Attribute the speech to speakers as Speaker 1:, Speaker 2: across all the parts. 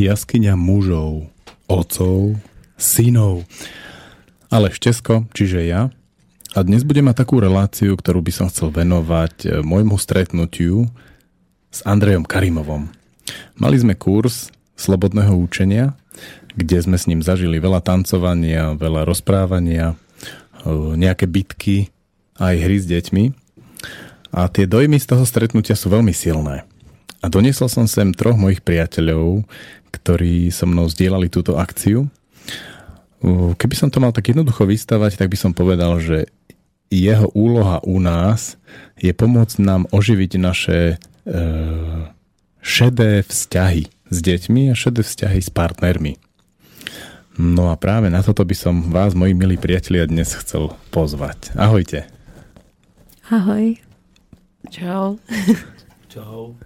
Speaker 1: jaskyňa mužov, otcov, synov. Ale Štesko, čiže ja. A dnes budem mať takú reláciu, ktorú by som chcel venovať e, môjmu stretnutiu s Andrejom Karimovom. Mali sme kurz slobodného učenia, kde sme s ním zažili veľa tancovania, veľa rozprávania, e, nejaké bitky, aj hry s deťmi. A tie dojmy z toho stretnutia sú veľmi silné. A doniesol som sem troch mojich priateľov, ktorí so mnou zdieľali túto akciu. Keby som to mal tak jednoducho vystavať, tak by som povedal, že jeho úloha u nás je pomôcť nám oživiť naše e, šedé vzťahy s deťmi a šedé vzťahy s partnermi. No a práve na toto by som vás, moji milí priatelia, dnes chcel pozvať. Ahojte.
Speaker 2: Ahoj. Čau.
Speaker 3: Čau.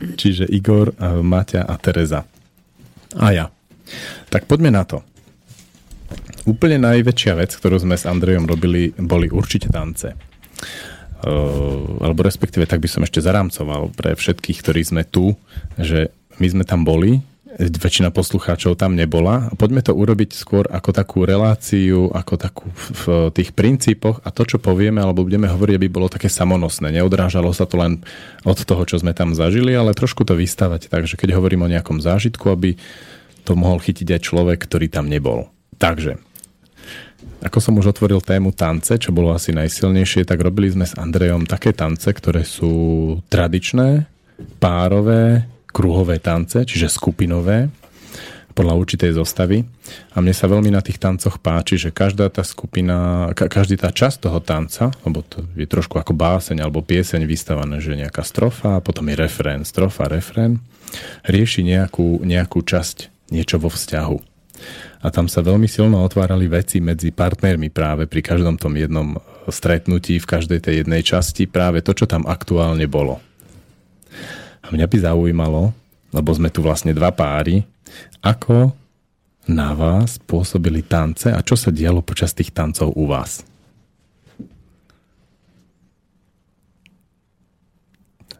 Speaker 1: Čiže Igor, Maťa a Tereza. A ja. Tak poďme na to. Úplne najväčšia vec, ktorú sme s Andrejom robili, boli určite tance. Uh, alebo respektíve tak by som ešte zarámcoval pre všetkých, ktorí sme tu, že my sme tam boli väčšina poslucháčov tam nebola. Poďme to urobiť skôr ako takú reláciu, ako takú v tých princípoch a to, čo povieme alebo budeme hovoriť, aby bolo také samonosné. Neodrážalo sa to len od toho, čo sme tam zažili, ale trošku to vystavať. Takže keď hovorím o nejakom zážitku, aby to mohol chytiť aj človek, ktorý tam nebol. Takže, ako som už otvoril tému tance, čo bolo asi najsilnejšie, tak robili sme s Andrejom také tance, ktoré sú tradičné, párové, kruhové tance, čiže skupinové, podľa určitej zostavy. A mne sa veľmi na tých tancoch páči, že každá tá skupina, ka, každý tá časť toho tanca, lebo to je trošku ako báseň alebo pieseň vystavané, že nejaká strofa, potom je refrén, strofa, refrén, rieši nejakú, nejakú časť, niečo vo vzťahu. A tam sa veľmi silno otvárali veci medzi partnermi práve pri každom tom jednom stretnutí, v každej tej jednej časti, práve to, čo tam aktuálne bolo. A mňa by zaujímalo, lebo sme tu vlastne dva páry, ako na vás pôsobili tance a čo sa dialo počas tých tancov u vás?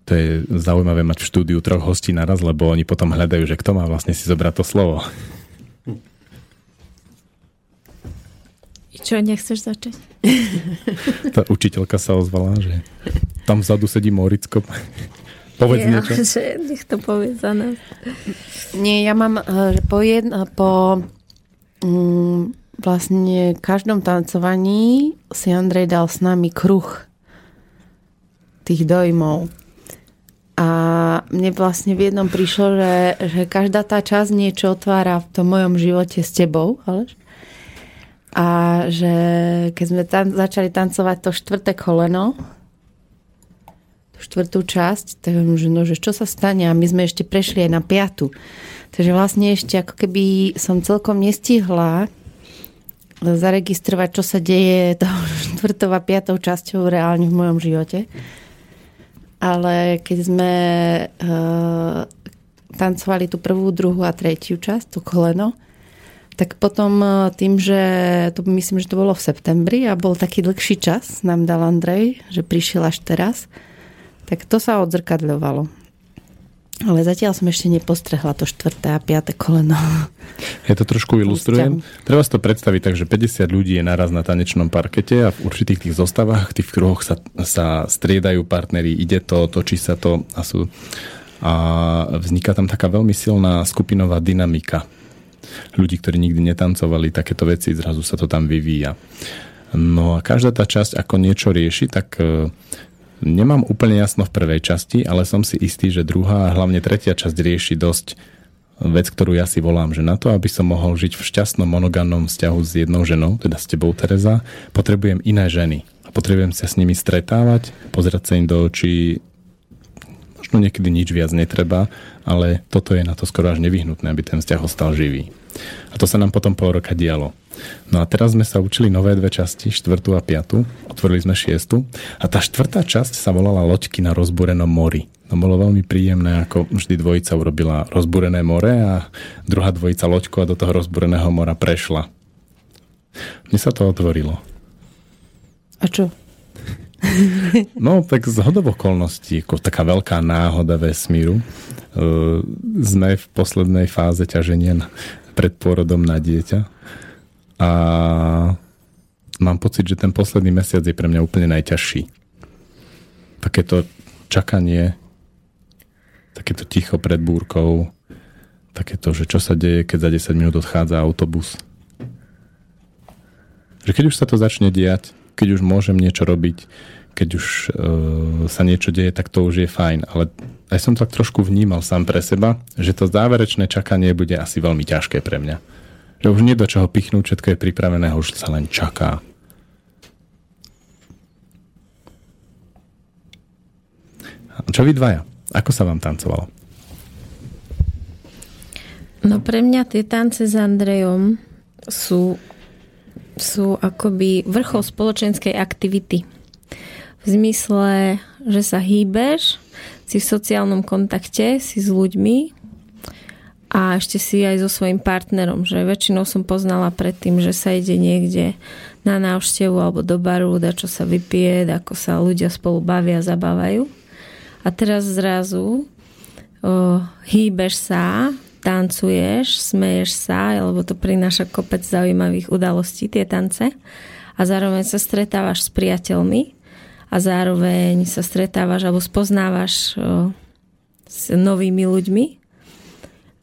Speaker 1: To je zaujímavé mať v štúdiu troch hostí naraz, lebo oni potom hľadajú, že kto má vlastne si zobrať to slovo.
Speaker 2: Čo, nechceš začať?
Speaker 1: Tá učiteľka sa ozvala, že tam vzadu sedí Moricko. Povedz ja, niečo.
Speaker 2: Že nech to povie za nás.
Speaker 4: Nie, ja mám eh, po, jedna, po mm, vlastne každom tancovaní si Andrej dal s nami kruh tých dojmov. A mne vlastne v jednom prišlo, že, že každá tá časť niečo otvára v tom mojom živote s tebou, Aleš? A že keď sme tam začali tancovať to štvrté koleno, štvrtú časť, tak že, no, že čo sa stane a my sme ešte prešli aj na piatu. Takže vlastne ešte ako keby som celkom nestihla zaregistrovať, čo sa deje tou štvrtou a piatou časťou reálne v mojom živote. Ale keď sme uh, tancovali tú prvú, druhú a tretiu časť, to koleno, tak potom e, tým, že to myslím, že to bolo v septembri a bol taký dlhší čas, nám dal Andrej, že prišiel až teraz, tak to sa odzrkadľovalo. Ale zatiaľ som ešte nepostrehla to štvrté a piaté koleno.
Speaker 1: Ja to trošku ilustrujem. Treba si to predstaviť tak, že 50 ľudí je naraz na tanečnom parkete a v určitých tých zostavách, tých kruhoch sa, sa striedajú partnery, ide to, točí sa to a sú a vzniká tam taká veľmi silná skupinová dynamika. Ľudí, ktorí nikdy netancovali takéto veci, zrazu sa to tam vyvíja. No a každá tá časť ako niečo rieši, tak Nemám úplne jasno v prvej časti, ale som si istý, že druhá a hlavne tretia časť rieši dosť vec, ktorú ja si volám, že na to, aby som mohol žiť v šťastnom monogánnom vzťahu s jednou ženou, teda s tebou, Tereza, potrebujem iné ženy. A potrebujem sa s nimi stretávať, pozerať sa im do očí, možno niekedy nič viac netreba, ale toto je na to skoro až nevyhnutné, aby ten vzťah ostal živý. A to sa nám potom pol roka dialo. No a teraz sme sa učili nové dve časti, štvrtú a piatu. Otvorili sme šiestu. A tá štvrtá časť sa volala Loďky na rozbúrenom mori. To bolo veľmi príjemné, ako vždy dvojica urobila rozbúrené more a druhá dvojica loďku a do toho rozbúreného mora prešla. Mne sa to otvorilo.
Speaker 4: A čo?
Speaker 1: No, tak z hodov okolností, ako taká veľká náhoda vesmíru, sme v poslednej fáze ťaženia pred pôrodom na dieťa a mám pocit, že ten posledný mesiac je pre mňa úplne najťažší. Takéto čakanie, takéto ticho pred búrkou, takéto, že čo sa deje, keď za 10 minút odchádza autobus. Že keď už sa to začne diať, keď už môžem niečo robiť, keď už uh, sa niečo deje, tak to už je fajn. Ale aj som tak trošku vnímal sám pre seba, že to záverečné čakanie bude asi veľmi ťažké pre mňa. Že už nie do čoho pichnúť, všetko je pripravené, už sa len čaká. Čo vy dvaja? Ako sa vám tancovalo?
Speaker 2: No pre mňa tie tance s Andrejom sú, sú akoby vrchol spoločenskej aktivity v zmysle, že sa hýbeš, si v sociálnom kontakte, si s ľuďmi a ešte si aj so svojím partnerom, že väčšinou som poznala predtým, že sa ide niekde na návštevu alebo do baru, da čo sa vypije, ako sa ľudia spolu bavia, zabávajú. A teraz zrazu o, hýbeš sa, tancuješ, smeješ sa, lebo to prináša kopec zaujímavých udalostí, tie tance. A zároveň sa stretávaš s priateľmi, a zároveň sa stretávaš alebo spoznávaš s novými ľuďmi.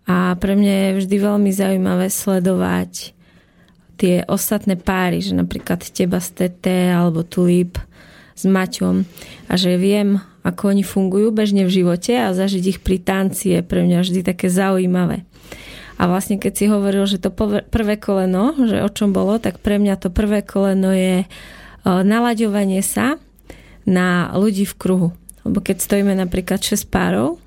Speaker 2: A pre mňa je vždy veľmi zaujímavé sledovať tie ostatné páry, že napríklad teba z Tete alebo Tulip s Maťom a že viem, ako oni fungujú bežne v živote a zažiť ich pri tanci je pre mňa vždy také zaujímavé. A vlastne keď si hovoril, že to prvé koleno, že o čom bolo, tak pre mňa to prvé koleno je nalaďovanie sa na ľudí v kruhu. Lebo keď stojíme napríklad 6 párov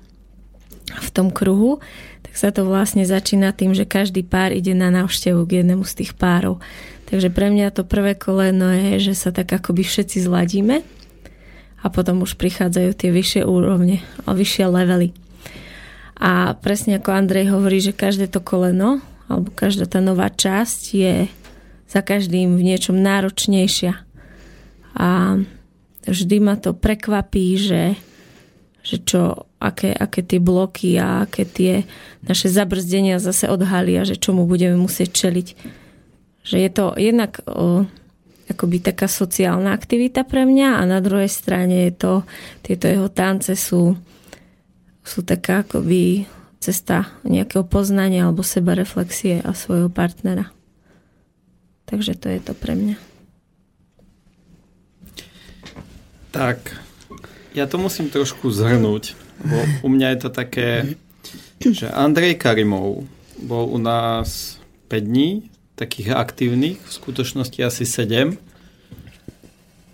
Speaker 2: v tom kruhu, tak sa to vlastne začína tým, že každý pár ide na návštevu k jednému z tých párov. Takže pre mňa to prvé koleno je, že sa tak akoby všetci zladíme a potom už prichádzajú tie vyššie úrovne a vyššie levely. A presne ako Andrej hovorí, že každé to koleno alebo každá tá nová časť je za každým v niečom náročnejšia. A vždy ma to prekvapí, že, že čo, aké, aké tie bloky a aké tie naše zabrzdenia zase odhalia, že čomu budeme musieť čeliť. Že je to jednak o, akoby taká sociálna aktivita pre mňa a na druhej strane je to, tieto jeho tance sú, sú taká akoby cesta nejakého poznania alebo seba reflexie a svojho partnera. Takže to je to pre mňa.
Speaker 3: Tak, ja to musím trošku zhrnúť, bo u mňa je to také, že Andrej Karimov bol u nás 5 dní, takých aktívnych, v skutočnosti asi 7.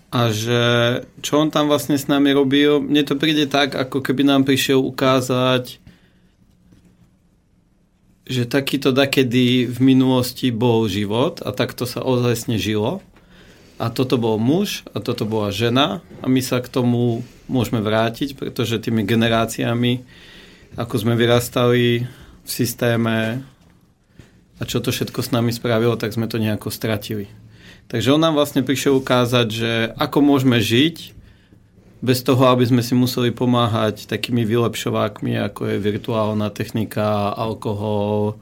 Speaker 3: A že čo on tam vlastne s nami robil, mne to príde tak, ako keby nám prišiel ukázať, že takýto dakedy v minulosti bol život a takto sa ozajstne žilo a toto bol muž a toto bola žena a my sa k tomu môžeme vrátiť, pretože tými generáciami, ako sme vyrastali v systéme a čo to všetko s nami spravilo, tak sme to nejako stratili. Takže on nám vlastne prišiel ukázať, že ako môžeme žiť bez toho, aby sme si museli pomáhať takými vylepšovákmi, ako je virtuálna technika, alkohol,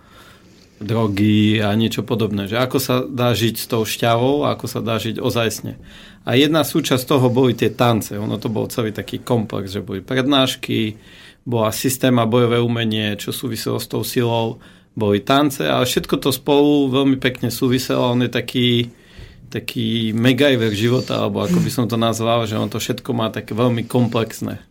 Speaker 3: drogy a niečo podobné. Že ako sa dá žiť s tou šťavou a ako sa dá žiť ozajstne. A jedna súčasť toho boli tie tance. Ono to bol celý taký komplex, že boli prednášky, bola systém a bojové umenie, čo súviselo s tou silou, boli tance, ale všetko to spolu veľmi pekne súviselo. On je taký, taký megajver života, alebo ako by som to nazval, že on to všetko má také veľmi komplexné.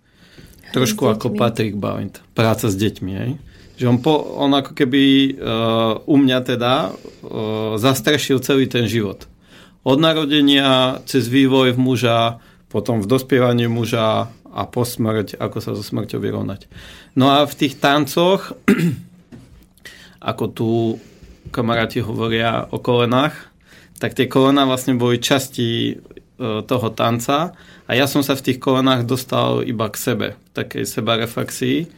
Speaker 3: Trošku ako Patrick Bavint. Práca s deťmi, hej? Že on, po, on ako keby uh, u mňa teda uh, zastrešil celý ten život. Od narodenia cez vývoj v muža, potom v dospievaní muža a po smrť, ako sa so smrťou vyrovnať. No a v tých tancoch, ako tu kamaráti hovoria o kolenách, tak tie kolená vlastne boli časti uh, toho tanca a ja som sa v tých kolenách dostal iba k sebe, takej seba reflexii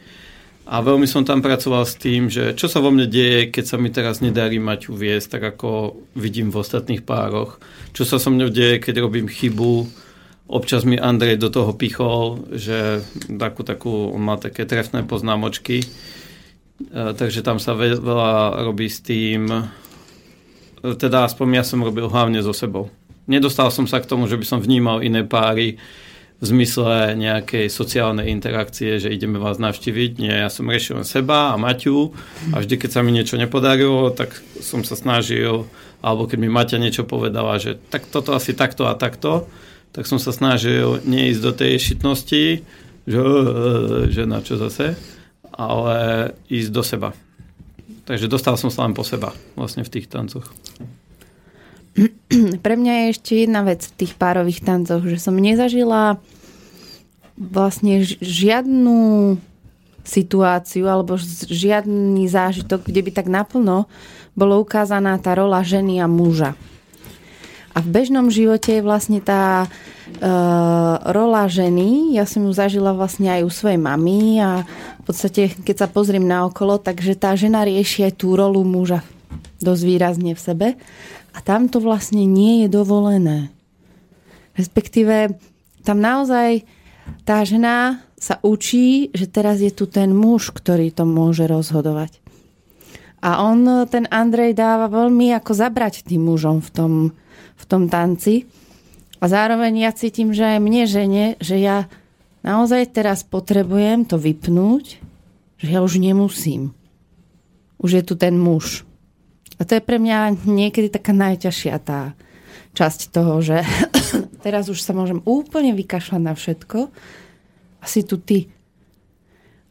Speaker 3: a veľmi som tam pracoval s tým, že čo sa vo mne deje, keď sa mi teraz nedarí mať uviesť, tak ako vidím v ostatných pároch. Čo sa so mnou deje, keď robím chybu občas mi Andrej do toho pichol, že takú, takú, on má také trefné poznámočky, takže tam sa veľa robí s tým, teda aspoň ja som robil hlavne so sebou. Nedostal som sa k tomu, že by som vnímal iné páry, v zmysle nejakej sociálnej interakcie, že ideme vás navštíviť. Nie, ja som riešil len seba a Maťu a vždy, keď sa mi niečo nepodarilo, tak som sa snažil, alebo keď mi Maťa niečo povedala, že tak toto asi takto a takto, tak som sa snažil neísť do tej šitnosti, že, že na čo zase, ale ísť do seba. Takže dostal som sa len po seba vlastne v tých tancoch.
Speaker 4: Pre mňa je ešte jedna vec v tých párových tancoch, že som nezažila vlastne žiadnu situáciu alebo žiadny zážitok, kde by tak naplno bolo ukázaná tá rola ženy a muža. A v bežnom živote je vlastne tá uh, rola ženy, ja som ju zažila vlastne aj u svojej mamy a v podstate, keď sa pozriem na okolo, takže tá žena rieši aj tú rolu muža dosť výrazne v sebe. A tam to vlastne nie je dovolené. Respektíve tam naozaj tá žena sa učí, že teraz je tu ten muž, ktorý to môže rozhodovať. A on, ten Andrej, dáva veľmi ako zabrať tým mužom v tom, v tom tanci. A zároveň ja cítim, že aj mne žene, že ja naozaj teraz potrebujem to vypnúť, že ja už nemusím. Už je tu ten muž. A to je pre mňa niekedy taká najťažšia tá časť toho, že teraz už sa môžem úplne vykašľať na všetko a si tu ty.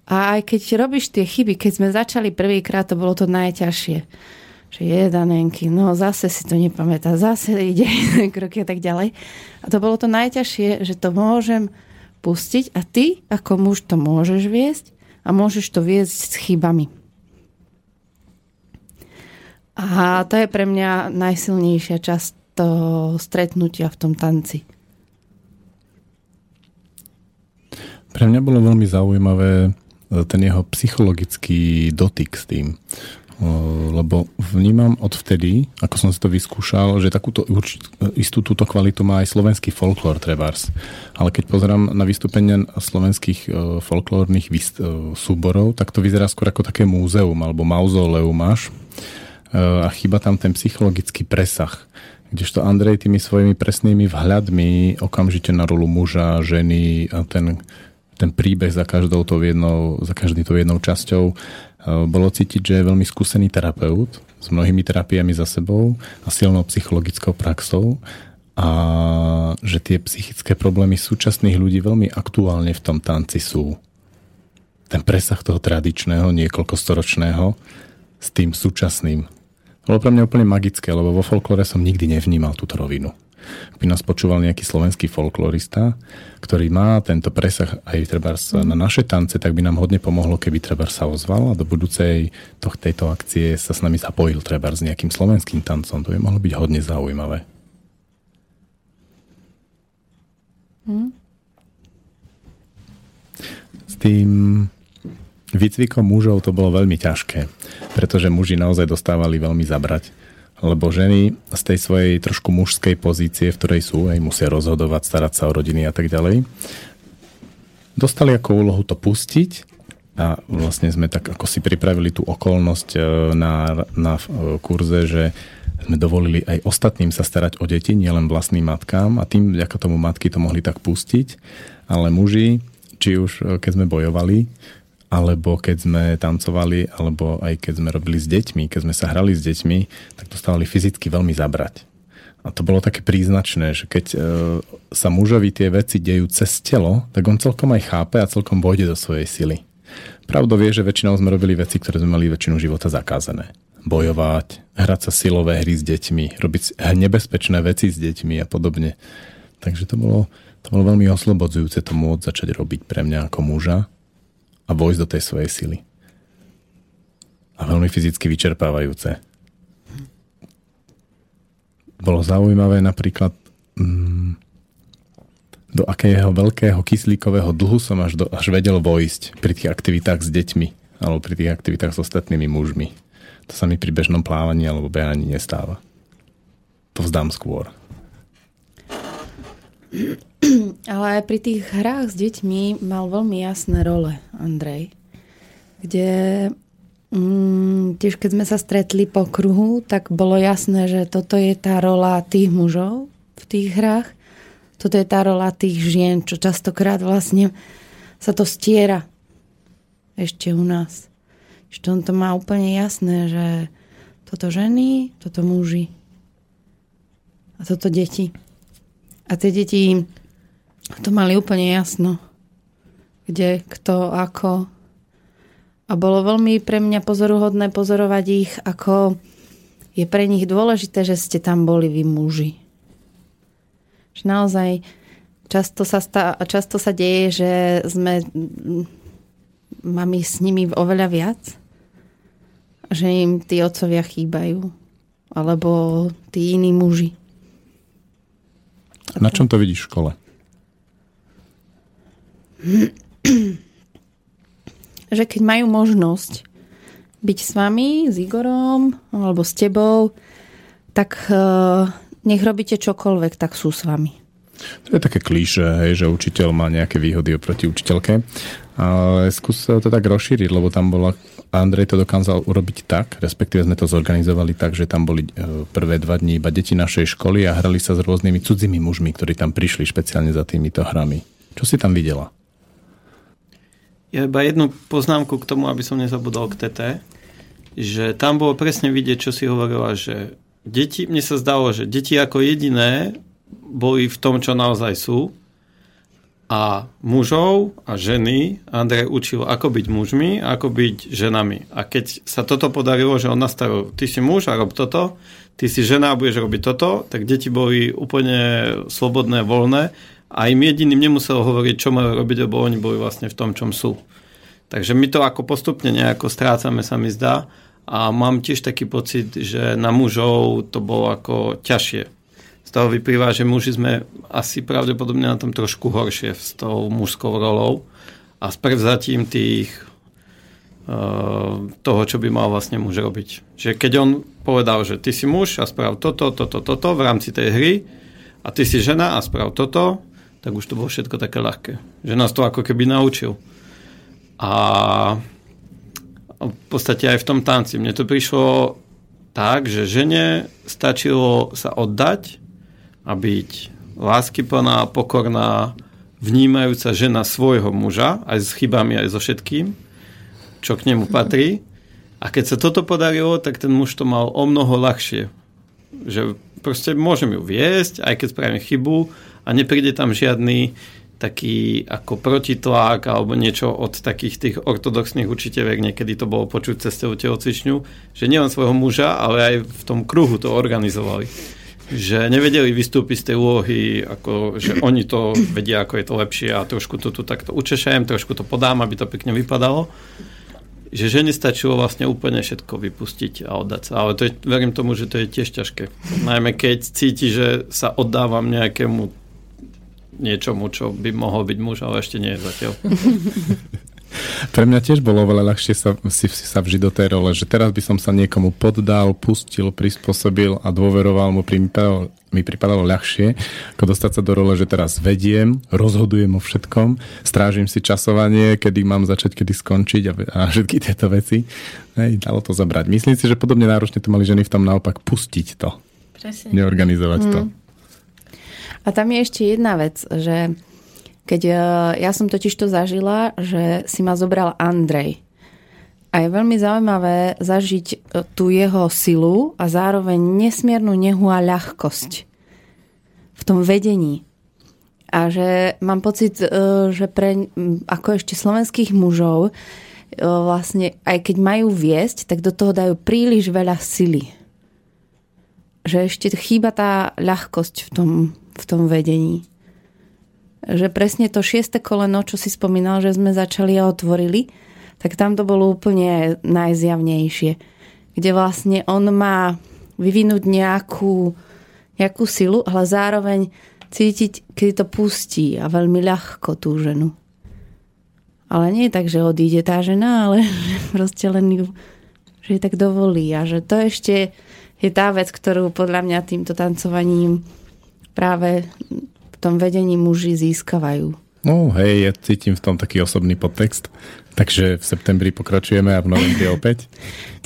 Speaker 4: A aj keď robíš tie chyby, keď sme začali prvýkrát, to bolo to najťažšie. Že je danenky, no zase si to nepamätá, zase ide kroky a tak ďalej. A to bolo to najťažšie, že to môžem pustiť a ty ako muž to môžeš viesť a môžeš to viesť s chybami. A to je pre mňa najsilnejšia časť toho stretnutia v tom tanci.
Speaker 1: Pre mňa bolo veľmi zaujímavé e, ten jeho psychologický dotyk s tým. E, lebo vnímam odvtedy, ako som si to vyskúšal, že takúto istú túto kvalitu má aj slovenský folklór trebárs. Ale keď pozerám na vystúpenia slovenských e, folklórnych súborov, tak to vyzerá skôr ako také múzeum alebo mauzoleum máš a chýba tam ten psychologický presah. Kdežto Andrej tými svojimi presnými vhľadmi okamžite na rolu muža, ženy a ten, ten príbeh za každou to jednou, za každý to jednou časťou e, bolo cítiť, že je veľmi skúsený terapeut s mnohými terapiami za sebou a silnou psychologickou praxou a že tie psychické problémy súčasných ľudí veľmi aktuálne v tom tanci sú. Ten presah toho tradičného, niekoľkostoročného s tým súčasným bolo pre mňa úplne magické, lebo vo folklore som nikdy nevnímal túto rovinu. Ak by nás počúval nejaký slovenský folklorista, ktorý má tento presah aj treba na naše tance, tak by nám hodne pomohlo, keby treba sa ozval a do budúcej toh, tejto akcie sa s nami zapojil treba s nejakým slovenským tancom. To by mohlo byť hodne zaujímavé. Hmm. S tým výcvikom mužov to bolo veľmi ťažké, pretože muži naozaj dostávali veľmi zabrať. Lebo ženy z tej svojej trošku mužskej pozície, v ktorej sú, aj musia rozhodovať, starať sa o rodiny a tak ďalej, dostali ako úlohu to pustiť a vlastne sme tak ako si pripravili tú okolnosť e, na, na e, kurze, že sme dovolili aj ostatným sa starať o deti, nielen vlastným matkám a tým, ako tomu matky to mohli tak pustiť, ale muži, či už e, keď sme bojovali, alebo keď sme tancovali, alebo aj keď sme robili s deťmi, keď sme sa hrali s deťmi, tak dostávali fyzicky veľmi zabrať. A to bolo také príznačné, že keď e, sa mužovi tie veci dejú cez telo, tak on celkom aj chápe a celkom vojde do svojej sily. Pravdou vie, že väčšinou sme robili veci, ktoré sme mali väčšinu života zakázané. Bojovať, hrať sa silové hry s deťmi, robiť nebezpečné veci s deťmi a podobne. Takže to bolo, to bolo veľmi oslobodzujúce to môcť začať robiť pre mňa ako muža a vojsť do tej svojej sily. A veľmi fyzicky vyčerpávajúce. Bolo zaujímavé napríklad, mm, do akého veľkého kyslíkového dlhu som až, do, až vedel vojsť pri tých aktivitách s deťmi alebo pri tých aktivitách s ostatnými mužmi. To sa mi pri bežnom plávaní alebo behaní nestáva. To vzdám skôr.
Speaker 4: Ale aj pri tých hrách s deťmi mal veľmi jasné role Andrej. Kde mm, tiež keď sme sa stretli po kruhu, tak bolo jasné, že toto je tá rola tých mužov v tých hrách. Toto je tá rola tých žien, čo častokrát vlastne sa to stiera ešte u nás. Ešte on to má úplne jasné, že toto ženy, toto muži a toto deti. A tie deti to mali úplne jasno. Kde, kto, ako. A bolo veľmi pre mňa pozoruhodné pozorovať ich, ako je pre nich dôležité, že ste tam boli vy muži. Že naozaj často sa, stá, často sa deje, že sme mami s nimi oveľa viac. Že im tí otcovia chýbajú. Alebo tí iní muži.
Speaker 1: Na čom to vidíš v škole?
Speaker 4: že keď majú možnosť byť s vami, s Igorom alebo s tebou, tak uh, nech robíte čokoľvek, tak sú s vami.
Speaker 1: To je také klíše, hej, že učiteľ má nejaké výhody oproti učiteľke. Ale skús to tak rozšíriť, lebo tam bola Andrej to dokázal urobiť tak, respektíve sme to zorganizovali tak, že tam boli e, prvé dva dní iba deti našej školy a hrali sa s rôznymi cudzími mužmi, ktorí tam prišli špeciálne za týmito hrami. Čo si tam videla?
Speaker 3: Ja iba jednu poznámku k tomu, aby som nezabudol k TT, že tam bolo presne vidieť, čo si hovorila, že deti, mne sa zdalo, že deti ako jediné boli v tom, čo naozaj sú, a mužov a ženy Andrej učil, ako byť mužmi a ako byť ženami. A keď sa toto podarilo, že on nastavil, ty si muž a rob toto, ty si žena a budeš robiť toto, tak deti boli úplne slobodné, voľné a im jediným nemusel hovoriť, čo majú robiť, lebo oni boli vlastne v tom, čom sú. Takže my to ako postupne nejako strácame, sa mi zdá. A mám tiež taký pocit, že na mužov to bolo ako ťažšie z toho vyplýva, že muži sme asi pravdepodobne na tom trošku horšie s tou mužskou rolou a s prevzatím tých uh, toho, čo by mal vlastne muž robiť. Že keď on povedal, že ty si muž a sprav toto, toto, toto v rámci tej hry a ty si žena a sprav toto, tak už to bolo všetko také ľahké. Že nás to ako keby naučil. A v podstate aj v tom tanci. Mne to prišlo tak, že žene stačilo sa oddať a byť láskyplná, pokorná, vnímajúca žena svojho muža, aj s chybami, aj so všetkým, čo k nemu patrí. A keď sa toto podarilo, tak ten muž to mal o mnoho ľahšie. Že proste môžem ju viesť, aj keď spravím chybu a nepríde tam žiadny taký ako protitlak alebo niečo od takých tých ortodoxných učiteľek, niekedy to bolo počuť cez telocvičňu, že nielen svojho muža, ale aj v tom kruhu to organizovali že nevedeli vystúpiť z tej úlohy, ako, že oni to vedia, ako je to lepšie a trošku to tu takto učešajem, trošku to podám, aby to pekne vypadalo. Že žene stačilo vlastne úplne všetko vypustiť a oddať sa. Ale to je, verím tomu, že to je tiež ťažké. Najmä keď cíti, že sa oddávam nejakému niečomu, čo by mohol byť muž, ale ešte nie je zatiaľ.
Speaker 1: Pre mňa tiež bolo oveľa ľahšie sa, si, si sa vžiť do tej role, že teraz by som sa niekomu poddal, pustil, prispôsobil a dôveroval mu, pripadalo, mi pripadalo ľahšie, ako dostať sa do role, že teraz vediem, rozhodujem o všetkom, strážim si časovanie, kedy mám začať, kedy skončiť a, a všetky tieto veci. Hej, dalo to zabrať. Myslím si, že podobne náročne to mali ženy v tom naopak pustiť to. Presne. Neorganizovať mm. to.
Speaker 4: A tam je ešte jedna vec, že keď e, ja som totiž to zažila, že si ma zobral Andrej. A je veľmi zaujímavé zažiť e, tú jeho silu a zároveň nesmiernu nehu a ľahkosť v tom vedení. A že mám pocit, e, že pre ako ešte slovenských mužov vlastne aj keď majú viesť, tak do toho dajú príliš veľa sily. Že ešte chýba tá ľahkosť v tom, v tom vedení že presne to šieste koleno, čo si spomínal, že sme začali a otvorili, tak tam to bolo úplne najzjavnejšie. Kde vlastne on má vyvinúť nejakú, nejakú silu, ale zároveň cítiť, keď to pustí a veľmi ľahko tú ženu. Ale nie je tak, že odíde tá žena, ale proste len ju že tak dovolí a že to ešte je tá vec, ktorú podľa mňa týmto tancovaním práve tom vedení muži získavajú.
Speaker 1: No hej, ja cítim v tom taký osobný podtext. Takže v septembri pokračujeme a v novembri opäť.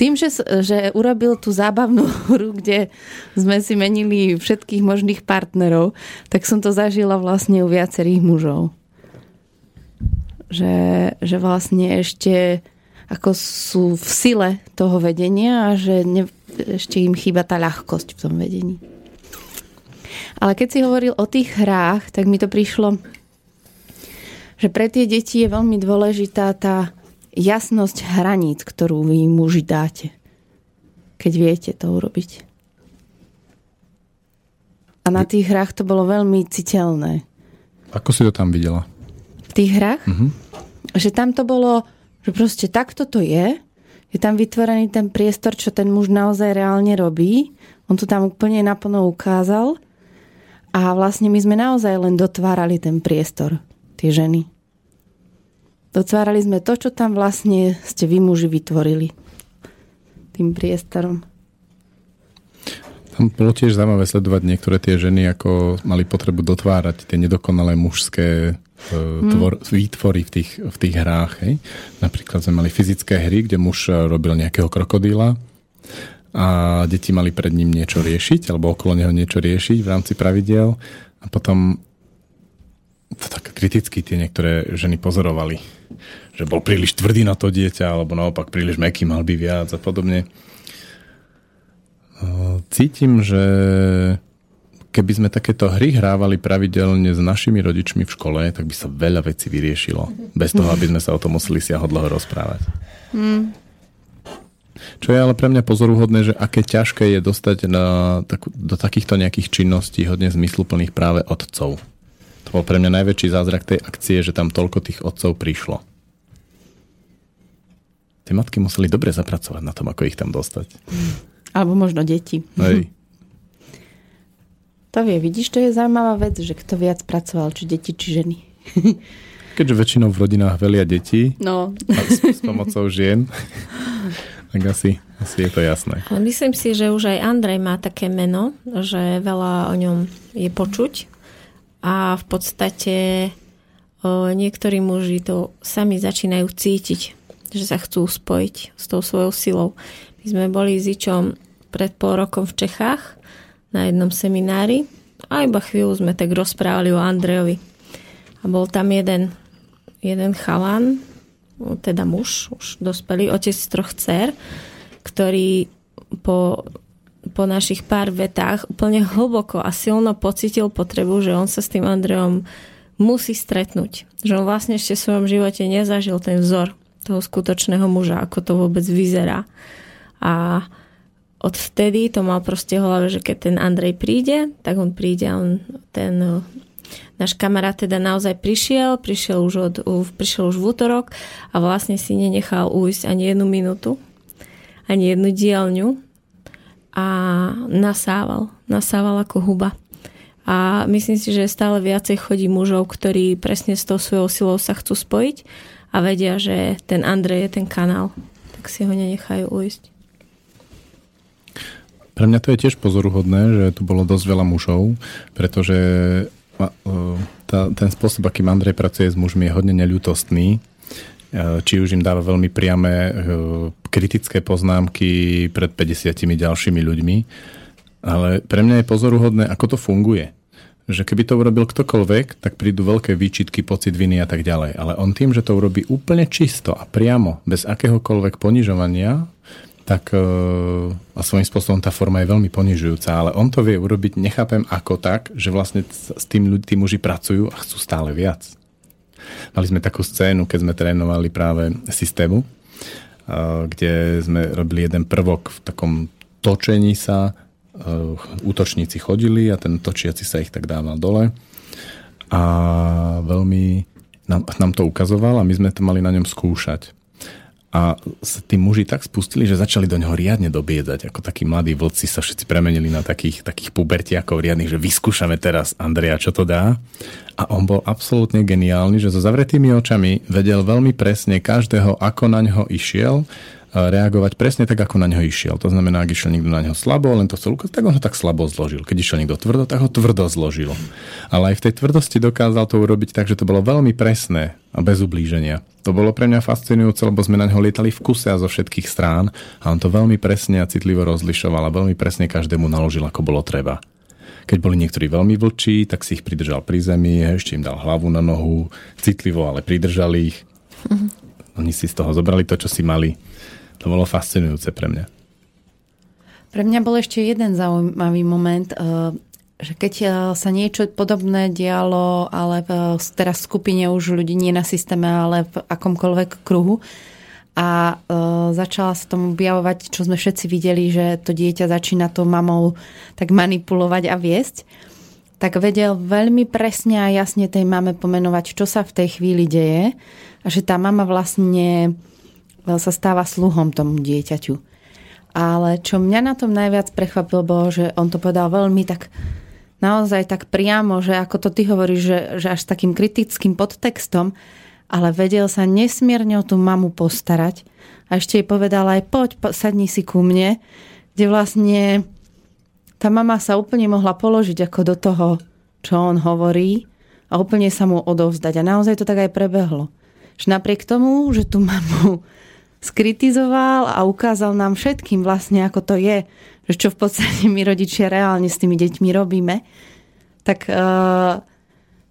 Speaker 4: Tým, že, že urobil tú zábavnú hru, kde sme si menili všetkých možných partnerov, tak som to zažila vlastne u viacerých mužov. Že, že vlastne ešte ako sú v sile toho vedenia a že ne, ešte im chýba tá ľahkosť v tom vedení. Ale keď si hovoril o tých hrách, tak mi to prišlo že pre tie deti je veľmi dôležitá tá jasnosť hraníc, ktorú vy muži dáte, keď viete to urobiť. A na tých hrách to bolo veľmi citeľné.
Speaker 1: Ako si to tam videla?
Speaker 4: V tých hrách? Mm-hmm. Že tam to bolo, že proste takto to je, je tam vytvorený ten priestor, čo ten muž naozaj reálne robí. On to tam úplne naplno ukázal. A vlastne my sme naozaj len dotvárali ten priestor tie ženy. Dotvárali sme to, čo tam vlastne ste vy muži vytvorili tým priestorom.
Speaker 1: Tam bolo tiež zaujímavé sledovať niektoré tie ženy, ako mali potrebu dotvárať tie nedokonalé mužské hmm. tvor, výtvory v tých, v tých hrách. Hej. Napríklad sme mali fyzické hry, kde muž robil nejakého krokodíla a deti mali pred ním niečo riešiť, alebo okolo neho niečo riešiť v rámci pravidel. A potom to tak kriticky tie niektoré ženy pozorovali, že bol príliš tvrdý na to dieťa, alebo naopak príliš meký, mal by viac a podobne. Cítim, že keby sme takéto hry hrávali pravidelne s našimi rodičmi v škole, tak by sa veľa vecí vyriešilo. Bez toho, aby sme sa o tom museli si dlho rozprávať. Mm. Čo je ale pre mňa pozoruhodné, že aké ťažké je dostať na, tak, do takýchto nejakých činností hodne zmysluplných práve otcov. To bol pre mňa najväčší zázrak tej akcie, že tam toľko tých otcov prišlo. Tie matky museli dobre zapracovať na tom, ako ich tam dostať.
Speaker 4: Alebo možno deti.
Speaker 1: Hej.
Speaker 4: To vie, vidíš, to je zaujímavá vec, že kto viac pracoval, či deti, či ženy.
Speaker 1: Keďže väčšinou v rodinách velia deti
Speaker 4: no.
Speaker 1: a s, s pomocou žien, tak asi, asi je to jasné.
Speaker 2: Myslím si, že už aj Andrej má také meno, že veľa o ňom je počuť a v podstate niektorí muži to sami začínajú cítiť, že sa chcú spojiť s tou svojou silou. My sme boli s Ičom pred pol rokom v Čechách na jednom seminári a iba chvíľu sme tak rozprávali o Andrejovi. A bol tam jeden, jeden chalan, teda muž, už dospelý, otec troch dcer, ktorý po po našich pár vetách úplne hlboko a silno pocitil potrebu, že on sa s tým Andreom musí stretnúť. Že on vlastne ešte v svojom živote nezažil ten vzor toho skutočného muža, ako to vôbec vyzerá. A od vtedy to mal proste hlave, že keď ten Andrej príde, tak on príde on, ten náš kamarát teda naozaj prišiel, prišiel už, od, prišiel už v útorok a vlastne si nenechal ujsť ani jednu minútu, ani jednu dielňu a nasával. Nasával ako huba. A myslím si, že stále viacej chodí mužov, ktorí presne s tou svojou silou sa chcú spojiť a vedia, že ten Andrej je ten kanál. Tak si ho nenechajú ujsť.
Speaker 1: Pre mňa to je tiež pozoruhodné, že tu bolo dosť veľa mužov, pretože tá, ten spôsob, akým Andrej pracuje s mužmi, je hodne neľutostný Eh, či už im dáva veľmi priame eh, kritické poznámky pred 50 ďalšími ľuďmi. Ale pre mňa je pozoruhodné, ako to funguje. Že keby to urobil ktokoľvek, tak prídu veľké výčitky, pocit viny a tak ďalej. Ale on tým, že to urobí úplne čisto a priamo, bez akéhokoľvek ponižovania, tak eh, a svojím spôsobom tá forma je veľmi ponižujúca, ale on to vie urobiť, nechápem ako tak, že vlastne s tým tí muži pracujú a chcú stále viac. Mali sme takú scénu, keď sme trénovali práve systému, kde sme robili jeden prvok v takom točení sa, útočníci chodili a ten točiaci sa ich tak dával dole a veľmi nám, nám to ukazoval a my sme to mali na ňom skúšať a sa tí muži tak spustili, že začali do neho riadne dobiedať. Ako takí mladí vlci sa všetci premenili na takých, takých pubertiakov riadnych, že vyskúšame teraz Andreja, čo to dá. A on bol absolútne geniálny, že so zavretými očami vedel veľmi presne každého, ako na ňo išiel reagovať presne tak, ako na ňo išiel. To znamená, ak išiel niekto na ňo slabo, len to chcel ukázať, tak on ho tak slabo zložil. Keď išiel niekto tvrdo, tak ho tvrdo zložil. Ale aj v tej tvrdosti dokázal to urobiť tak, že to bolo veľmi presné a bez ublíženia. To bolo pre mňa fascinujúce, lebo sme na ňo lietali v kuse a zo všetkých strán a on to veľmi presne a citlivo rozlišoval a veľmi presne každému naložil, ako bolo treba. Keď boli niektorí veľmi vlčí, tak si ich pridržal pri zemi, ešte im dal hlavu na nohu, citlivo, ale pridržali ich. Mm-hmm. Oni si z toho zobrali to, čo si mali to bolo fascinujúce pre mňa.
Speaker 4: Pre mňa bol ešte jeden zaujímavý moment, eh, že keď eh, sa niečo podobné dialo, ale v, teraz v skupine už ľudí nie na systéme, ale v akomkoľvek kruhu, a e, začala sa tomu objavovať, čo sme všetci videli, že to dieťa začína to mamou tak manipulovať a viesť, tak vedel veľmi presne a jasne tej mame pomenovať, čo sa v tej chvíli deje. A že tá mama vlastne sa stáva sluhom tomu dieťaťu. Ale čo mňa na tom najviac prekvapilo, bolo, že on to povedal veľmi tak naozaj tak priamo, že ako to ty hovoríš, že, že až takým kritickým podtextom, ale vedel sa nesmierne o tú mamu postarať a ešte jej povedal aj poď, sadni si ku mne, kde vlastne tá mama sa úplne mohla položiť ako do toho, čo on hovorí a úplne sa mu odovzdať. A naozaj to tak aj prebehlo. Že napriek tomu, že tú mamu skritizoval a ukázal nám všetkým vlastne, ako to je, že čo v podstate my rodičia reálne s tými deťmi robíme, tak uh,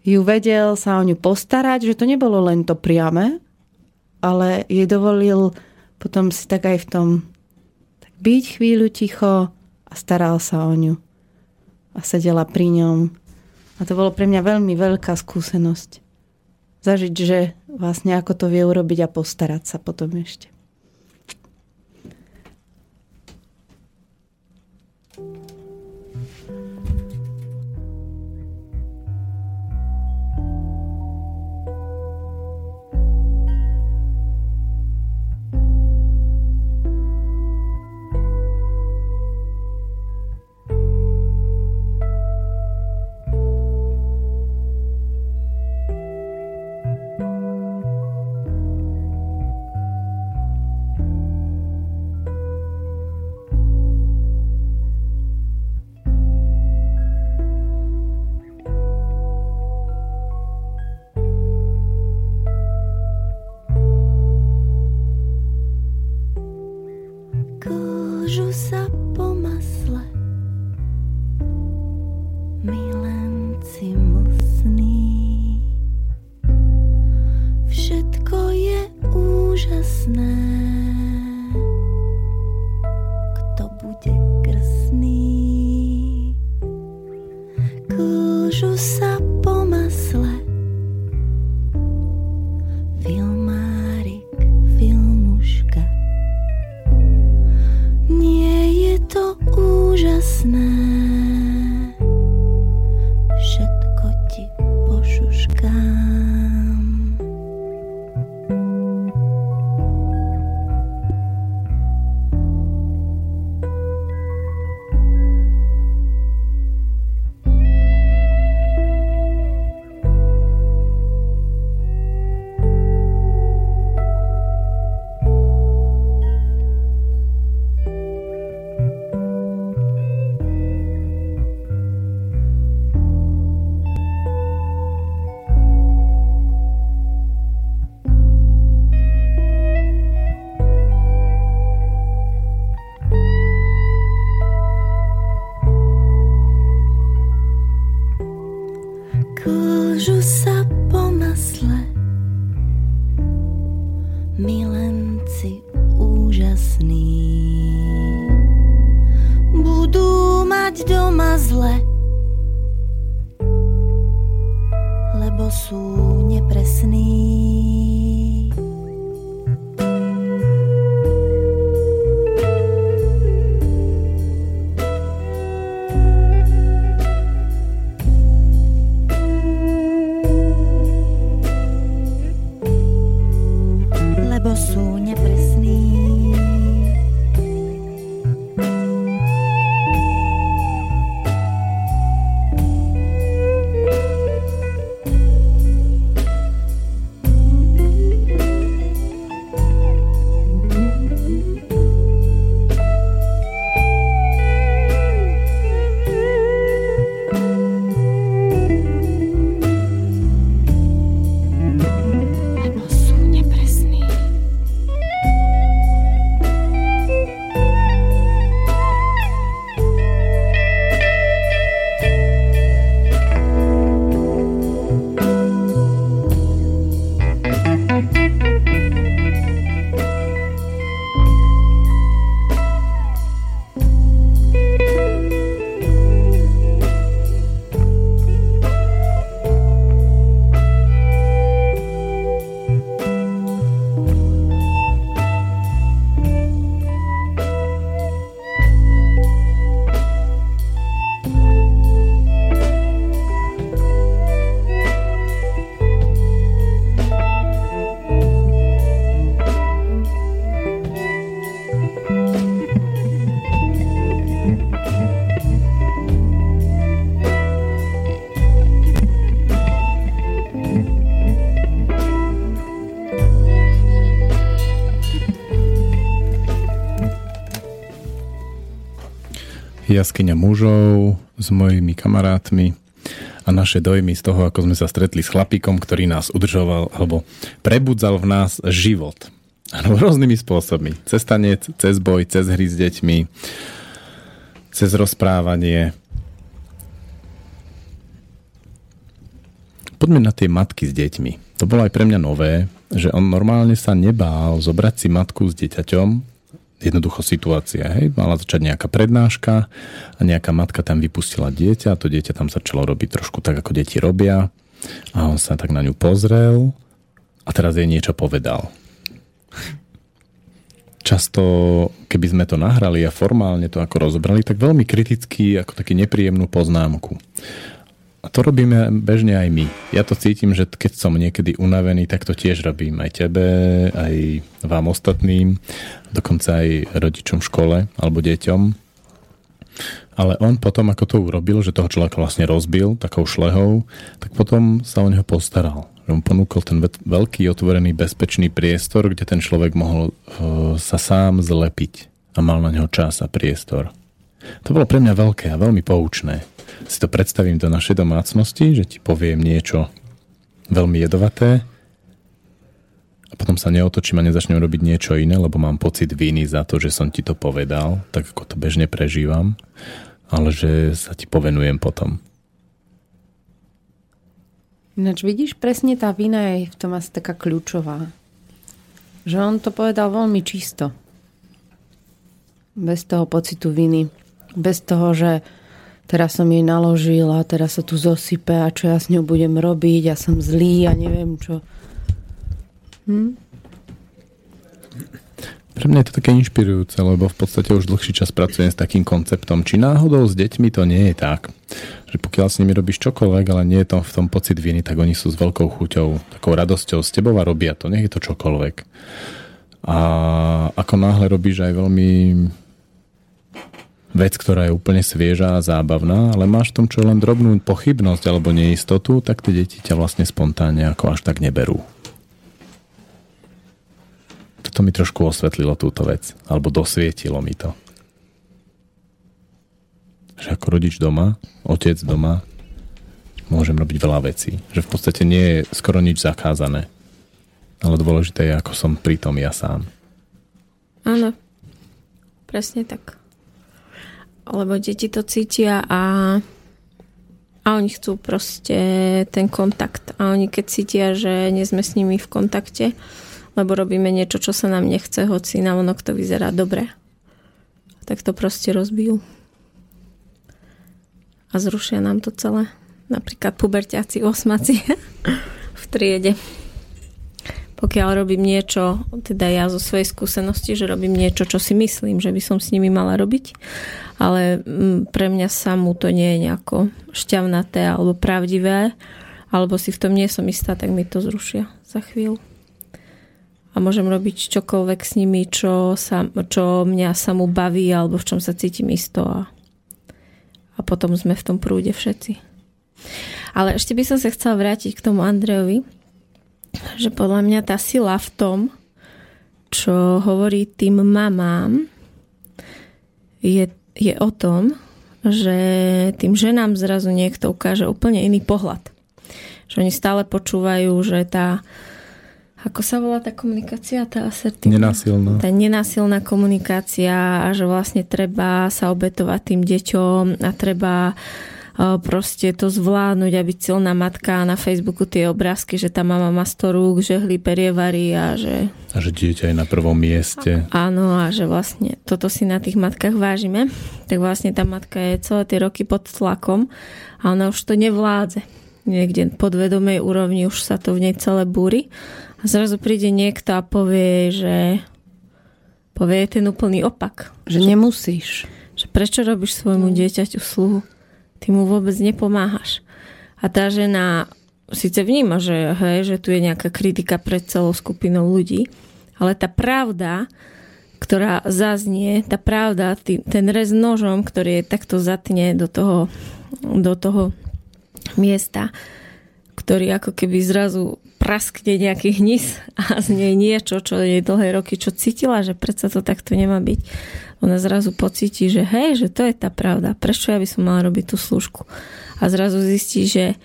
Speaker 4: ju vedel sa o ňu postarať, že to nebolo len to priame, ale jej dovolil potom si tak aj v tom tak byť chvíľu ticho a staral sa o ňu. A sedela pri ňom. A to bolo pre mňa veľmi veľká skúsenosť. Zažiť, že vlastne ako to vie urobiť a postarať sa potom ešte. last.
Speaker 1: Jaskyňa mužov s mojimi kamarátmi a naše dojmy z toho, ako sme sa stretli s chlapíkom, ktorý nás udržoval alebo prebudzal v nás život. Rôznymi spôsobmi. Cez tanec, cez boj, cez hry s deťmi, cez rozprávanie. Poďme na tie matky s deťmi. To bolo aj pre mňa nové, že on normálne sa nebál zobrať si matku s dieťaťom jednoducho situácia. Hej? Mala začať nejaká prednáška a nejaká matka tam vypustila dieťa a to dieťa tam začalo robiť trošku tak, ako deti robia. A on sa tak na ňu pozrel a teraz jej niečo povedal. Často, keby sme to nahrali a formálne to ako rozobrali, tak veľmi kriticky, ako taký nepríjemnú poznámku. A to robíme bežne aj my. Ja to cítim, že keď som niekedy unavený, tak to tiež robím aj tebe, aj vám ostatným, dokonca aj rodičom v škole alebo deťom. Ale on potom, ako to urobil, že toho človeka vlastne rozbil takou šlehou, tak potom sa o neho postaral. Že mu ponúkol ten veľký, otvorený, bezpečný priestor, kde ten človek mohol uh, sa sám zlepiť a mal na neho čas a priestor. To bolo pre mňa veľké a veľmi poučné si to predstavím do našej domácnosti, že ti poviem niečo veľmi jedovaté a potom sa neotočím a nezačnem robiť niečo iné, lebo mám pocit viny za to, že som ti to povedal, tak ako to bežne prežívam, ale že sa ti povenujem potom.
Speaker 4: Ináč vidíš, presne tá vina je v tom asi taká kľúčová. Že on to povedal veľmi čisto. Bez toho pocitu viny. Bez toho, že teraz som jej naložil a teraz sa tu zosype a čo ja s ňou budem robiť a som zlý a neviem čo. Hm?
Speaker 1: Pre mňa je to také inšpirujúce, lebo v podstate už dlhší čas pracujem s takým konceptom. Či náhodou s deťmi to nie je tak, že pokiaľ s nimi robíš čokoľvek, ale nie je to v tom pocit viny, tak oni sú s veľkou chuťou, takou radosťou s tebou a robia to, nech je to čokoľvek. A ako náhle robíš aj veľmi vec, ktorá je úplne svieža a zábavná, ale máš v tom čo len drobnú pochybnosť alebo neistotu, tak tie deti ťa vlastne spontánne ako až tak neberú. Toto mi trošku osvetlilo túto vec, alebo dosvietilo mi to. Že ako rodič doma, otec doma, môžem robiť veľa vecí. Že v podstate nie je skoro nič zakázané. Ale dôležité je, ako som pritom ja sám.
Speaker 2: Áno, presne tak lebo deti to cítia a, a oni chcú proste ten kontakt. A oni keď cítia, že nie sme s nimi v kontakte, lebo robíme niečo, čo sa nám nechce, hoci na onok to vyzerá dobre, tak to proste rozbijú. A zrušia nám to celé. Napríklad puberťáci, osmaci v triede pokiaľ robím niečo, teda ja zo svojej skúsenosti, že robím niečo, čo si myslím, že by som s nimi mala robiť, ale mm, pre mňa samú to nie je nejako šťavnaté alebo pravdivé, alebo si v tom nie som istá, tak mi to zrušia za chvíľu. A môžem robiť čokoľvek s nimi, čo, sa, čo mňa samú baví alebo v čom sa cítim isto a, a potom sme v tom prúde všetci. Ale ešte by som sa chcela vrátiť k tomu Andrejovi, že podľa mňa tá sila v tom, čo hovorí tým mamám, je, je o tom, že tým ženám zrazu niekto ukáže úplne iný pohľad. Že oni stále počúvajú, že tá ako sa volá tá komunikácia, tá asertívna?
Speaker 1: Nenásilná.
Speaker 2: Tá nenásilná komunikácia a že vlastne treba sa obetovať tým deťom a treba proste to zvládnuť a byť silná matka a na Facebooku tie obrázky, že tá mama má 100 rúk, že hlí perievary a že...
Speaker 1: A že dieťa je na prvom mieste.
Speaker 2: Áno a že vlastne toto si na tých matkách vážime. Tak vlastne tá matka je celé tie roky pod tlakom a ona už to nevládze. Niekde podvedomej úrovni už sa to v nej celé búri a zrazu príde niekto a povie, že povie ten úplný opak.
Speaker 4: Že nemusíš.
Speaker 2: Že prečo robíš svojmu dieťaťu sluhu? Ty mu vôbec nepomáhaš. A tá žena síce vníma, že, hej, že tu je nejaká kritika pred celou skupinou ľudí, ale tá pravda, ktorá zaznie, tá pravda, tý, ten rez nožom, ktorý je takto zatne do toho, do toho miesta, ktorý ako keby zrazu praskne nejaký hnis a z nej niečo, čo je dlhé roky, čo cítila, že predsa to takto nemá byť. Ona zrazu pocíti, že hej, že to je tá pravda. Prečo ja by som mala robiť tú služku? A zrazu zistí, že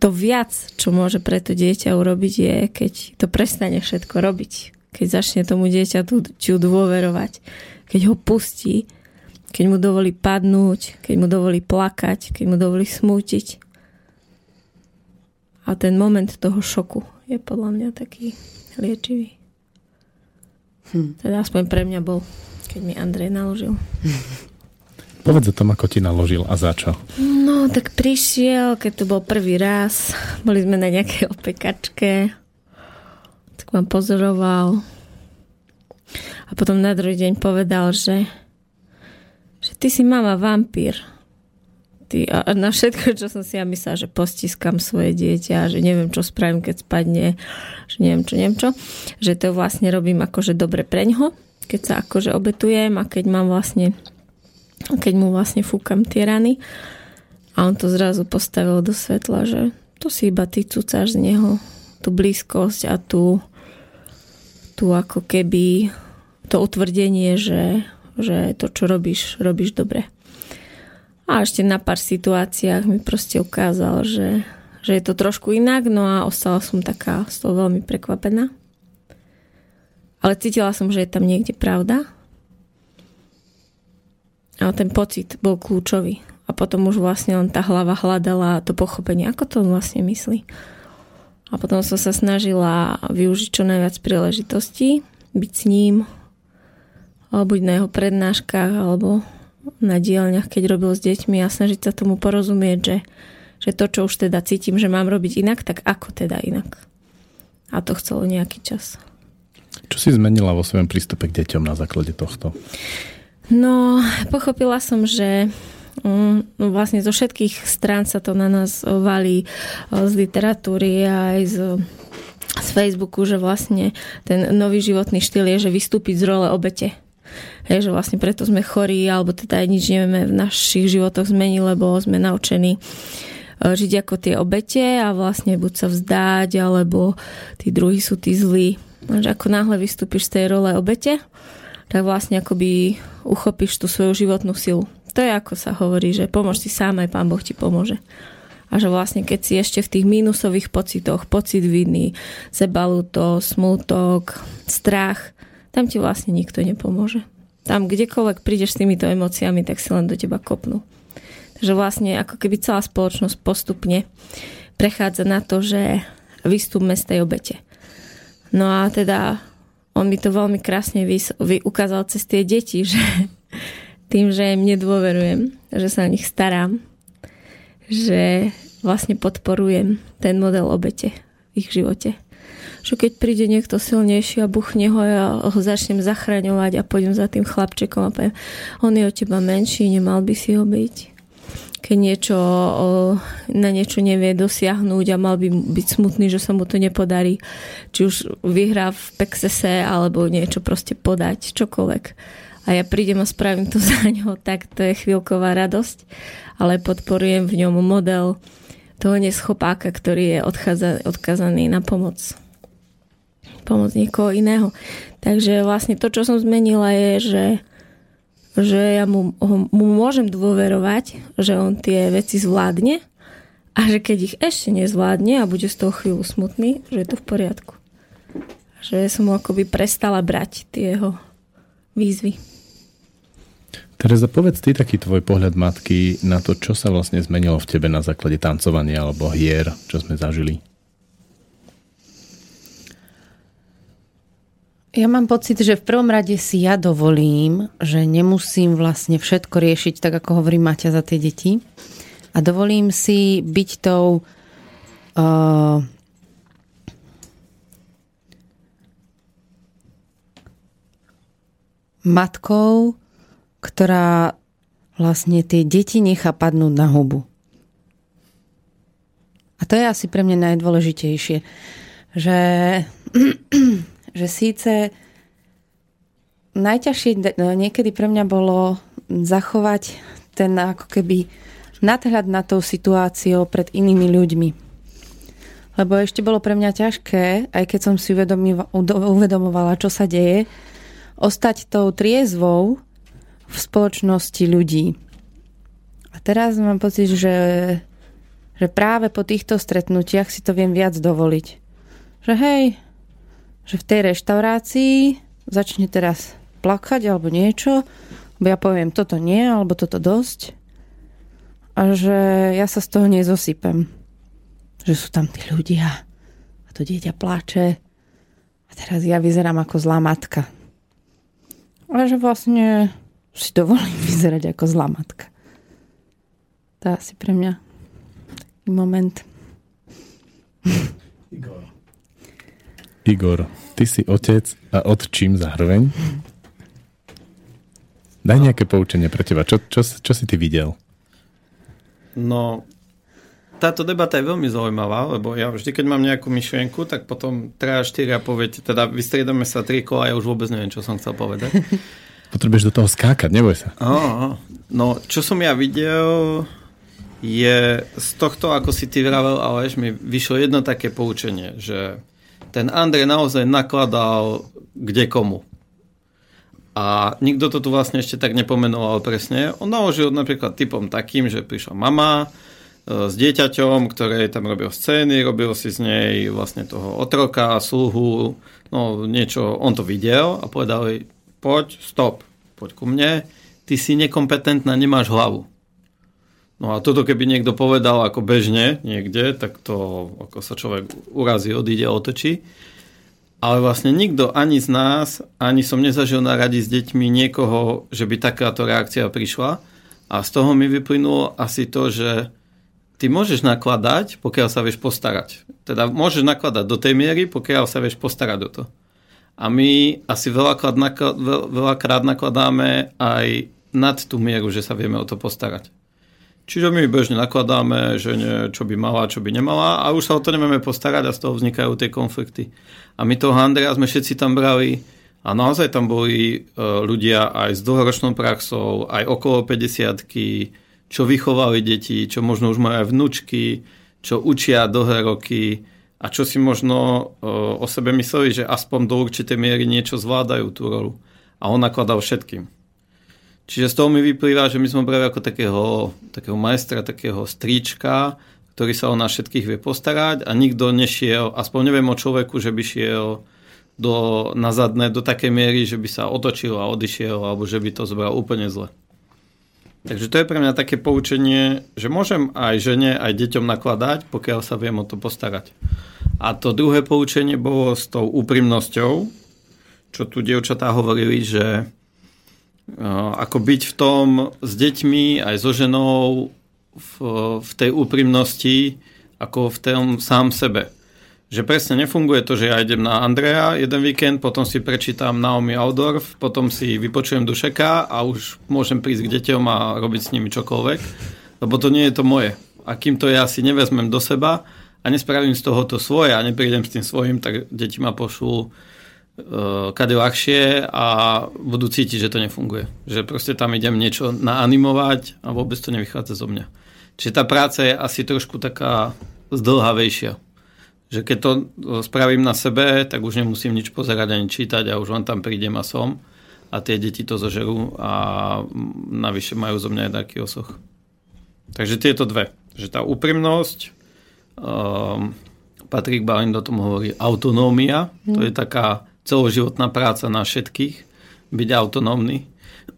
Speaker 2: to viac, čo môže pre to dieťa urobiť, je, keď to prestane všetko robiť. Keď začne tomu dieťaťu dôverovať. Keď ho pustí, keď mu dovolí padnúť, keď mu dovolí plakať, keď mu dovolí smútiť a ten moment toho šoku je podľa mňa taký liečivý. Hm. Teda aspoň pre mňa bol, keď mi Andrej naložil.
Speaker 1: Povedz o tom, ako ti naložil a za čo.
Speaker 2: No, tak prišiel, keď to bol prvý raz. Boli sme na nejakej opekačke. Tak ma pozoroval. A potom na druhý deň povedal, že, že ty si mama vampír ty, a na všetko, čo som si ja myslela, že postiskam svoje dieťa, že neviem, čo spravím, keď spadne, že neviem čo, neviem čo, že to vlastne robím akože dobre preňho, keď sa akože obetujem a keď mám vlastne keď mu vlastne fúkam tie rany a on to zrazu postavil do svetla, že to si iba ty cucáš z neho tú blízkosť a tú, tú ako keby to utvrdenie, že, že to, čo robíš, robíš dobre. A ešte na pár situáciách mi proste ukázal, že, že je to trošku inak, no a ostala som taká z toho veľmi prekvapená. Ale cítila som, že je tam niekde pravda. A ten pocit bol kľúčový. A potom už vlastne len tá hlava hľadala to pochopenie, ako to on vlastne myslí. A potom som sa snažila využiť čo najviac príležitostí, byť s ním, alebo buď na jeho prednáškach, alebo na dielňach, keď robil s deťmi a snažiť sa tomu porozumieť, že, že to, čo už teda cítim, že mám robiť inak, tak ako teda inak. A to chcelo nejaký čas.
Speaker 1: Čo si zmenila vo svojom prístupe k deťom na základe tohto?
Speaker 2: No, pochopila som, že mm, no vlastne zo všetkých strán sa to na nás valí z literatúry a aj z, z Facebooku, že vlastne ten nový životný štýl je, že vystúpiť z role obete Hej, že vlastne preto sme chorí, alebo teda nič nevieme v našich životoch zmeniť, lebo sme naučení e, žiť ako tie obete a vlastne buď sa vzdať, alebo tí druhí sú tí zlí. Že ako náhle vystúpiš z tej role obete, tak vlastne akoby uchopíš tú svoju životnú silu. To je ako sa hovorí, že pomôž si sám, aj Pán Boh ti pomôže. A že vlastne keď si ešte v tých mínusových pocitoch, pocit viny, sebaluto, smútok, strach, tam ti vlastne nikto nepomôže. Tam kdekoľvek prídeš s týmito emóciami, tak si len do teba kopnú. Takže vlastne ako keby celá spoločnosť postupne prechádza na to, že vystúpme z tej obete. No a teda on mi to veľmi krásne ukázal cez tie deti, že tým, že im nedôverujem, že sa o nich starám, že vlastne podporujem ten model obete v ich živote že keď príde niekto silnejší a buchne ho, ja ho začnem zachraňovať a pôjdem za tým chlapčekom a poviem, on je od teba menší, nemal by si ho byť. Keď niečo, na niečo nevie dosiahnuť a mal by byť smutný, že sa mu to nepodarí. Či už vyhrá v Pexese alebo niečo proste podať, čokoľvek. A ja prídem a spravím to za ňo, tak to je chvíľková radosť, ale podporujem v ňom model toho neschopáka, ktorý je odkazaný na pomoc pomôcť niekoho iného. Takže vlastne to, čo som zmenila je, že, že ja mu, mu môžem dôverovať, že on tie veci zvládne a že keď ich ešte nezvládne a bude z toho chvíľu smutný, že je to v poriadku. Že som mu akoby prestala brať tie jeho výzvy.
Speaker 1: Tereza, povedz ty taký tvoj pohľad matky na to, čo sa vlastne zmenilo v tebe na základe tancovania alebo hier, čo sme zažili.
Speaker 4: Ja mám pocit, že v prvom rade si ja dovolím, že nemusím vlastne všetko riešiť, tak ako hovorí Maťa za tie deti. A dovolím si byť tou uh, matkou, ktorá vlastne tie deti nechá padnúť na hubu. A to je asi pre mňa najdôležitejšie, že že síce najťažšie no, niekedy pre mňa bolo zachovať ten ako keby nadhľad na tou situáciou pred inými ľuďmi. Lebo ešte bolo pre mňa ťažké, aj keď som si uvedomovala, čo sa deje, ostať tou triezvou v spoločnosti ľudí. A teraz mám pocit, že, že práve po týchto stretnutiach si to viem viac dovoliť. Že hej, že v tej reštaurácii začne teraz plakať alebo niečo, bo ja poviem toto nie, alebo toto dosť a že ja sa z toho nezosypem. Že sú tam tí ľudia a to dieťa plače a teraz ja vyzerám ako zlá matka. Ale že vlastne si dovolím vyzerať ako zlá matka. To je asi pre mňa taký moment.
Speaker 1: Igor. Igor, ty si otec a otčím zároveň. Daj nejaké poučenie pre teba. Čo, čo, čo si ty videl?
Speaker 3: No, táto debata je veľmi zaujímavá, lebo ja vždy, keď mám nejakú myšlienku, tak potom 3 až 4 poviete, teda vystriedame sa 3 kola a ja už vôbec neviem, čo som chcel povedať.
Speaker 1: Potrebuješ do toho skákať, neboj sa.
Speaker 3: Oh, no, čo som ja videl, je z tohto, ako si ty vravel, Aleš, mi vyšlo jedno také poučenie, že ten Andrej naozaj nakladal kde komu. A nikto to tu vlastne ešte tak nepomenoval presne. On naložil napríklad typom takým, že prišla mama e, s dieťaťom, ktoré tam robil scény, robil si z nej vlastne toho otroka, sluhu, no niečo, on to videl a povedal jej, poď, stop, poď ku mne, ty si nekompetentná, nemáš hlavu. No a toto keby niekto povedal ako bežne niekde, tak to ako sa človek urazí, odíde, otočí. Ale vlastne nikto ani z nás, ani som nezažil na radi s deťmi niekoho, že by takáto reakcia prišla. A z toho mi vyplynulo asi to, že ty môžeš nakladať, pokiaľ sa vieš postarať. Teda môžeš nakladať do tej miery, pokiaľ sa vieš postarať do to. A my asi veľakrát, veľakrát nakladáme aj nad tú mieru, že sa vieme o to postarať. Čiže my bežne nakladáme, že nie, čo by mala, čo by nemala a už sa o to nevieme postarať a z toho vznikajú tie konflikty. A my toho Andrea sme všetci tam brali a naozaj tam boli e, ľudia aj s dlhoročnou praxou, aj okolo 50 čo vychovali deti, čo možno už majú aj vnúčky, čo učia dlhé roky a čo si možno e, o sebe mysleli, že aspoň do určitej miery niečo zvládajú tú rolu. A on nakladal všetkým. Čiže z toho mi vyplýva, že my sme brali ako takého, takého majstra, takého strička, ktorý sa o nás všetkých vie postarať a nikto nešiel, aspoň neviem o človeku, že by šiel do, na zadné do takej miery, že by sa otočil a odišiel, alebo že by to zbral úplne zle. Takže to je pre mňa také poučenie, že môžem aj žene, aj deťom nakladať, pokiaľ sa viem o to postarať. A to druhé poučenie bolo s tou úprimnosťou, čo tu dievčatá hovorili, že ako byť v tom s deťmi aj so ženou v, v tej úprimnosti ako v tom sám sebe. Že presne nefunguje to, že ja idem na Andrea jeden víkend, potom si prečítam Naomi Aldorf, potom si vypočujem Dušeka a už môžem prísť k deťom a robiť s nimi čokoľvek, lebo to nie je to moje. A kým to ja si nevezmem do seba a nespravím z toho to svoje a neprídem s tým svojim, tak deti ma pošlú kade ľahšie a budú cítiť, že to nefunguje. Že proste tam idem niečo naanimovať a vôbec to nevychádza zo mňa. Čiže tá práca je asi trošku taká zdlhavejšia. Že keď to eh, spravím na sebe, tak už nemusím nič pozerať ani čítať a už len tam prídem a som a tie deti to zožerú a navyše majú zo mňa aj taký osoch. Takže tieto dve. Že tá úprimnosť, um, Patrik Balin do tom hovorí autonómia, hmm. to je taká celoživotná práca na všetkých, byť autonómny.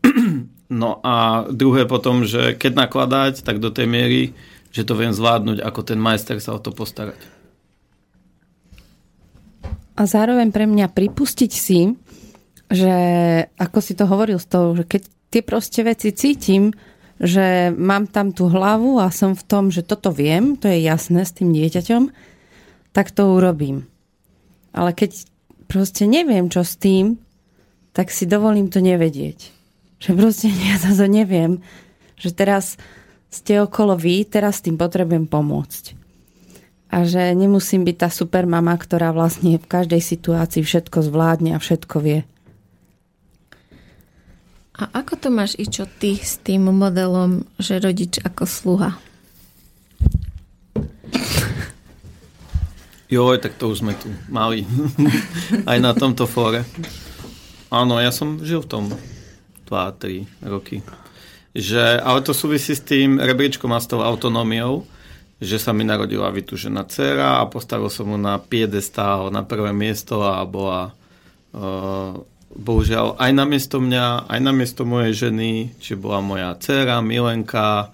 Speaker 3: No a druhé potom, že keď nakladať, tak do tej miery, že to viem zvládnuť, ako ten majster sa o to postarať.
Speaker 4: A zároveň pre mňa pripustiť si, že ako si to hovoril s tou, že keď tie proste veci cítim, že mám tam tú hlavu a som v tom, že toto viem, to je jasné s tým dieťaťom, tak to urobím. Ale keď proste neviem, čo s tým, tak si dovolím to nevedieť. Že proste ja to neviem. Že teraz ste okolo vy, teraz tým potrebujem pomôcť. A že nemusím byť tá super mama, ktorá vlastne v každej situácii všetko zvládne a všetko vie.
Speaker 2: A ako to máš i čo ty s tým modelom, že rodič ako sluha?
Speaker 3: Jo, tak to už sme tu mali. Aj na tomto fóre. Áno, ja som žil v tom 2-3 roky. Že, ale to súvisí s tým rebríčkom a s tou autonómiou, že sa mi narodila vytúžená dcera a postavil som mu na piedestál na prvé miesto a bola uh, bohužiaľ aj na miesto mňa, aj na miesto mojej ženy, či bola moja dcera, milenka,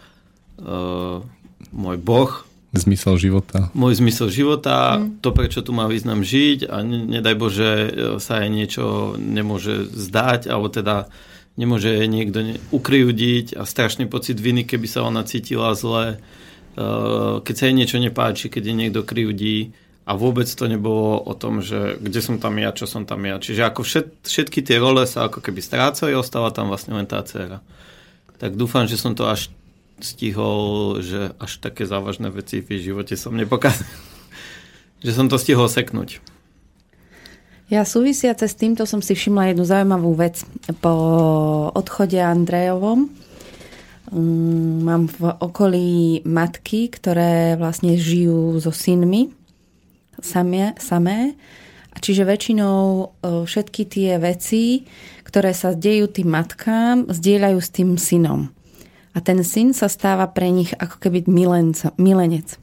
Speaker 3: uh, môj boh,
Speaker 1: Zmysel života.
Speaker 3: Môj zmysel života, mm. to, prečo tu má význam žiť a nedaj Bože sa aj niečo nemôže zdať, alebo teda nemôže niekto ukryudiť a strašný pocit viny, keby sa ona cítila zle, keď sa jej niečo nepáči, keď je niekto kryudí a vôbec to nebolo o tom, že kde som tam ja, čo som tam ja. Čiže ako všet, všetky tie role sa ako keby strácali, ostala tam vlastne len tá dcera. Tak dúfam, že som to až stihol, že až také závažné veci v živote som nepokázal. že som to stihol seknúť.
Speaker 4: Ja súvisiace s týmto som si všimla jednu zaujímavú vec. Po odchode Andrejovom mm, mám v okolí matky, ktoré vlastne žijú so synmi samé, samé. Čiže väčšinou e, všetky tie veci, ktoré sa dejú tým matkám, zdieľajú s tým synom a ten syn sa stáva pre nich ako keby milenca, milenec.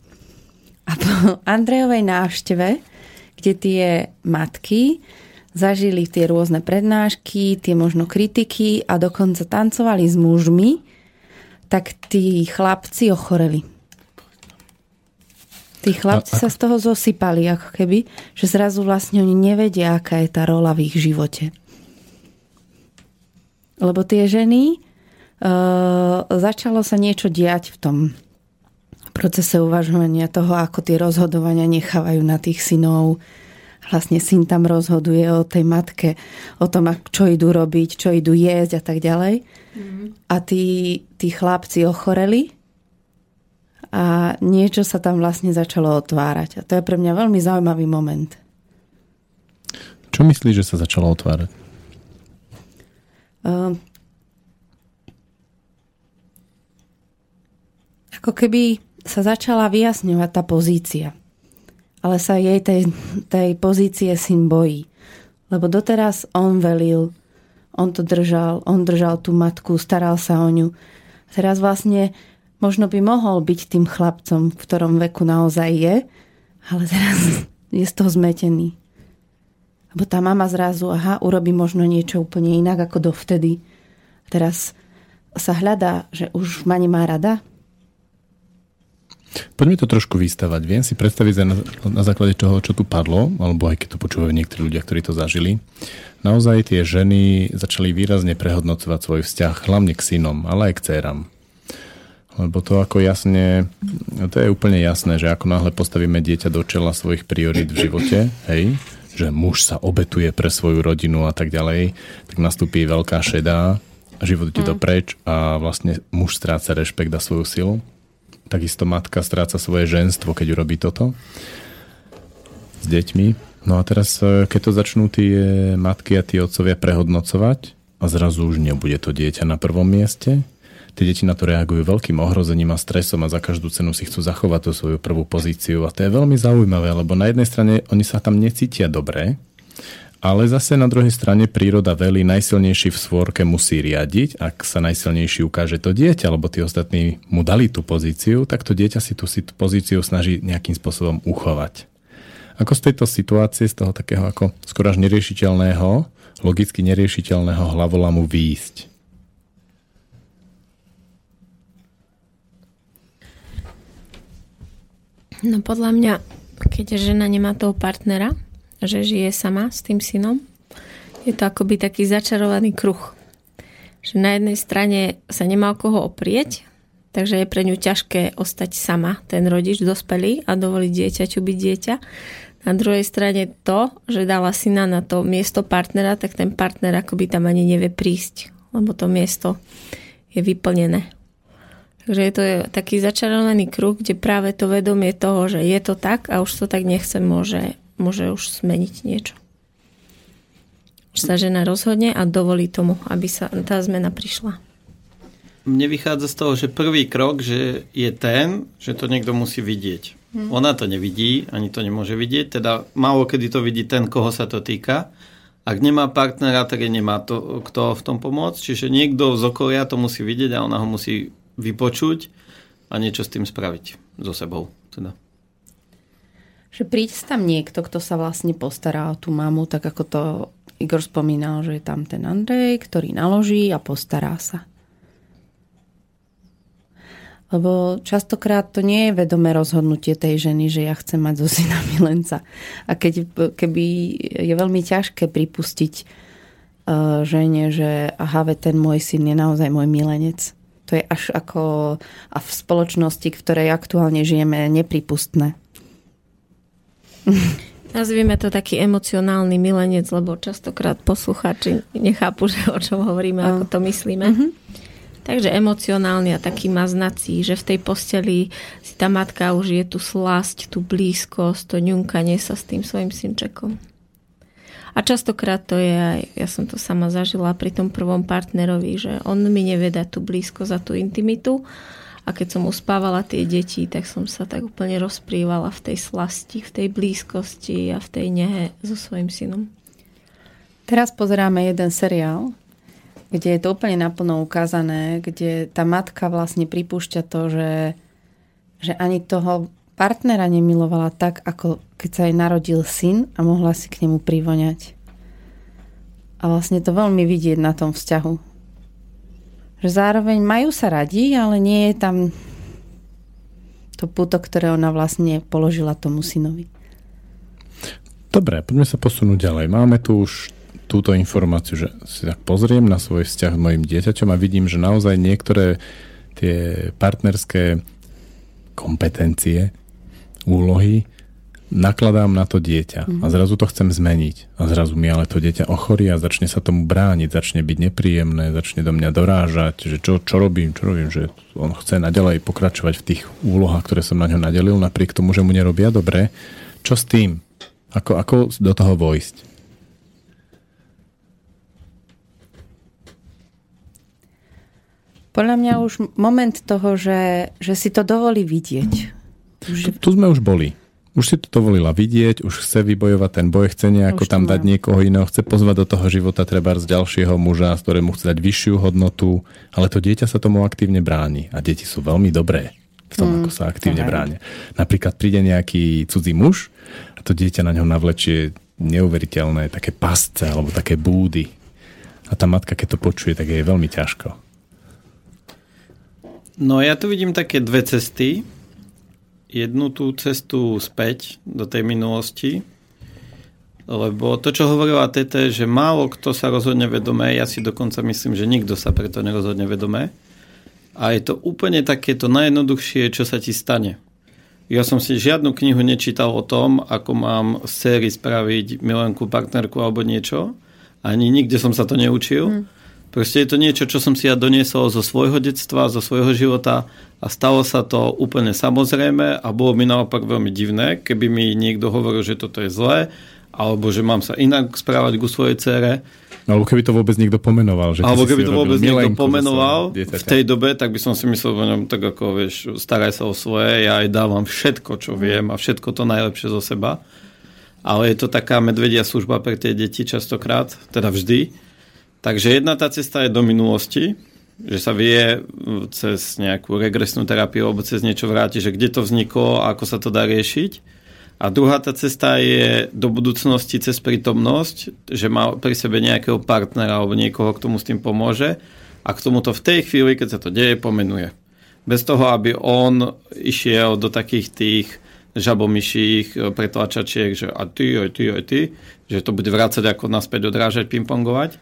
Speaker 4: A po Andrejovej návšteve, kde tie matky zažili tie rôzne prednášky, tie možno kritiky a dokonca tancovali s mužmi, tak tí chlapci ochoreli. Tí chlapci sa z toho zosypali, ako keby, že zrazu vlastne oni nevedia, aká je tá rola v ich živote. Lebo tie ženy, začalo sa niečo diať v tom procese uvažovania toho, ako tie rozhodovania nechávajú na tých synov. Vlastne syn tam rozhoduje o tej matke, o tom, čo idú robiť, čo idú jesť a tak ďalej. Mm. A tí, tí chlapci ochoreli a niečo sa tam vlastne začalo otvárať. A to je pre mňa veľmi zaujímavý moment.
Speaker 1: Čo myslíš, že sa začalo otvárať?
Speaker 4: Uh, ako keby sa začala vyjasňovať tá pozícia. Ale sa jej tej, tej pozície syn bojí. Lebo doteraz on velil, on to držal, on držal tú matku, staral sa o ňu. Teraz vlastne možno by mohol byť tým chlapcom, v ktorom veku naozaj je, ale teraz je z toho zmetený. Lebo tá mama zrazu, aha, urobí možno niečo úplne inak ako dovtedy. Teraz sa hľadá, že už ma nemá rada,
Speaker 1: Poďme to trošku vystavať. Viem si predstaviť na, na základe toho, čo tu padlo, alebo aj keď to počúvajú niektorí ľudia, ktorí to zažili. Naozaj tie ženy začali výrazne prehodnocovať svoj vzťah, hlavne k synom, ale aj k dcerám. Lebo to ako jasne, to je úplne jasné, že ako náhle postavíme dieťa do čela svojich priorít v živote, hej, že muž sa obetuje pre svoju rodinu a tak ďalej, tak nastúpi veľká šedá, život ide mm. preč a vlastne muž stráca rešpekt a svoju silu Takisto matka stráca svoje ženstvo, keď urobí toto s deťmi. No a teraz, e, keď to začnú tie matky a tí otcovia prehodnocovať a zrazu už nebude to dieťa na prvom mieste, tie deti na to reagujú veľkým ohrozením a stresom a za každú cenu si chcú zachovať tú svoju prvú pozíciu. A to je veľmi zaujímavé, lebo na jednej strane oni sa tam necítia dobre, ale zase na druhej strane príroda velí najsilnejší v svorke musí riadiť. Ak sa najsilnejší ukáže to dieťa, lebo tí ostatní mu dali tú pozíciu, tak to dieťa si tú pozíciu snaží nejakým spôsobom uchovať. Ako z tejto situácie, z toho takého ako skoro až neriešiteľného, logicky neriešiteľného hlavolamu výjsť?
Speaker 2: No podľa mňa, keď žena nemá toho partnera, že žije sama s tým synom. Je to akoby taký začarovaný kruh. Že na jednej strane sa nemá o koho oprieť, takže je pre ňu ťažké ostať sama, ten rodič dospelý a dovoliť dieťaťu byť dieťa. Na druhej strane to, že dala syna na to miesto partnera, tak ten partner akoby tam ani nevie prísť, lebo to miesto je vyplnené. Takže je to taký začarovaný kruh, kde práve to vedomie toho, že je to tak a už to tak nechcem, môže môže už zmeniť niečo. Že sa žena rozhodne a dovolí tomu, aby sa tá zmena prišla.
Speaker 3: Mne vychádza z toho, že prvý krok že je ten, že to niekto musí vidieť. Hmm. Ona to nevidí, ani to nemôže vidieť, teda málo kedy to vidí ten, koho sa to týka. Ak nemá partnera, tak nemá to, kto v tom pomôcť. Čiže niekto z okolia to musí vidieť a ona ho musí vypočuť a niečo s tým spraviť so sebou. Teda.
Speaker 4: Že príde tam niekto, kto sa vlastne postará o tú mamu, tak ako to Igor spomínal, že je tam ten Andrej, ktorý naloží a postará sa. Lebo častokrát to nie je vedomé rozhodnutie tej ženy, že ja chcem mať zo syna milenca. A keď, keby je veľmi ťažké pripustiť uh, žene, že aha, ten môj syn je naozaj môj milenec. To je až ako a v spoločnosti, v ktorej aktuálne žijeme, nepripustné.
Speaker 2: Nazvime to taký emocionálny milenec, lebo častokrát poslucháči nechápu, že o čom hovoríme, ako to myslíme. Uh-huh. Takže emocionálny a taký maznací, že v tej posteli si tá matka už je tu slasť, tú blízkosť, to ňunkanie sa s tým svojim synčekom. A častokrát to je aj, ja som to sama zažila pri tom prvom partnerovi, že on mi neveda tú blízkosť a tú intimitu a keď som uspávala tie deti, tak som sa tak úplne rozprývala v tej slasti, v tej blízkosti a v tej nehe so svojim synom.
Speaker 4: Teraz pozeráme jeden seriál, kde je to úplne naplno ukázané, kde tá matka vlastne pripúšťa to, že, že ani toho partnera nemilovala tak, ako keď sa jej narodil syn a mohla si k nemu privoňať. A vlastne to veľmi vidieť na tom vzťahu. Že zároveň majú sa radi, ale nie je tam to puto, ktoré ona vlastne položila tomu synovi.
Speaker 1: Dobre, poďme sa posunúť ďalej. Máme tu už túto informáciu, že si tak pozriem na svoj vzťah s mojim dieťaťom a vidím, že naozaj niektoré tie partnerské kompetencie, úlohy nakladám na to dieťa mm-hmm. a mhm. zrazu to chcem zmeniť. A zrazu mi ale to dieťa ochorí a začne sa tomu brániť, začne byť nepríjemné, začne do mňa dorážať, že čo, čo robím, čo robím, že on chce naďalej pokračovať v tých úlohách, ktoré som na ňo nadelil, napriek tomu, že mu nerobia dobre. Čo s tým? Ako, ako do toho vojsť?
Speaker 4: Podľa mňa už moment toho, že, že si to dovolí vidieť.
Speaker 1: Už... Tu, tu sme už boli. Už si to dovolila vidieť, už chce vybojovať ten boj, chce nejako tam dať niekoho iného, chce pozvať do toho života treba z ďalšieho muža, z ktorému chce dať vyššiu hodnotu, ale to dieťa sa tomu aktívne bráni. A deti sú veľmi dobré v tom, mm, ako sa aktívne bránia. Napríklad príde nejaký cudzí muž a to dieťa na ňo navlečie neuveriteľné také pasce alebo také búdy. A tá matka, keď to počuje, tak je veľmi ťažko.
Speaker 3: No ja tu vidím také dve cesty. Jednu tú cestu späť do tej minulosti, lebo to, čo hovorila Tete, že málo kto sa rozhodne vedomé, ja si dokonca myslím, že nikto sa preto nerozhodne vedomé. A je to úplne takéto najjednoduchšie, čo sa ti stane. Ja som si žiadnu knihu nečítal o tom, ako mám z sérii spraviť milenku, partnerku alebo niečo. Ani nikde som sa to neučil. Hmm Proste je to niečo, čo som si ja doniesol zo svojho detstva, zo svojho života a stalo sa to úplne samozrejme a bolo mi naopak veľmi divné, keby mi niekto hovoril, že toto je zlé, alebo že mám sa inak správať ku svojej cere.
Speaker 1: Alebo keby to vôbec niekto pomenoval. Že
Speaker 3: alebo keby to vôbec niekto pomenoval v tej dobe, tak by som si myslel o ňom tak ako, vieš, staraj sa o svoje, ja aj dávam všetko, čo viem a všetko to najlepšie zo seba. Ale je to taká medvedia služba pre tie deti častokrát, teda vždy Takže jedna tá cesta je do minulosti, že sa vie cez nejakú regresnú terapiu alebo cez niečo vrátiť, že kde to vzniklo a ako sa to dá riešiť. A druhá tá cesta je do budúcnosti cez prítomnosť, že má pri sebe nejakého partnera alebo niekoho, kto mu s tým pomôže a k tomu to v tej chvíli, keď sa to deje, pomenuje. Bez toho, aby on išiel do takých tých žabomyších pretlačačiek, že a ty, aj ty, aj ty, že to bude vrácať ako naspäť odrážať, pingpongovať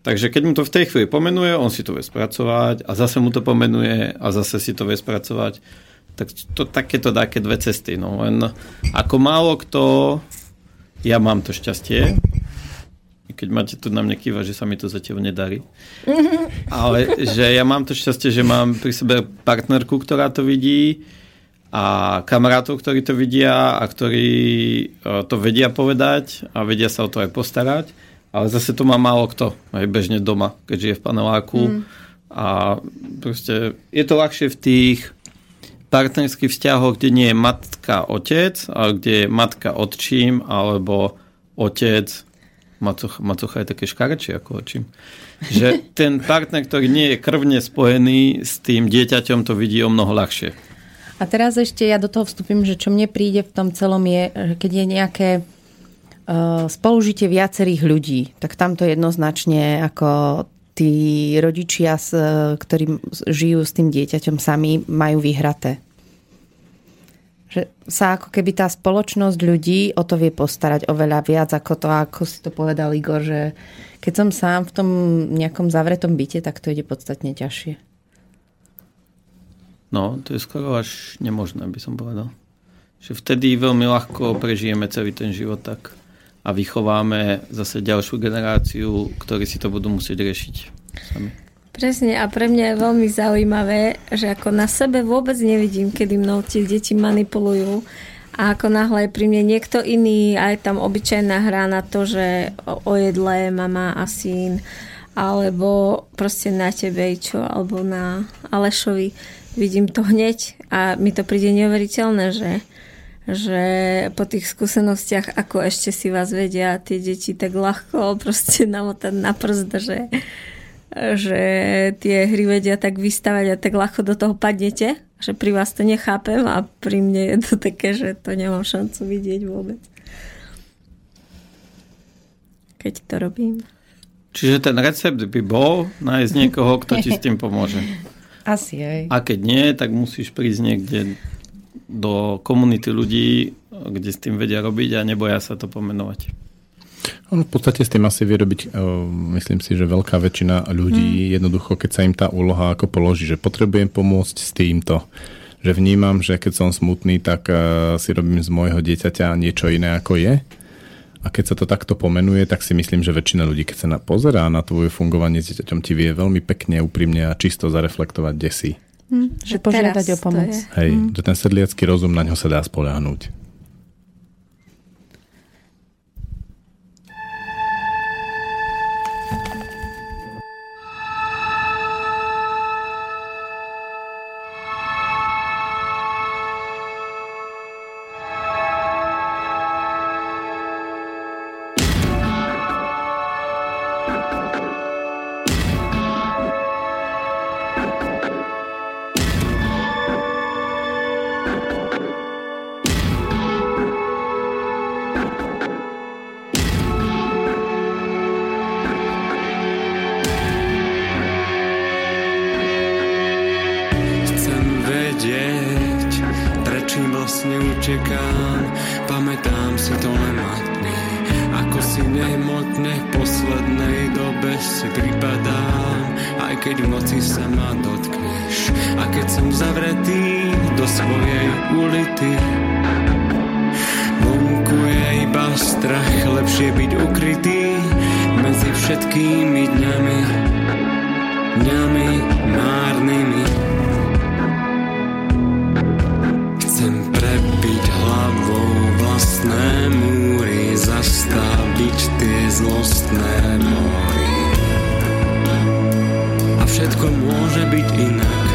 Speaker 3: Takže keď mu to v tej chvíli pomenuje, on si to vie spracovať a zase mu to pomenuje a zase si to vie spracovať. Tak to takéto také dve cesty. No. Len ako málo kto, ja mám to šťastie, keď máte tu na mňa kýva, že sa mi to zatiaľ nedarí. Ale že ja mám to šťastie, že mám pri sebe partnerku, ktorá to vidí a kamarátov, ktorí to vidia a ktorí e, to vedia povedať a vedia sa o to aj postarať ale zase to má málo kto, aj bežne doma, keď žije v paneláku. Mm. A proste je to ľahšie v tých partnerských vzťahoch, kde nie je matka, otec, ale kde je matka, otčím, alebo otec, macocha, macocha je také škarčie ako očím. Že ten partner, ktorý nie je krvne spojený s tým dieťaťom, to vidí o mnoho ľahšie.
Speaker 4: A teraz ešte ja do toho vstúpim, že čo mne príde v tom celom je, keď je nejaké spolužitie viacerých ľudí, tak tamto jednoznačne ako tí rodičia, ktorí žijú s tým dieťaťom sami, majú vyhraté. Že sa ako keby tá spoločnosť ľudí o to vie postarať oveľa viac ako to, ako si to povedal Igor, že keď som sám v tom nejakom zavretom byte, tak to ide podstatne ťažšie.
Speaker 3: No, to je skoro až nemožné, by som povedal. Že vtedy veľmi ľahko prežijeme celý ten život tak a vychováme zase ďalšiu generáciu, ktorí si to budú musieť riešiť sami.
Speaker 2: Presne a pre mňa je veľmi zaujímavé, že ako na sebe vôbec nevidím, kedy mnou tie deti manipulujú a ako náhle je pri mne niekto iný, aj tam obyčajná hra na to, že o jedle mama a syn, alebo proste na tebe čo, alebo na Alešovi. Vidím to hneď a mi to príde neuveriteľné, že že po tých skúsenostiach, ako ešte si vás vedia tie deti tak ľahko proste namotať na prst, že, že tie hry vedia tak vystavať a tak ľahko do toho padnete, že pri vás to nechápem a pri mne je to také, že to nemám šancu vidieť vôbec. Keď to robím.
Speaker 3: Čiže ten recept by bol nájsť niekoho, kto ti s tým pomôže.
Speaker 4: Asi aj.
Speaker 3: A keď nie, tak musíš prísť niekde do komunity ľudí, kde s tým vedia robiť a neboja sa to pomenovať.
Speaker 5: On v podstate s tým asi vie robiť, e, myslím si, že veľká väčšina ľudí mm. jednoducho, keď sa im tá úloha ako položí, že potrebujem pomôcť s týmto, že vnímam, že keď som smutný, tak e, si robím z môjho dieťaťa niečo iné ako je. A keď sa to takto pomenuje, tak si myslím, že väčšina ľudí, keď sa na pozerá na tvoje fungovanie s dieťaťom, ti vie veľmi pekne, úprimne a čisto zareflektovať, kde si.
Speaker 4: Hm, že požiadať o pomoc.
Speaker 5: Hej, hm. že ten sedliacký rozum na ňo sa dá spoľahnúť.
Speaker 1: dňami,
Speaker 5: dňami márnymi. Chcem prebiť hlavou vlastné múry, zastaviť tie zlostné mory. A všetko môže byť inak.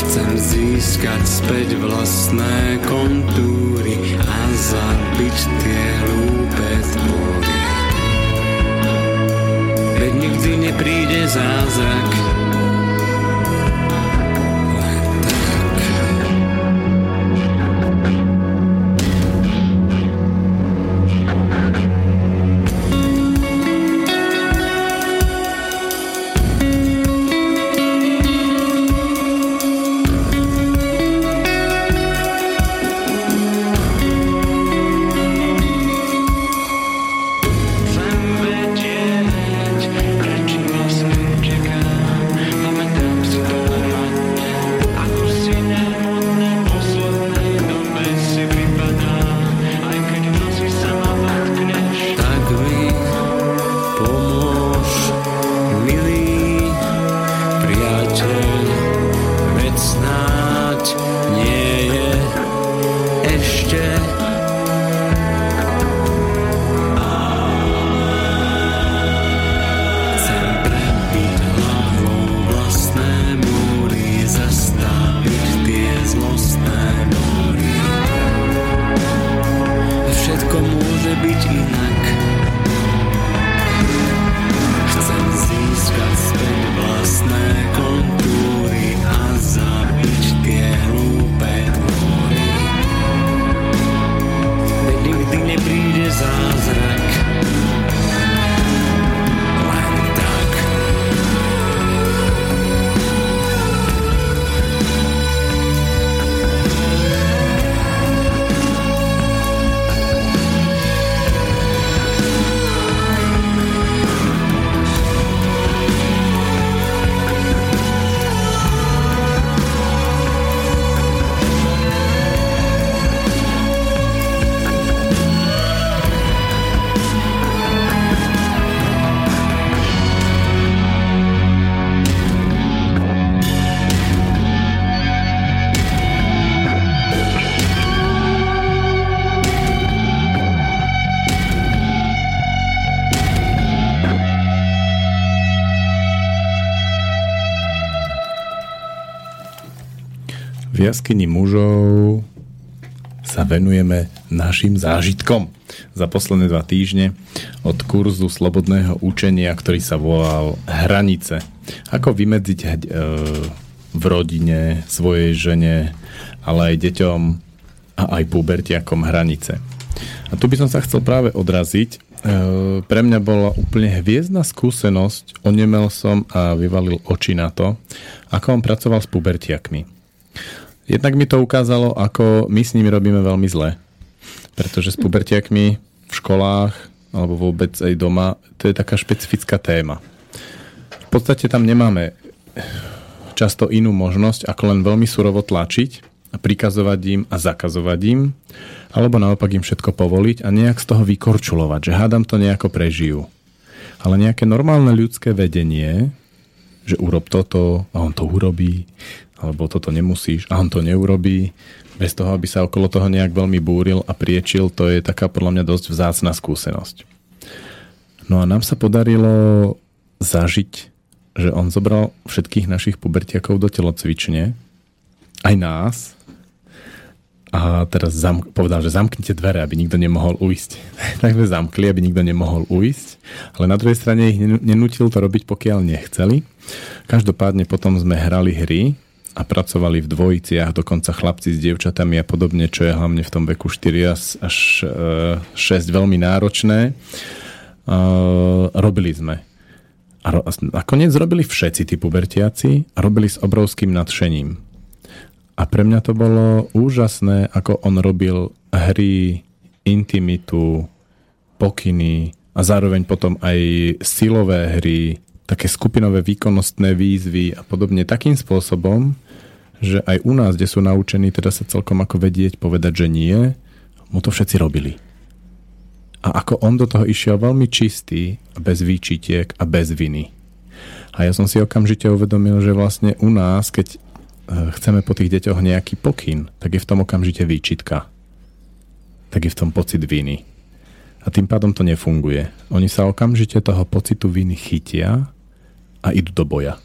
Speaker 5: Chcem získať späť vlastné kontúry a zabiť tie hlúpe tvory veď nikdy nepríde zázrak.
Speaker 1: Jaskyni mužov sa venujeme našim zážitkom za posledné dva týždne od kurzu slobodného učenia, ktorý sa volal Hranice. Ako vymedziť e, v rodine, svojej žene, ale aj deťom a aj pubertiakom hranice. A tu by som sa chcel práve odraziť. E, pre mňa bola úplne hviezdna skúsenosť, onemel som a vyvalil oči na to, ako on pracoval s pubertiakmi. Jednak mi to ukázalo, ako my s nimi robíme veľmi zle. Pretože s pubertiakmi v školách alebo vôbec aj doma, to je taká špecifická téma. V podstate tam nemáme často inú možnosť, ako len veľmi surovo tlačiť a prikazovať im a zakazovať im, alebo naopak im všetko povoliť a nejak z toho vykorčulovať, že hádam to nejako prežijú. Ale nejaké normálne ľudské vedenie, že urob toto a on to urobí, alebo toto nemusíš a on to neurobí, bez toho, aby sa okolo toho nejak veľmi búril a priečil, to je taká podľa mňa dosť vzácna skúsenosť. No a nám sa podarilo zažiť, že on zobral všetkých našich pubertiakov do telocvične, aj nás, a teraz zam, povedal, že zamknite dvere, aby nikto nemohol uísť. tak sme zamkli, aby nikto nemohol uísť, ale na druhej strane ich nenútil to robiť, pokiaľ nechceli. Každopádne potom sme hrali hry, a pracovali v dvojiciach, dokonca chlapci s dievčatami a podobne, čo je hlavne v tom veku 4 až 6 e, veľmi náročné. Robili sme. A nakoniec robili všetci tí pubertiaci a robili s obrovským nadšením. A pre mňa to bolo úžasné, ako on robil hry, intimitu, pokyny a zároveň potom aj silové hry, také skupinové výkonnostné výzvy a podobne takým spôsobom, že aj u nás, kde sú naučení teda sa celkom ako vedieť, povedať, že nie, mu to všetci robili. A ako on do toho išiel veľmi čistý, bez výčitiek a bez viny. A ja som si okamžite uvedomil, že vlastne u nás, keď e, chceme po tých deťoch nejaký pokyn, tak je v tom okamžite výčitka. Tak je v tom pocit viny. A tým pádom to nefunguje. Oni sa okamžite toho pocitu viny chytia a idú do boja.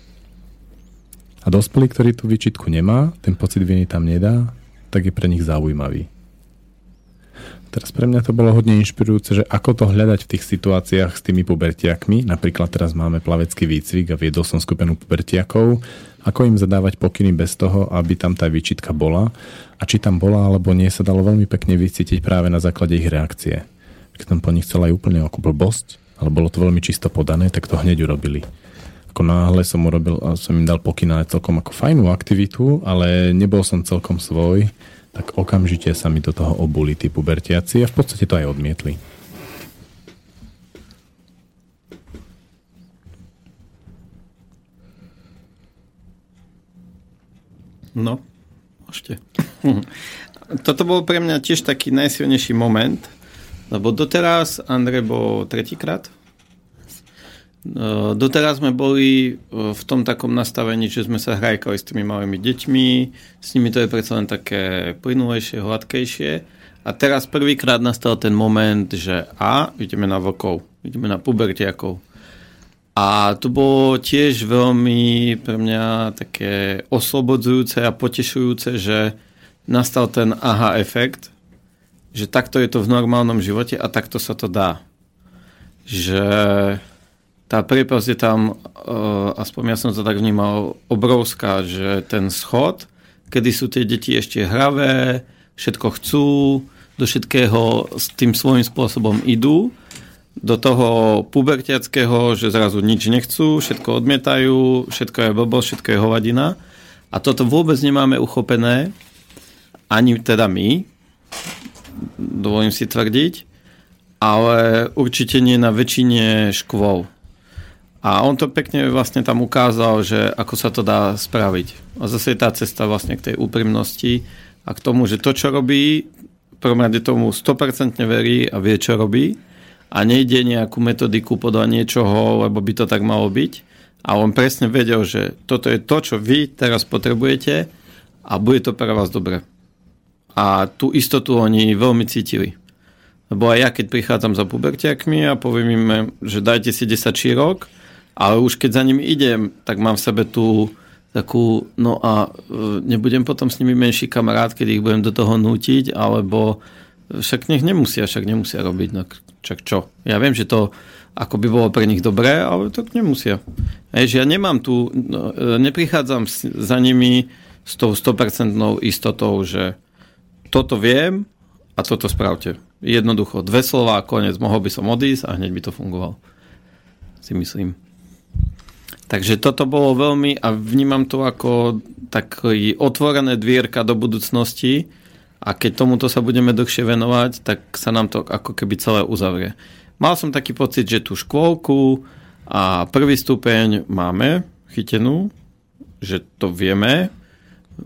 Speaker 1: A dospelý, ktorý tú výčitku nemá, ten pocit viny tam nedá, tak je pre nich zaujímavý. Teraz pre mňa to bolo hodne inšpirujúce, že ako to hľadať v tých situáciách s tými pubertiakmi. Napríklad teraz máme plavecký výcvik a viedol som skupinu pubertiakov. Ako im zadávať pokyny bez toho, aby tam tá výčitka bola. A či tam bola alebo nie, sa dalo veľmi pekne vycítiť práve na základe ich reakcie. Keď som po nich chcela aj úplne ako blbosť, ale bolo to veľmi čisto podané, tak to hneď urobili ako náhle som urobil, som im dal pokyn na celkom ako fajnú aktivitu, ale nebol som celkom svoj, tak okamžite sa mi do toho obuli tí pubertiaci a v podstate to aj odmietli.
Speaker 3: No, môžete. Toto bol pre mňa tiež taký najsilnejší moment, lebo doteraz Andrej bol tretíkrát doteraz sme boli eh, v tom takom nastavení, že sme sa hrajkali s tými malými deťmi, s nimi to je predsa len také plynulejšie, hladkejšie. A teraz prvýkrát nastal ten moment, že a, ideme na vlkov, ideme na pubertiakov. A to bolo tiež veľmi pre mňa také oslobodzujúce a potešujúce, že nastal ten aha efekt, že takto je to v normálnom živote a takto sa to dá. Že tá priepasť je tam, uh, aspoň ja som to tak vnímal, obrovská, že ten schod, kedy sú tie deti ešte hravé, všetko chcú, do všetkého s tým svojím spôsobom idú, do toho pubertiackého, že zrazu nič nechcú, všetko odmietajú, všetko je blbo, všetko je hovadina. A toto vôbec nemáme uchopené, ani teda my, dovolím si tvrdiť, ale určite nie na väčšine škôl. A on to pekne vlastne tam ukázal, že ako sa to dá spraviť. A zase je tá cesta vlastne k tej úprimnosti a k tomu, že to, čo robí, prvom rade tomu 100% verí a vie, čo robí a nejde nejakú metodiku podľa niečoho, lebo by to tak malo byť. A on presne vedel, že toto je to, čo vy teraz potrebujete a bude to pre vás dobre. A tú istotu oni veľmi cítili. Lebo aj ja, keď prichádzam za pubertiakmi a poviem im, že dajte si 10 šírok, ale už keď za ním idem, tak mám v sebe tú takú, no a e, nebudem potom s nimi menší kamarát, keď ich budem do toho nútiť, alebo však nech nemusia, však nemusia robiť, no čak čo. Ja viem, že to ako by bolo pre nich dobré, ale to nemusia. Hej, že ja nemám tu, no, e, neprichádzam za nimi s tou 100% istotou, že toto viem a toto spravte. Jednoducho, dve slova, koniec, mohol by som odísť a hneď by to fungovalo. Si myslím. Takže toto bolo veľmi, a vnímam to ako taký otvorené dvierka do budúcnosti a keď tomuto sa budeme dlhšie venovať, tak sa nám to ako keby celé uzavrie. Mal som taký pocit, že tú škôlku a prvý stupeň máme chytenú, že to vieme,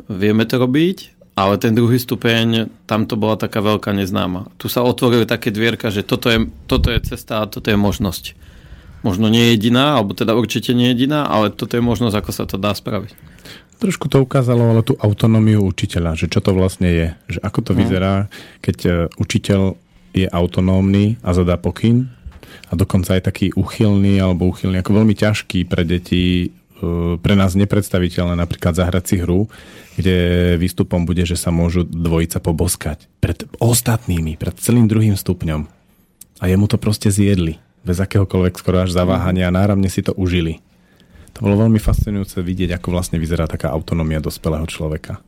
Speaker 3: vieme to robiť, ale ten druhý stupeň, tam to bola taká veľká neznáma. Tu sa otvorili také dvierka, že toto je, toto je cesta a toto je možnosť možno nie jediná, alebo teda určite nie jediná, ale toto je možnosť, ako sa to dá spraviť.
Speaker 1: Trošku to ukázalo ale tú autonómiu učiteľa, že čo to vlastne je, že ako to no. vyzerá, keď e, učiteľ je autonómny a zadá pokyn a dokonca aj taký uchylný alebo uchylný, ako veľmi ťažký pre deti, e, pre nás nepredstaviteľné napríklad zahrať si hru, kde výstupom bude, že sa môžu dvojica poboskať pred ostatnými, pred celým druhým stupňom. A jemu to proste zjedli bez akéhokoľvek skoro až zaváhania a náramne si to užili. To bolo veľmi fascinujúce vidieť, ako vlastne vyzerá taká autonómia dospelého človeka.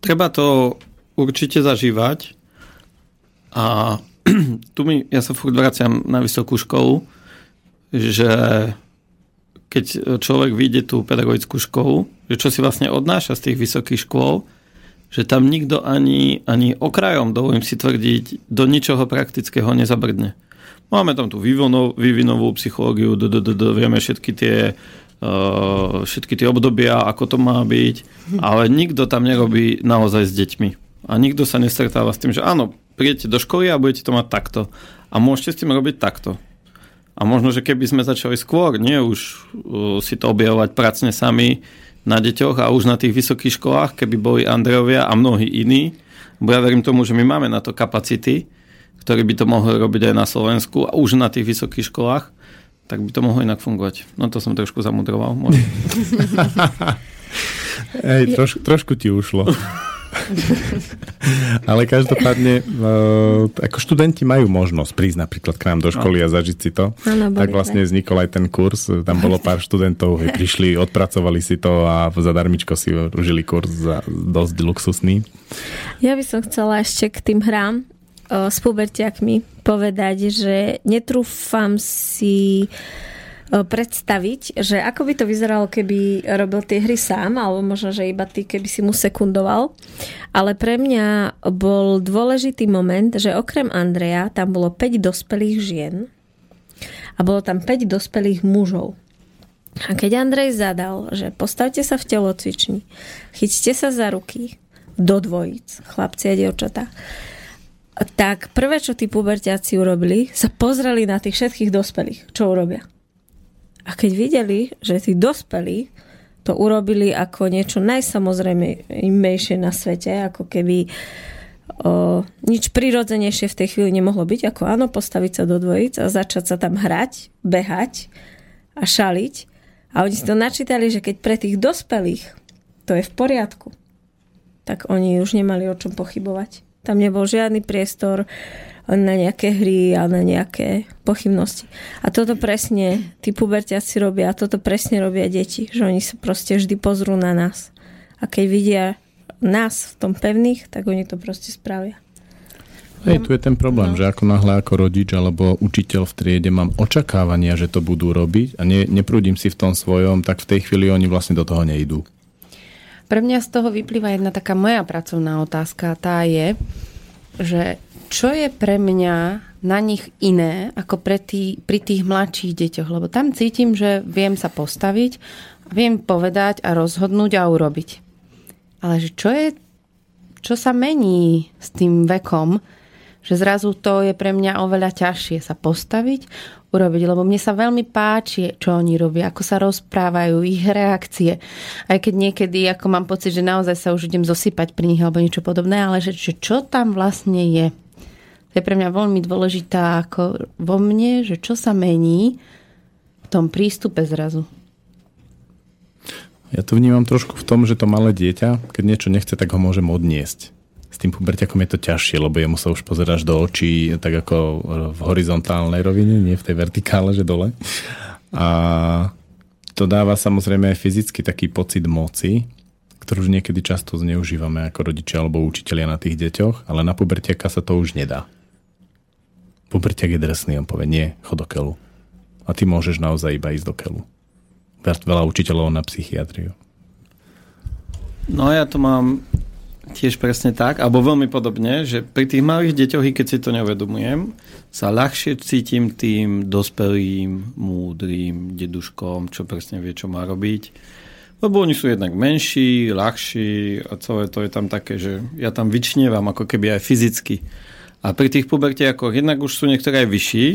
Speaker 3: Treba to určite zažívať a tu mi, ja sa furt vraciam na vysokú školu, že keď človek vyjde tú pedagogickú školu, že čo si vlastne odnáša z tých vysokých škôl, že tam nikto ani, ani okrajom, dovolím si tvrdiť, do ničoho praktického nezabrdne. Máme tam tú vývinovú, vývinovú psychológiu, d, d, d, d, vieme všetky tie, uh, všetky tie obdobia, ako to má byť, ale nikto tam nerobí naozaj s deťmi. A nikto sa nestretáva s tým, že áno, prídete do školy a budete to mať takto. A môžete s tým robiť takto. A možno, že keby sme začali skôr, nie už uh, si to objavovať pracne sami, na deťoch a už na tých vysokých školách, keby boli Andrejovia a mnohí iní, bo ja verím tomu, že my máme na to kapacity, ktorí by to mohli robiť aj na Slovensku a už na tých vysokých školách, tak by to mohlo inak fungovať. No to som trošku zamudroval.
Speaker 1: Hej, troš, trošku ti ušlo. Ale každopádne, uh, ako študenti majú možnosť prísť napríklad k nám do školy a zažiť si to.
Speaker 2: Ano,
Speaker 1: tak vlastne vznikol aj ten kurz. Tam bolo pár študentov, prišli, odpracovali si to a zadarmičko si užili kurz za dosť luxusný.
Speaker 2: Ja by som chcela ešte k tým hrám uh, s pubertiakmi povedať, že netrúfam si E, predstaviť, že ako by to vyzeralo, keby robil tie hry sám, alebo možno, že iba ty, keby si mu sekundoval. Ale pre mňa bol dôležitý moment, že okrem Andreja tam bolo 5 dospelých žien a bolo tam 5 dospelých mužov. A keď Andrej zadal, že postavte sa v telocvični, chyťte sa za ruky do dvojic, chlapci a dievčatá, tak prvé, čo tí pubertiaci urobili, sa pozreli na tých všetkých dospelých, čo urobia. A keď videli, že tí dospelí to urobili ako niečo najsamozrejmejšie na svete, ako keby o, nič prirodzenejšie v tej chvíli nemohlo byť, ako áno, postaviť sa do dvojic a začať sa tam hrať, behať a šaliť. A oni si to načítali, že keď pre tých dospelých to je v poriadku, tak oni už nemali o čom pochybovať. Tam nebol žiadny priestor na nejaké hry a na nejaké pochybnosti. A toto presne tí pubertiaci robia a toto presne robia deti, že oni sa proste vždy pozrú na nás. A keď vidia nás v tom pevných, tak oni to proste spravia.
Speaker 1: Hej, tu je ten problém, no. že ako náhle ako rodič alebo učiteľ v triede mám očakávania, že to budú robiť a ne, neprúdim si v tom svojom, tak v tej chvíli oni vlastne do toho nejdú.
Speaker 4: Pre mňa z toho vyplýva jedna taká moja pracovná otázka. Tá je, že čo je pre mňa na nich iné ako pre tý, pri tých mladších deťoch, lebo tam cítim, že viem sa postaviť, viem povedať a rozhodnúť a urobiť. Ale že čo je, čo sa mení s tým vekom, že zrazu to je pre mňa oveľa ťažšie sa postaviť, urobiť, lebo mne sa veľmi páči, čo oni robia, ako sa rozprávajú, ich reakcie. Aj keď niekedy, ako mám pocit, že naozaj sa už idem zosypať pri nich alebo niečo podobné, ale že, že čo tam vlastne je. To je pre mňa veľmi dôležitá ako vo mne, že čo sa mení v tom prístupe zrazu.
Speaker 1: Ja to vnímam trošku v tom, že to malé dieťa, keď niečo nechce, tak ho môžem odniesť. S tým puberťakom je to ťažšie, lebo jemu sa už pozeráš do očí, tak ako v horizontálnej rovine, nie v tej vertikále, že dole. A to dáva samozrejme aj fyzicky taký pocit moci, ktorú už niekedy často zneužívame ako rodičia alebo učitelia na tých deťoch, ale na pubertiaka sa to už nedá. Pubertiak je drsný, on povie, nie, chod do keľu. A ty môžeš naozaj iba ísť do keľu veľa učiteľov na psychiatriu.
Speaker 3: No ja to mám tiež presne tak, alebo veľmi podobne, že pri tých malých deťoch, keď si to neuvedomujem, sa ľahšie cítim tým dospelým, múdrym deduškom, čo presne vie, čo má robiť. Lebo oni sú jednak menší, ľahší a celé to je tam také, že ja tam vyčnievam ako keby aj fyzicky. A pri tých pubertiakoch jednak už sú niektoré aj vyšší,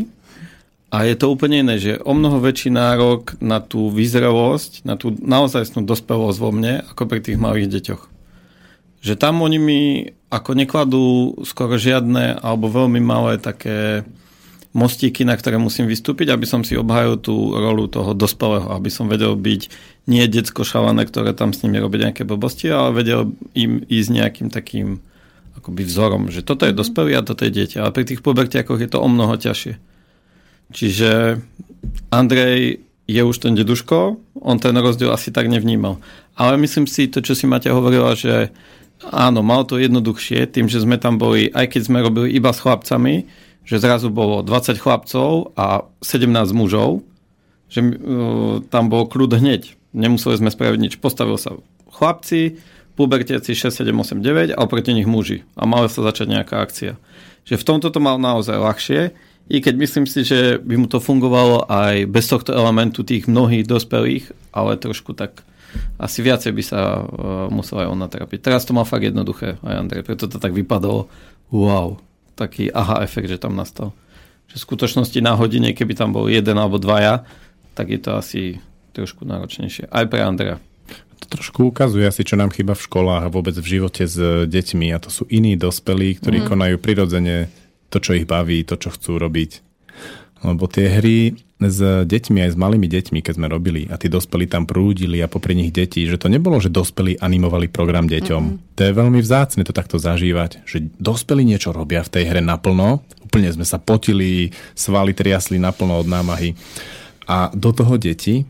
Speaker 3: a je to úplne iné, že o mnoho väčší nárok na tú vyzrelosť, na tú naozajstnú dospelosť vo mne, ako pri tých malých deťoch. Že tam oni mi ako nekladú skoro žiadne alebo veľmi malé také mostíky, na ktoré musím vystúpiť, aby som si obhajil tú rolu toho dospelého, aby som vedel byť nie decko šalané, ktoré tam s nimi robí nejaké blbosti, ale vedel im ísť nejakým takým akoby vzorom, že toto je dospelý a toto je dieťa. Ale pri tých pubertiakoch je to o mnoho ťažšie. Čiže Andrej je už ten deduško, on ten rozdiel asi tak nevnímal. Ale myslím si, to, čo si Maťa hovorila, že áno, mal to jednoduchšie, tým, že sme tam boli, aj keď sme robili iba s chlapcami, že zrazu bolo 20 chlapcov a 17 mužov, že uh, tam bol kľud hneď. Nemuseli sme spraviť nič. Postavil sa chlapci, pubertiaci 6, 7, 8, 9 a oproti nich muži. A mala sa začať nejaká akcia. Že v tomto to mal naozaj ľahšie i keď myslím si, že by mu to fungovalo aj bez tohto elementu tých mnohých dospelých, ale trošku tak asi viacej by sa uh, musel aj on natrapiť. Teraz to má fakt jednoduché aj Andrej, preto to tak vypadalo wow, taký aha efekt, že tam nastal. Že v skutočnosti na hodine, keby tam bol jeden alebo dvaja, tak je to asi trošku náročnejšie. Aj pre Andreja.
Speaker 1: Trošku ukazuje asi, čo nám chýba v školách a vôbec v živote s deťmi a to sú iní dospelí, ktorí mm. konajú prirodzene to, čo ich baví, to, čo chcú robiť. Lebo tie hry s deťmi, aj s malými deťmi, keď sme robili a tí dospelí tam prúdili a popri nich deti, že to nebolo, že dospelí animovali program deťom. Mm-hmm. To je veľmi vzácne to takto zažívať, že dospelí niečo robia v tej hre naplno, úplne sme sa potili, svaly triasli naplno od námahy a do toho deti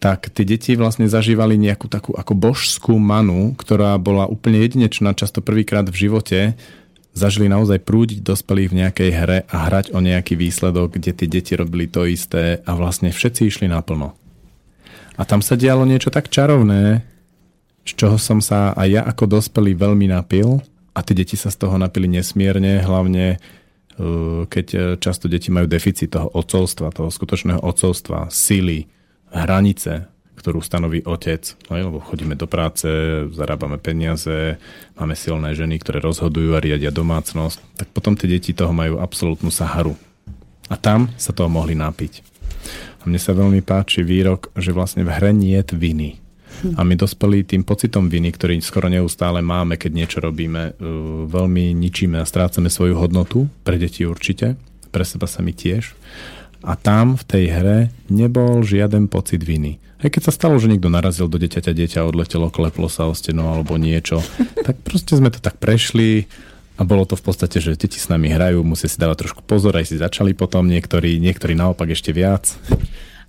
Speaker 1: tak tie deti vlastne zažívali nejakú takú ako božskú manu, ktorá bola úplne jedinečná, často prvýkrát v živote, zažili naozaj prúdiť dospelých v nejakej hre a hrať o nejaký výsledok, kde tie deti robili to isté a vlastne všetci išli naplno. A tam sa dialo niečo tak čarovné, z čoho som sa aj ja ako dospelý veľmi napil a tie deti sa z toho napili nesmierne, hlavne e, keď e, často deti majú deficit toho ocovstva, toho skutočného ocovstva, síly, hranice, ktorú stanoví otec, no, lebo chodíme do práce, zarábame peniaze, máme silné ženy, ktoré rozhodujú a riadia domácnosť, tak potom tie deti toho majú absolútnu saharu. A tam sa toho mohli napiť. A mne sa veľmi páči výrok, že vlastne v hre nie je viny. A my dospelí tým pocitom viny, ktorý skoro neustále máme, keď niečo robíme, uh, veľmi ničíme a strácame svoju hodnotu, pre deti určite, pre seba sa mi tiež. A tam v tej hre nebol žiaden pocit viny. Aj keď sa stalo, že niekto narazil do dieťaťa, dieťa odletelo, kleplo sa o stenu alebo niečo, tak proste sme to tak prešli a bolo to v podstate, že deti s nami hrajú, musia si dávať trošku pozor, aj si začali potom niektorí, niektorí naopak ešte viac.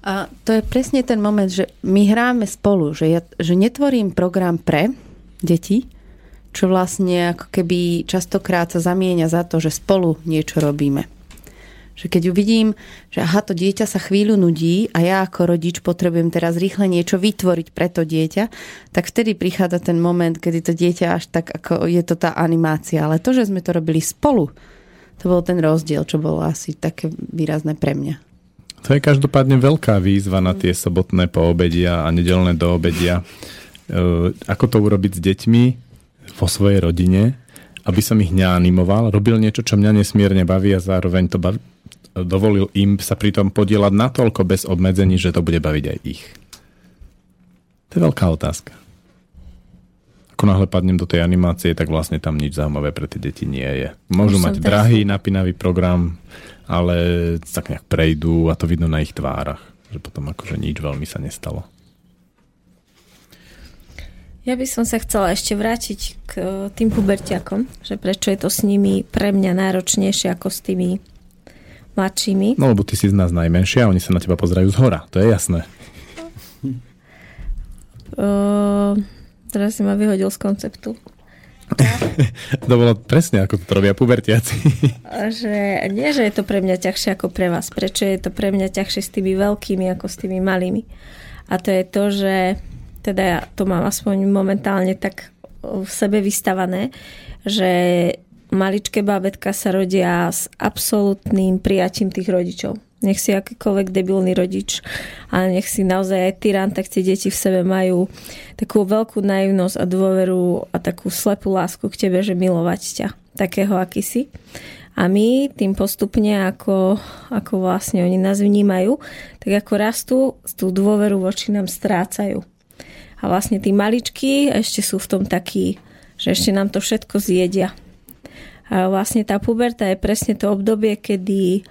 Speaker 4: A to je presne ten moment, že my hráme spolu, že, ja, že netvorím program pre deti, čo vlastne ako keby častokrát sa zamieňa za to, že spolu niečo robíme. Že keď uvidím, že aha, to dieťa sa chvíľu nudí a ja ako rodič potrebujem teraz rýchle niečo vytvoriť pre to dieťa, tak vtedy prichádza ten moment, kedy to dieťa až tak, ako je to tá animácia. Ale to, že sme to robili spolu, to bol ten rozdiel, čo bolo asi také výrazné pre mňa.
Speaker 1: To je každopádne veľká výzva na tie sobotné poobedia a nedelné doobedia. E, ako to urobiť s deťmi vo svojej rodine, aby som ich neanimoval, robil niečo, čo mňa nesmierne baví a zároveň to baví, dovolil im sa pritom podielať natoľko bez obmedzení, že to bude baviť aj ich? To je veľká otázka. Ako náhle padnem do tej animácie, tak vlastne tam nič zaujímavé pre tie deti nie je. Môžu Už mať drahý, napínavý program, ale tak nejak prejdú a to vidno na ich tvárach, že potom akože nič veľmi sa nestalo.
Speaker 2: Ja by som sa chcela ešte vrátiť k e, tým pubertiakom, že prečo je to s nimi pre mňa náročnejšie ako s tými mladšími.
Speaker 1: No lebo ty si z nás najmenšia a oni sa na teba pozerajú z hora, to je jasné.
Speaker 2: Uh, teraz si ma vyhodil z konceptu.
Speaker 1: to bolo presne ako to robia pubertiaci.
Speaker 2: že nie, že je to pre mňa ťažšie ako pre vás. Prečo je to pre mňa ťažšie s tými veľkými ako s tými malými? A to je to, že teda ja to mám aspoň momentálne tak v sebe vystavané, že maličké bábetka sa rodia s absolútnym prijatím tých rodičov. Nech si akýkoľvek debilný rodič, ale nech si naozaj aj tyran, tak tie deti v sebe majú takú veľkú naivnosť a dôveru a takú slepú lásku k tebe, že milovať ťa, takého, aký si. A my tým postupne, ako, ako vlastne oni nás vnímajú, tak ako rastú, tú dôveru voči nám strácajú. A vlastne tí maličky ešte sú v tom takí, že ešte nám to všetko zjedia. A vlastne tá puberta je presne to obdobie, kedy,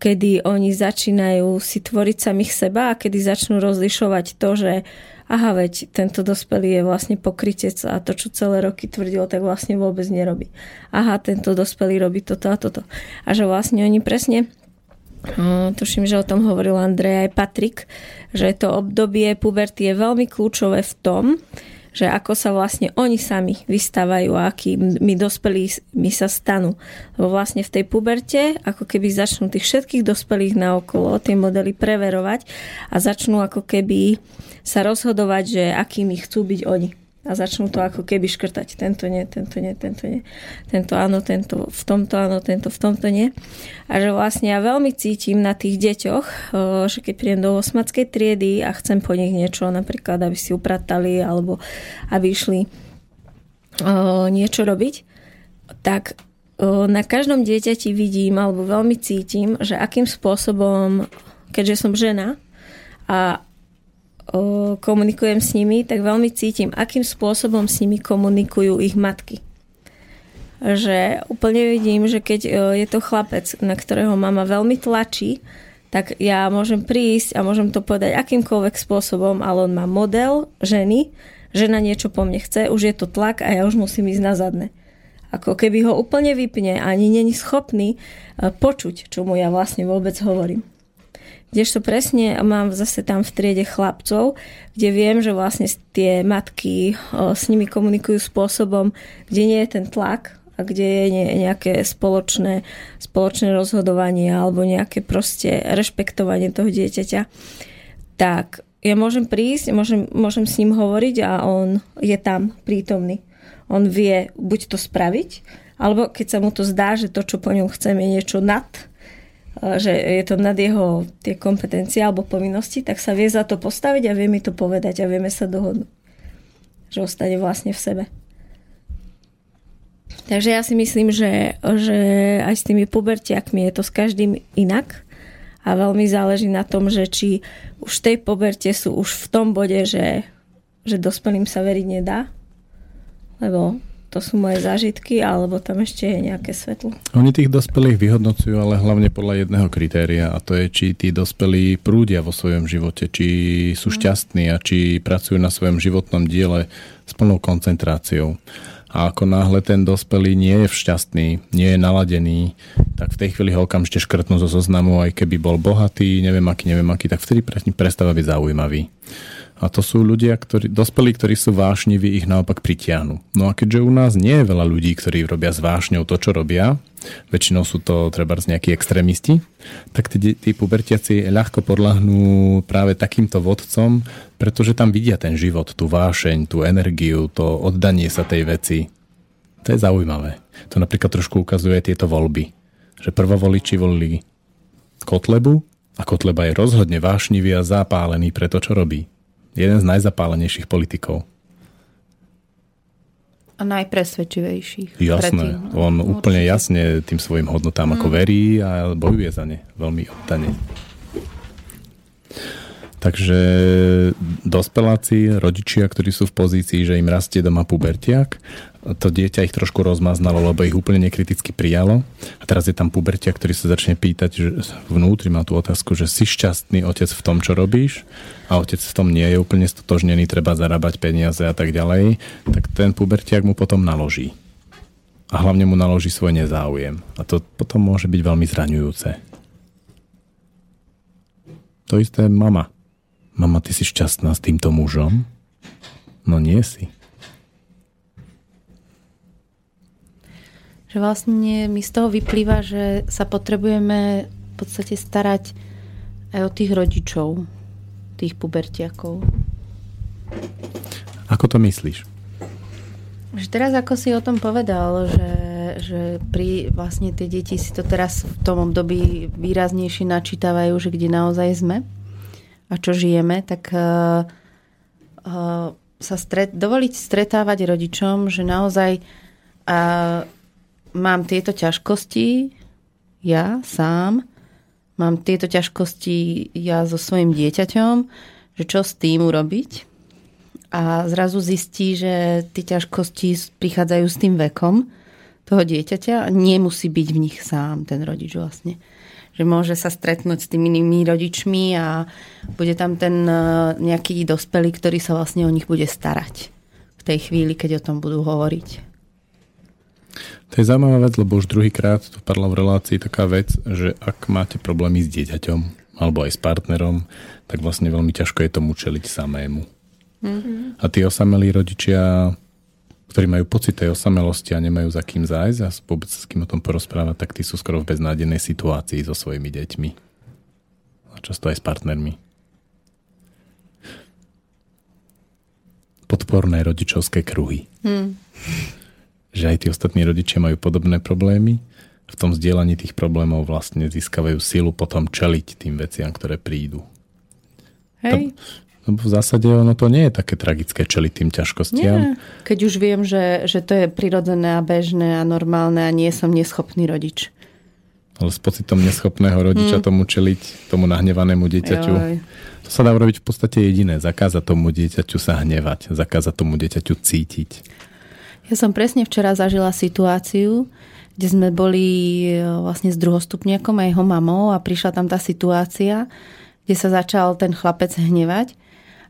Speaker 2: kedy oni začínajú si tvoriť samých seba a kedy začnú rozlišovať to, že aha, veď tento dospelý je vlastne pokrytec a to, čo celé roky tvrdil, tak vlastne vôbec nerobí. Aha, tento dospelý robí toto a toto. A že vlastne oni presne tuším, že o tom hovoril Andrej aj Patrik, že to obdobie puberty je veľmi kľúčové v tom, že ako sa vlastne oni sami vystávajú a aký my dospelí my sa stanú. Lebo vlastne v tej puberte, ako keby začnú tých všetkých dospelých naokolo tie modely preverovať a začnú ako keby sa rozhodovať, že akými chcú byť oni a začnú to ako keby škrtať. Tento nie, tento nie, tento nie. Tento áno, tento v tomto áno, tento v tomto nie. A že vlastne ja veľmi cítim na tých deťoch, že keď prídem do osmackej triedy a chcem po nich niečo, napríklad, aby si upratali alebo aby išli niečo robiť, tak na každom dieťati vidím alebo veľmi cítim, že akým spôsobom, keďže som žena a komunikujem s nimi, tak veľmi cítim, akým spôsobom s nimi komunikujú ich matky. Že úplne vidím, že keď je to chlapec, na ktorého mama veľmi tlačí, tak ja môžem prísť a môžem to povedať akýmkoľvek spôsobom, ale on má model ženy, žena niečo po mne chce, už je to tlak a ja už musím ísť na zadne. Ako keby ho úplne vypne, ani není schopný počuť, čo mu ja vlastne vôbec hovorím. Kdežto presne mám zase tam v triede chlapcov, kde viem, že vlastne tie matky o, s nimi komunikujú spôsobom, kde nie je ten tlak a kde je nejaké spoločné, spoločné rozhodovanie alebo nejaké proste rešpektovanie toho dieťaťa, tak ja môžem prísť, môžem, môžem s ním hovoriť a on je tam prítomný. On vie buď to spraviť, alebo keď sa mu to zdá, že to, čo po ňom chcem, je niečo nad, že je to nad jeho tie kompetencie alebo povinnosti, tak sa vie za to postaviť a vie mi to povedať a vieme sa dohodnúť. Že ostane vlastne v sebe. Takže ja si myslím, že, že aj s tými pubertiakmi je to s každým inak a veľmi záleží na tom, že či už v tej poberte sú už v tom bode, že, že dospelým sa veriť nedá, lebo to sú moje zážitky, alebo tam ešte je nejaké svetlo.
Speaker 1: Oni tých dospelých vyhodnocujú, ale hlavne podľa jedného kritéria a to je, či tí dospelí prúdia vo svojom živote, či sú mhm. šťastní a či pracujú na svojom životnom diele s plnou koncentráciou. A ako náhle ten dospelý nie je šťastný, nie je naladený, tak v tej chvíli ho okamžite škrtnú zo zoznamu, aj keby bol bohatý, neviem aký, neviem aký, tak vtedy prestáva byť zaujímavý. A to sú ľudia, ktorí, dospelí, ktorí sú vášniví, ich naopak pritiahnu. No a keďže u nás nie je veľa ľudí, ktorí robia s vášňou to, čo robia, väčšinou sú to treba nejakí extrémisti, tak tí, tí pubertiaci ľahko podľahnú práve takýmto vodcom, pretože tam vidia ten život, tú vášeň, tú energiu, to oddanie sa tej veci. To je zaujímavé. To napríklad trošku ukazuje tieto voľby. Že prvovoliči volili Kotlebu a Kotleba je rozhodne vášnivý a zapálený pre to, čo robí jeden z najzapálenejších politikov.
Speaker 4: A najpresvedčivejších.
Speaker 1: Jasné. Predtým. On Určite. úplne jasne tým svojim hodnotám mm. ako verí a bojuje za ne. Veľmi oddane. Takže dospeláci, rodičia, ktorí sú v pozícii, že im rastie doma pubertiak, to dieťa ich trošku rozmaznalo, lebo ich úplne nekriticky prijalo. A teraz je tam pubertia, ktorý sa začne pýtať, že vnútri má tú otázku, že si šťastný otec v tom, čo robíš a otec v tom nie je úplne stotožnený, treba zarábať peniaze a tak ďalej, tak ten pubertiak mu potom naloží. A hlavne mu naloží svoj nezáujem. A to potom môže byť veľmi zraňujúce. To isté mama. Mama, ty si šťastná s týmto mužom? No nie si.
Speaker 4: Že vlastne mi z toho vyplýva, že sa potrebujeme v podstate starať aj o tých rodičov, tých pubertiakov.
Speaker 1: Ako to myslíš?
Speaker 4: Že teraz, ako si o tom povedal, že, že pri vlastne tie deti si to teraz v tom období výraznejšie načítavajú, že kde naozaj sme a čo žijeme, tak uh, uh, sa stret, dovoliť stretávať rodičom, že naozaj uh, mám tieto ťažkosti, ja sám, mám tieto ťažkosti ja so svojim dieťaťom, že čo s tým urobiť. A zrazu zistí, že tie ťažkosti prichádzajú s tým vekom toho dieťaťa a nemusí byť v nich sám ten rodič vlastne. Že môže sa stretnúť s tými inými rodičmi a bude tam ten e, nejaký dospelý, ktorý sa vlastne o nich bude starať v tej chvíli, keď o tom budú hovoriť.
Speaker 1: To je zaujímavá vec, lebo už druhýkrát tu padla v relácii taká vec, že ak máte problémy s dieťaťom alebo aj s partnerom, tak vlastne veľmi ťažko je tomu čeliť samému. Mm-hmm. A tí osamelí rodičia, ktorí majú pocit tej osamelosti a nemajú za kým zájsť a vôbec s kým o tom porozprávať, tak tí sú skoro v beznádenej situácii so svojimi deťmi. A často aj s partnermi. Podporné rodičovské kruhy. Mm že aj tí ostatní rodičia majú podobné problémy. V tom zdieľaní tých problémov vlastne získavajú silu potom čeliť tým veciam, ktoré prídu.
Speaker 4: Hej.
Speaker 1: To, v zásade ono to nie je také tragické čeliť tým ťažkostiam.
Speaker 4: Nie. Keď už viem, že, že to je prirodzené a bežné a normálne a nie som neschopný rodič.
Speaker 1: Ale s pocitom neschopného rodiča hmm. tomu čeliť, tomu nahnevanému dieťaťu. Joj. To sa dá urobiť v podstate jediné. Zakázať tomu dieťaťu sa hnevať. Zakázať tomu dieťaťu cítiť.
Speaker 4: Ja som presne včera zažila situáciu, kde sme boli e, vlastne s druhostupniakom a jeho mamou a prišla tam tá situácia, kde sa začal ten chlapec hnevať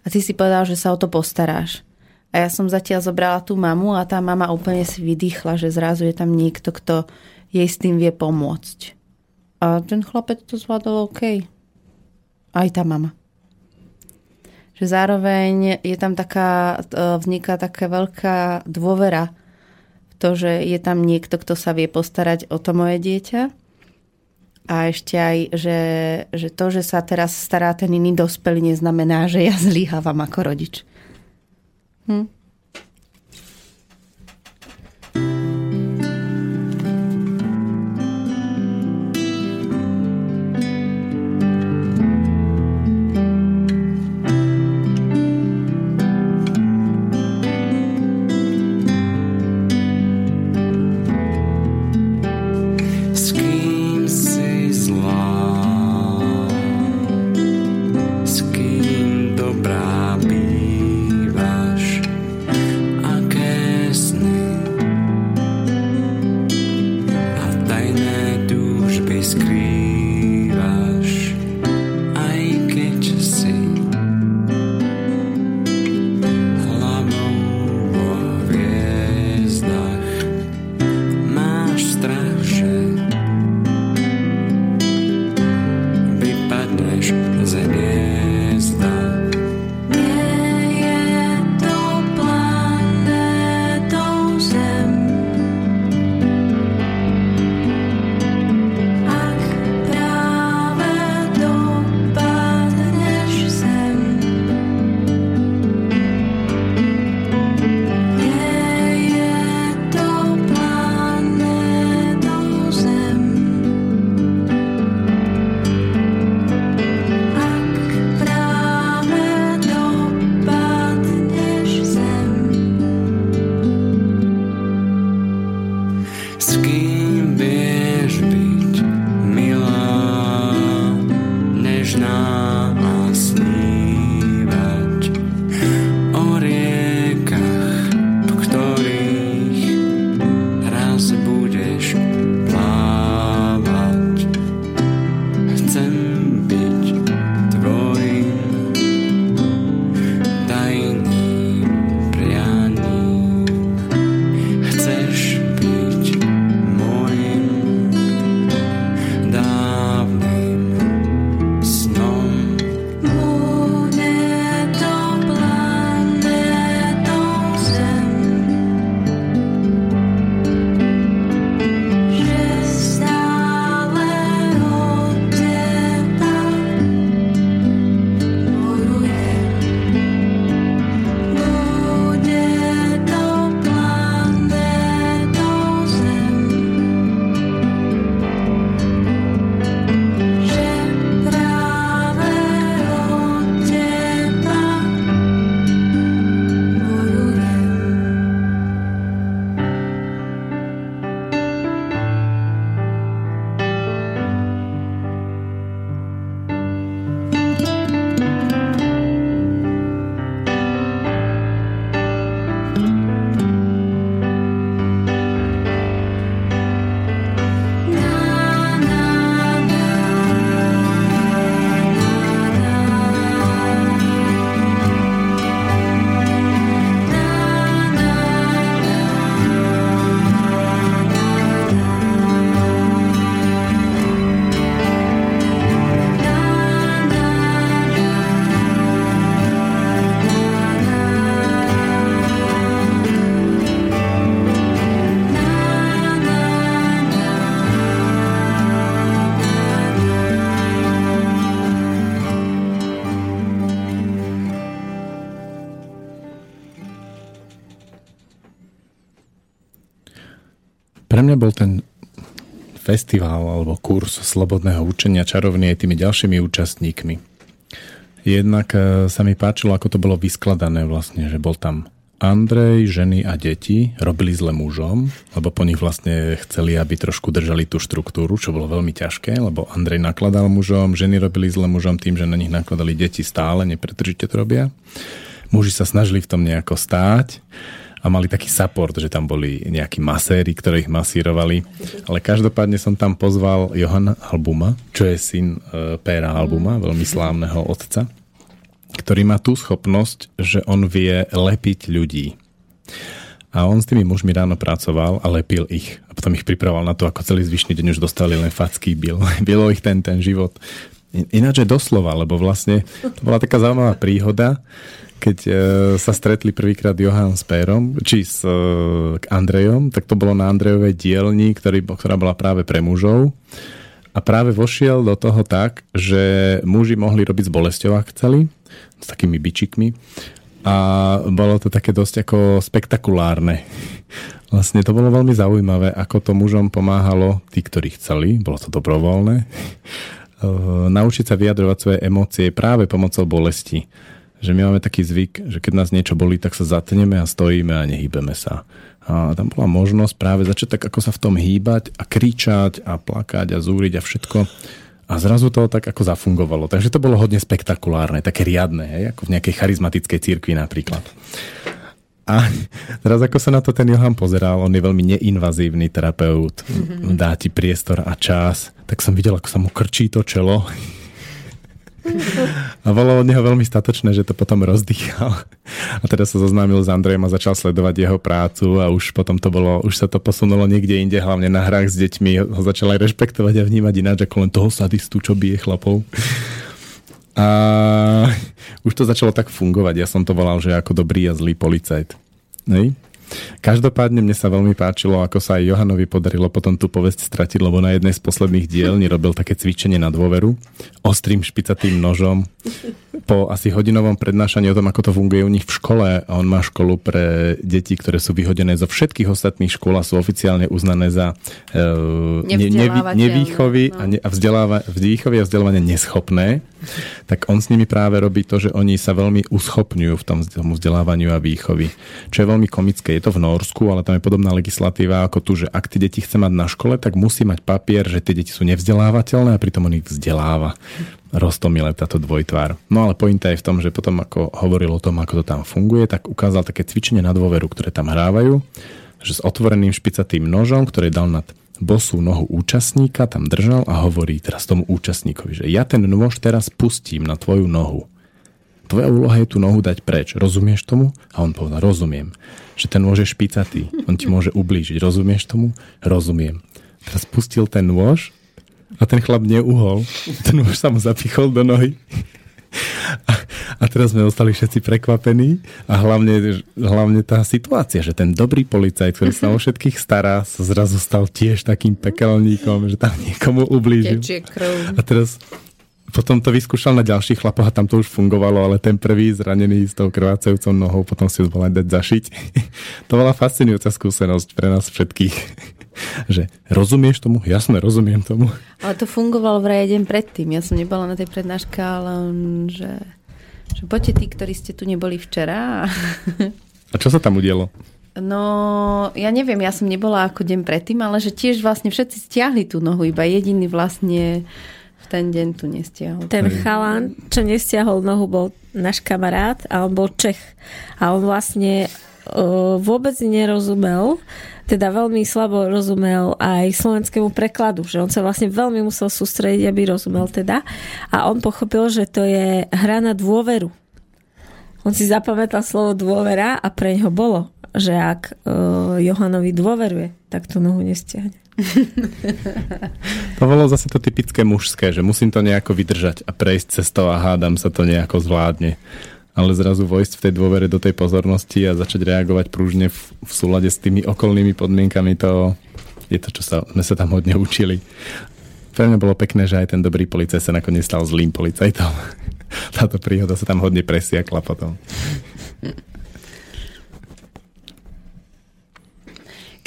Speaker 4: a ty si povedal, že sa o to postaráš. A ja som zatiaľ zobrala tú mamu a tá mama úplne si vydýchla, že zrazu je tam niekto, kto jej s tým vie pomôcť. A ten chlapec to zvládol OK. Aj tá mama že zároveň je tam taká, e, vzniká taká veľká dôvera v to, že je tam niekto, kto sa vie postarať o to moje dieťa. A ešte aj, že, že to, že sa teraz stará ten iný dospelý, neznamená, že ja zlyhávam ako rodič. Hm?
Speaker 1: Pre mňa bol ten festival alebo kurz slobodného učenia čarovný aj tými ďalšími účastníkmi. Jednak e, sa mi páčilo, ako to bolo vyskladané vlastne, že bol tam Andrej, ženy a deti robili zle mužom, lebo po nich vlastne chceli, aby trošku držali tú štruktúru, čo bolo veľmi ťažké, lebo Andrej nakladal mužom, ženy robili zle mužom tým, že na nich nakladali deti stále, nepretržite to robia. Muži sa snažili v tom nejako stáť a mali taký support, že tam boli nejakí maséri, ktorí ich masírovali. Ale každopádne som tam pozval Johana Albuma, čo je syn e, Péra Albuma, veľmi slávneho otca ktorý má tú schopnosť, že on vie lepiť ľudí. A on s tými mužmi ráno pracoval a lepil ich. A potom ich pripravoval na to, ako celý zvyšný deň už dostali len facky, bil, bilo ich ten, ten život. Ináč je doslova, lebo vlastne to bola taká zaujímavá príhoda, keď e, sa stretli prvýkrát Johan s Pérom, či s e, Andrejom, tak to bolo na Andrejovej dielni, ktorý, ktorá bola práve pre mužov. A práve vošiel do toho tak, že muži mohli robiť s bolesťou, ak chceli, s takými bičikmi. A bolo to také dosť ako spektakulárne. Vlastne to bolo veľmi zaujímavé, ako to mužom pomáhalo tí, ktorí chceli, bolo to dobrovoľné, naučiť sa vyjadrovať svoje emócie práve pomocou bolesti. Že my máme taký zvyk, že keď nás niečo bolí, tak sa zatneme a stojíme a nehýbeme sa. A tam bola možnosť práve začať tak ako sa v tom hýbať a kričať a plakať a zúriť a všetko a zrazu to tak ako zafungovalo. Takže to bolo hodne spektakulárne, také riadne, hej, ako v nejakej charizmatickej cirkvi napríklad. A teraz ako sa na to ten Johan pozeral, on je veľmi neinvazívny terapeut, dá ti priestor a čas, tak som videl, ako sa mu krčí to čelo a bolo od neho veľmi statočné, že to potom rozdýchal. A teda sa zoznámil s Andrejom a začal sledovať jeho prácu a už potom to bolo, už sa to posunulo niekde inde, hlavne na hrách s deťmi. Ho začal aj rešpektovať a vnímať ináč ako len toho sadistu, čo bije chlapov. A už to začalo tak fungovať. Ja som to volal, že ako dobrý a zlý policajt. Nej? Každopádne mne sa veľmi páčilo, ako sa aj Johanovi podarilo potom tú povesť stratiť, lebo na jednej z posledných dielní robil také cvičenie na dôveru ostrým špicatým nožom po asi hodinovom prednášaní o tom, ako to funguje u nich v škole a on má školu pre deti, ktoré sú vyhodené zo všetkých ostatných škôl a sú oficiálne uznané za ne, nevý, nevýchovy no. a, ne, a vzdeláva, výchovy a vzdelávanie neschopné, tak on s nimi práve robí to, že oni sa veľmi uschopňujú v tom vzdelávaniu a výchovy. Čo je veľmi komické. Je to v Norsku, ale tam je podobná legislatíva ako tu, že ak tie deti chce mať na škole, tak musí mať papier, že tie deti sú nevzdelávateľné a pritom on ich vzdeláva. Rostomile táto dvojtvár. No ale pointa je v tom, že potom ako hovoril o tom, ako to tam funguje, tak ukázal také cvičenie na dôveru, ktoré tam hrávajú, že s otvoreným špicatým nožom, ktorý dal nad bosú nohu účastníka, tam držal a hovorí teraz tomu účastníkovi, že ja ten nôž teraz pustím na tvoju nohu. Tvoja úloha je tú nohu dať preč. Rozumieš tomu? A on povedal, rozumiem. Že ten nôž je špicatý. On ti môže ublížiť. Rozumieš tomu? Rozumiem. Teraz pustil ten nôž a ten chlap neuhol. Ten už sa mu zapichol do nohy. A, a teraz sme ostali všetci prekvapení a hlavne, hlavne tá situácia, že ten dobrý policajt, ktorý sa o všetkých stará, sa zrazu stal tiež takým pekelníkom, že tam niekomu ublížil. A teraz potom to vyskúšal na ďalších chlapoch a tam to už fungovalo, ale ten prvý zranený s tou krvácajúcou nohou potom si už bol dať zašiť. to bola fascinujúca skúsenosť pre nás všetkých že rozumieš tomu? Jasne, rozumiem tomu.
Speaker 4: Ale to fungovalo vraj deň predtým. Ja som nebola na tej prednáške, ale že, že poďte tí, ktorí ste tu neboli včera.
Speaker 1: A čo sa tam udialo?
Speaker 4: No, ja neviem, ja som nebola ako deň predtým, ale že tiež vlastne všetci stiahli tú nohu, iba jediný vlastne v ten deň tu nestiahol.
Speaker 2: Ten chalan, čo nestiahol nohu, bol náš kamarát a on bol Čech. A on vlastne uh, vôbec nerozumel teda veľmi slabo rozumel aj slovenskému prekladu, že on sa vlastne veľmi musel sústrediť, aby rozumel teda. A on pochopil, že to je hra na dôveru. On si zapamätal slovo dôvera a pre neho bolo, že ak uh, Johanovi dôveruje, tak to nohu nestiahne.
Speaker 1: To bolo zase to typické mužské, že musím to nejako vydržať a prejsť cestou a hádam sa to nejako zvládne ale zrazu vojsť v tej dôvere do tej pozornosti a začať reagovať prúžne v, v súlade s tými okolnými podmienkami, to je to, čo sa, sme sa tam hodne učili. Pre mňa bolo pekné, že aj ten dobrý policajt sa nakoniec stal zlým policajtom. Táto príhoda sa tam hodne presiakla potom.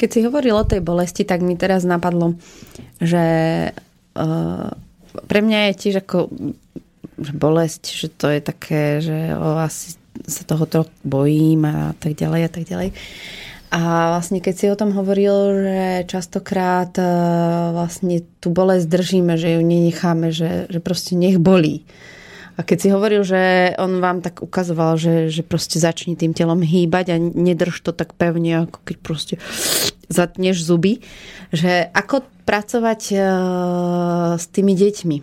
Speaker 4: Keď si hovoril o tej bolesti, tak mi teraz napadlo, že uh, pre mňa je tiež ako že bolesť, že to je také, že o, asi sa toho trochu bojím a tak ďalej a tak ďalej. A vlastne keď si o tom hovoril, že častokrát uh, vlastne tú bolesť držíme, že ju nenecháme, že, že proste nech bolí. A keď si hovoril, že on vám tak ukazoval, že, že proste začni tým telom hýbať a nedrž to tak pevne, ako keď proste zatneš zuby, že ako pracovať uh, s tými deťmi.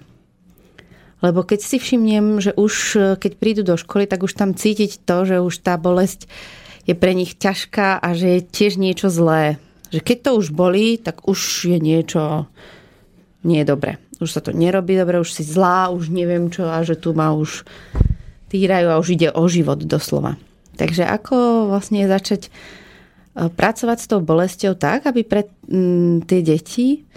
Speaker 4: Lebo keď si všimnem, že už keď prídu do školy, tak už tam cítiť to, že už tá bolesť je pre nich ťažká a že je tiež niečo zlé. Že keď to už bolí, tak už je niečo nie je dobre. Už sa to nerobí dobre, už si zlá, už neviem čo a že tu ma už týrajú a už ide o život doslova. Takže ako vlastne začať pracovať s tou bolesťou tak, aby pre tie deti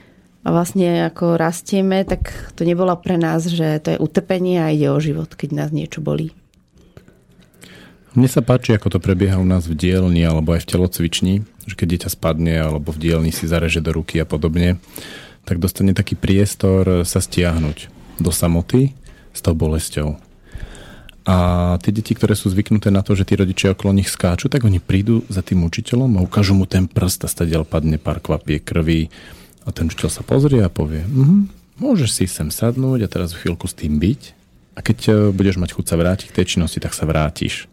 Speaker 4: vlastne ako rastieme, tak to nebolo pre nás, že to je utrpenie a ide o život, keď nás niečo bolí.
Speaker 1: Mne sa páči, ako to prebieha u nás v dielni alebo aj v telocvični, že keď dieťa spadne alebo v dielni si zareže do ruky a podobne, tak dostane taký priestor sa stiahnuť do samoty s tou bolesťou. A tie deti, ktoré sú zvyknuté na to, že tí rodičia okolo nich skáču, tak oni prídu za tým učiteľom a ukážu mu ten prst a stadiaľ padne pár kvapie krvi. A ten učiteľ sa pozrie a povie, mm, môžeš si sem sadnúť a teraz chvíľku s tým byť. A keď e, budeš mať chuť sa vrátiť k tej činnosti, tak sa vrátiš.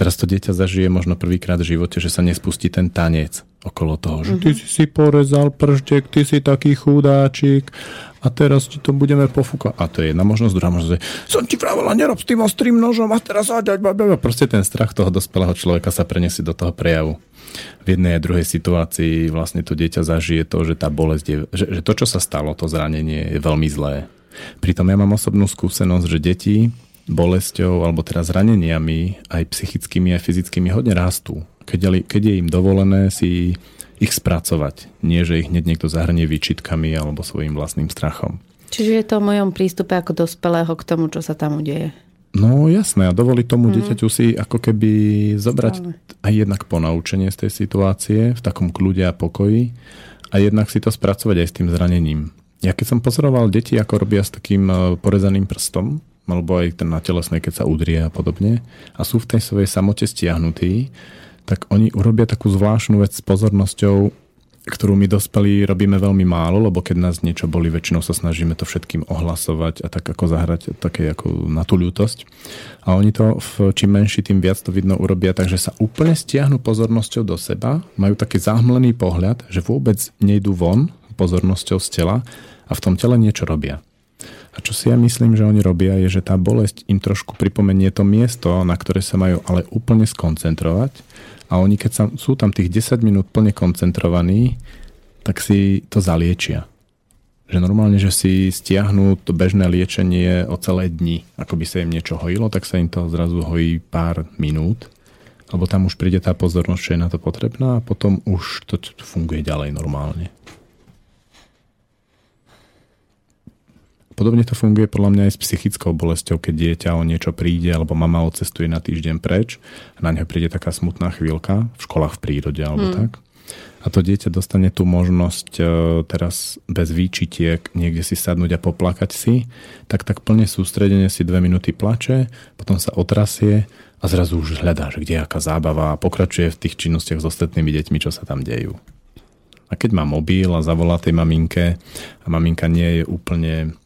Speaker 1: Teraz to dieťa zažije možno prvýkrát v živote, že sa nespustí ten tanec okolo toho, že ty mhm. si si porezal prštek, ty si taký chudáčik a teraz ti to budeme pofúkať. A to je jedna možnosť, druhá možnosť, som ti vravela, nerob s tým ostrým nožom a teraz proste ten strach toho dospelého človeka sa preniesie do toho prejavu. V jednej a druhej situácii vlastne to dieťa zažije to, že tá bolesť je, že, že to, čo sa stalo, to zranenie je veľmi zlé. Pritom ja mám osobnú skúsenosť, že deti bolesťou alebo teda zraneniami aj psychickými, aj fyzickými hodne rastú. Keď, keď je im dovolené si ich spracovať. Nie, že ich hneď niekto zahrnie výčitkami alebo svojim vlastným strachom.
Speaker 4: Čiže je to o mojom prístupe ako dospelého k tomu, čo sa tam udeje.
Speaker 1: No jasné, a dovoliť tomu mm. dieťaťu si ako keby zobrať Stále. aj jednak ponaučenie z tej situácie v takom kľude a pokoji a jednak si to spracovať aj s tým zranením. Ja keď som pozoroval deti, ako robia s takým e, porezaným prstom, alebo aj ten na telesnej, keď sa udrie a podobne, a sú v tej svojej samote stiahnutí, tak oni urobia takú zvláštnu vec s pozornosťou, ktorú my dospelí robíme veľmi málo, lebo keď nás niečo boli, väčšinou sa snažíme to všetkým ohlasovať a tak ako zahrať také ako na tú ľútosť. A oni to v, čím menší, tým viac to vidno urobia, takže sa úplne stiahnu pozornosťou do seba, majú taký zahmlený pohľad, že vôbec nejdú von pozornosťou z tela a v tom tele niečo robia. A čo si ja myslím, že oni robia, je, že tá bolesť im trošku pripomenie to miesto, na ktoré sa majú ale úplne skoncentrovať a oni, keď sa, sú tam tých 10 minút plne koncentrovaní, tak si to zaliečia. Že normálne, že si stiahnu to bežné liečenie o celé dni. Ako by sa im niečo hojilo, tak sa im to zrazu hojí pár minút. Lebo tam už príde tá pozornosť, čo je na to potrebná a potom už to funguje ďalej normálne. Podobne to funguje podľa mňa aj s psychickou bolesťou, keď dieťa o niečo príde alebo mama odcestuje na týždeň preč a na neho príde taká smutná chvíľka v školách v prírode alebo hmm. tak. A to dieťa dostane tú možnosť e, teraz bez výčitiek niekde si sadnúť a poplakať si, tak tak plne sústredenie si dve minúty plače, potom sa otrasie a zrazu už hľadá, že kde je aká zábava a pokračuje v tých činnostiach s ostatnými deťmi, čo sa tam dejú. A keď má mobil a zavolá tej maminke a maminka nie je úplne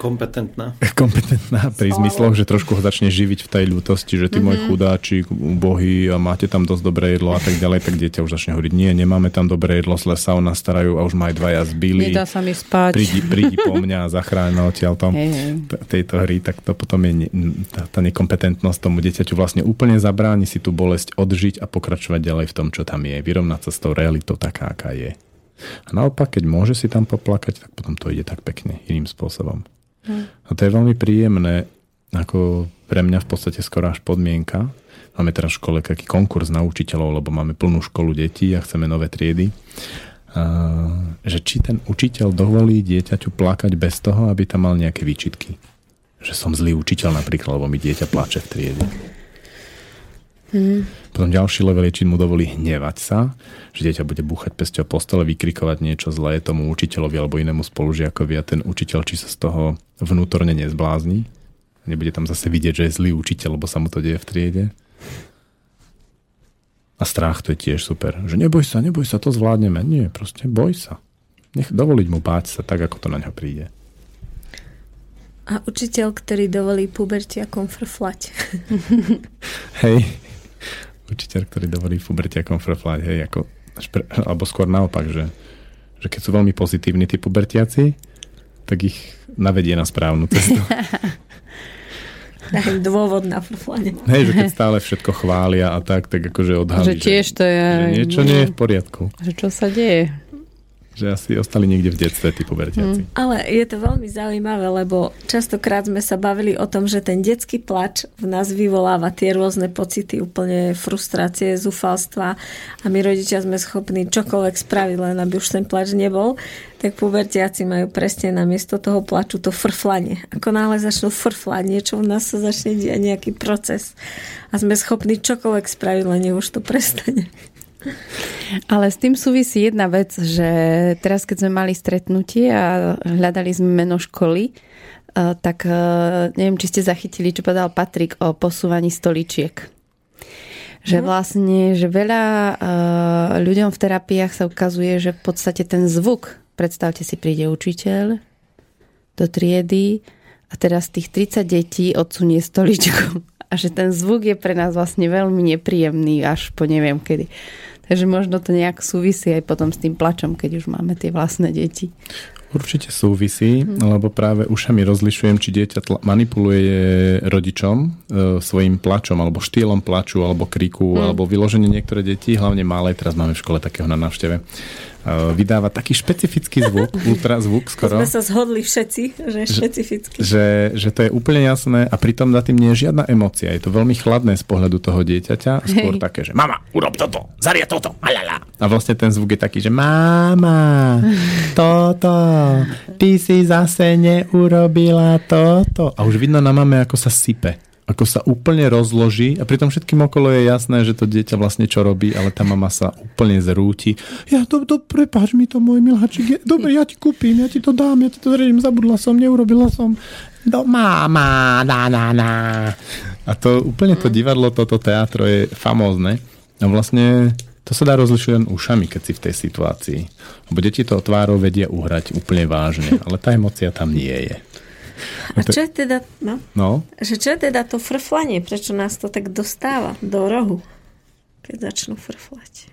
Speaker 3: kompetentná.
Speaker 1: Kompetentná pri zmysloch, že trošku ho začne živiť v tej ľútosti, že ty mm-hmm. môj mhm. chudáčik, ubohý a máte tam dosť dobré jedlo a tak ďalej, tak dieťa už začne hovoriť, nie, nemáme tam dobré jedlo, zle sa o nás starajú a už ma aj dvaja zbili.
Speaker 4: Nedá sa mi spať.
Speaker 1: Prídi, prídi po mňa a zachráň odtiaľ tom hey, hey. tejto hry, tak to potom je tá, tá nekompetentnosť tomu dieťaťu vlastne úplne zabráni si tú bolesť odžiť a pokračovať ďalej v tom, čo tam je. Vyrovnať sa s tou realitou taká, aká je. A naopak, keď môže si tam poplakať, tak potom to ide tak pekne, iným spôsobom. Hmm. A to je veľmi príjemné, ako pre mňa v podstate skoro až podmienka. Máme teraz v škole taký konkurs na učiteľov, lebo máme plnú školu detí a chceme nové triedy. A, že či ten učiteľ dovolí dieťaťu plakať bez toho, aby tam mal nejaké výčitky. Že som zlý učiteľ napríklad, lebo mi dieťa plače v triede. Mm. Potom ďalší level je, či mu dovolí hnevať sa, že dieťa bude búchať pesťou po stole, vykrikovať niečo zlé tomu učiteľovi alebo inému spolužiakovi a ten učiteľ, či sa z toho vnútorne nezblázni. Nebude tam zase vidieť, že je zlý učiteľ, lebo sa mu to deje v triede. A strach to je tiež super. Že neboj sa, neboj sa, to zvládneme. Nie, proste boj sa. Nech dovoliť mu báť sa tak, ako to na ňo príde.
Speaker 2: A učiteľ, ktorý dovolí pubertiakom frflať.
Speaker 1: Hej, učiteľ, ktorý dovolí pubertiakom frflať, hej, ako, alebo skôr naopak, že, že keď sú veľmi pozitívni tí pubertiaci, tak ich navedie na správnu cestu.
Speaker 2: Im dôvod na frflanie.
Speaker 1: Hej, že keď stále všetko chvália a tak, tak akože odhalí,
Speaker 4: že, tiež to je,
Speaker 1: že niečo nie je v poriadku.
Speaker 4: Že čo sa deje?
Speaker 1: Že asi ostali niekde v detstve tí pubertiaci.
Speaker 2: Mm. Ale je to veľmi zaujímavé, lebo častokrát sme sa bavili o tom, že ten detský plač v nás vyvoláva tie rôzne pocity, úplne frustrácie, zúfalstva a my rodičia sme schopní čokoľvek spraviť, len aby už ten plač nebol tak pubertiaci majú presne namiesto toho plaču to frflanie. Ako náhle začnú frflať, niečo u nás sa začne diať nejaký proces a sme schopní čokoľvek spraviť, len už to prestane.
Speaker 4: Ale s tým súvisí jedna vec, že teraz keď sme mali stretnutie a hľadali sme meno školy, eh, tak eh, neviem, či ste zachytili, čo povedal Patrik o posúvaní stoličiek. Že mhm. vlastne, že veľa eh, ľuďom v terapiách sa ukazuje, že v podstate ten zvuk Predstavte si, príde učiteľ do triedy a teraz tých 30 detí odsunie stoličku. A že ten zvuk je pre nás vlastne veľmi nepríjemný až po neviem kedy. Takže možno to nejak súvisí aj potom s tým plačom, keď už máme tie vlastné deti.
Speaker 1: Určite súvisí, hmm. lebo práve ušami rozlišujem, či dieťa tla- manipuluje rodičom e, svojim plačom, alebo štýlom plaču, alebo kriku, hmm. alebo vyloženie niektoré deti, hlavne malé, teraz máme v škole takého na návšteve, vydáva taký špecifický zvuk, ultrazvuk skoro.
Speaker 2: To sme sa zhodli všetci, že špecifický.
Speaker 1: Že, že to je úplne jasné a pritom za tým nie je žiadna emocia. Je to veľmi chladné z pohľadu toho dieťaťa. Skôr Hej. také, že mama, urob toto, zaria toto, alala. A vlastne ten zvuk je taký, že mama, toto, ty si zase neurobila toto. A už vidno na mame, ako sa sype ako sa úplne rozloží a pritom všetkým okolo je jasné, že to dieťa vlastne čo robí, ale tá mama sa úplne zrúti. Ja to, to prepáč mi to, môj milhačik. Dobre, ja ti kúpim, ja ti to dám, ja ti to zrejím, zabudla som, neurobila som. Do mama, na, na, na. A to úplne to divadlo, toto teatro je famózne. A vlastne to sa dá rozlišovať len ušami, keď si v tej situácii. Lebo deti to tvárou vedia uhrať úplne vážne, ale tá emocia tam nie je.
Speaker 2: A čo je teda, no,
Speaker 1: no?
Speaker 2: Že čo je teda to frflanie? Prečo nás to tak dostáva do rohu, keď začnú frflať?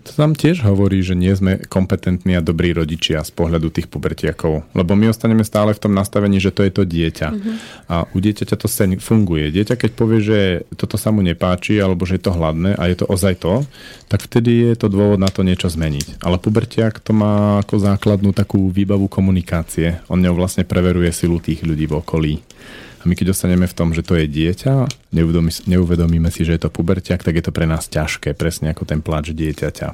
Speaker 1: To tam tiež hovorí, že nie sme kompetentní a dobrí rodičia z pohľadu tých pubertiakov. Lebo my ostaneme stále v tom nastavení, že to je to dieťa. Uh-huh. A u dieťaťa to sa funguje. Dieťa, keď povie, že toto sa mu nepáči, alebo že je to hladné a je to ozaj to, tak vtedy je to dôvod na to niečo zmeniť. Ale pubertiak to má ako základnú takú výbavu komunikácie. On ňou vlastne preveruje silu tých ľudí v okolí. A my keď dostaneme v tom, že to je dieťa, neuvedomíme si, že je to puberťak, tak je to pre nás ťažké, presne ako ten pláč dieťaťa.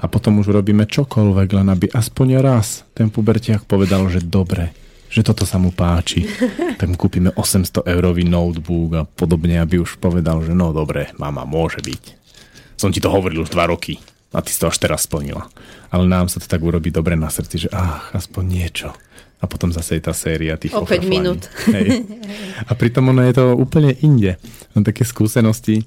Speaker 1: A potom už robíme čokoľvek, len aby aspoň raz ten puberťak povedal, že dobre, že toto sa mu páči. Tak mu kúpime 800 eurový notebook a podobne, aby už povedal, že no dobre, mama, môže byť. Som ti to hovoril už dva roky a ty si to až teraz splnila. Ale nám sa to tak urobí dobre na srdci, že ach, aspoň niečo a potom zase je tá séria tých
Speaker 4: O 5 minút.
Speaker 1: Hej. A pritom ono je to úplne inde. Mám také skúsenosti.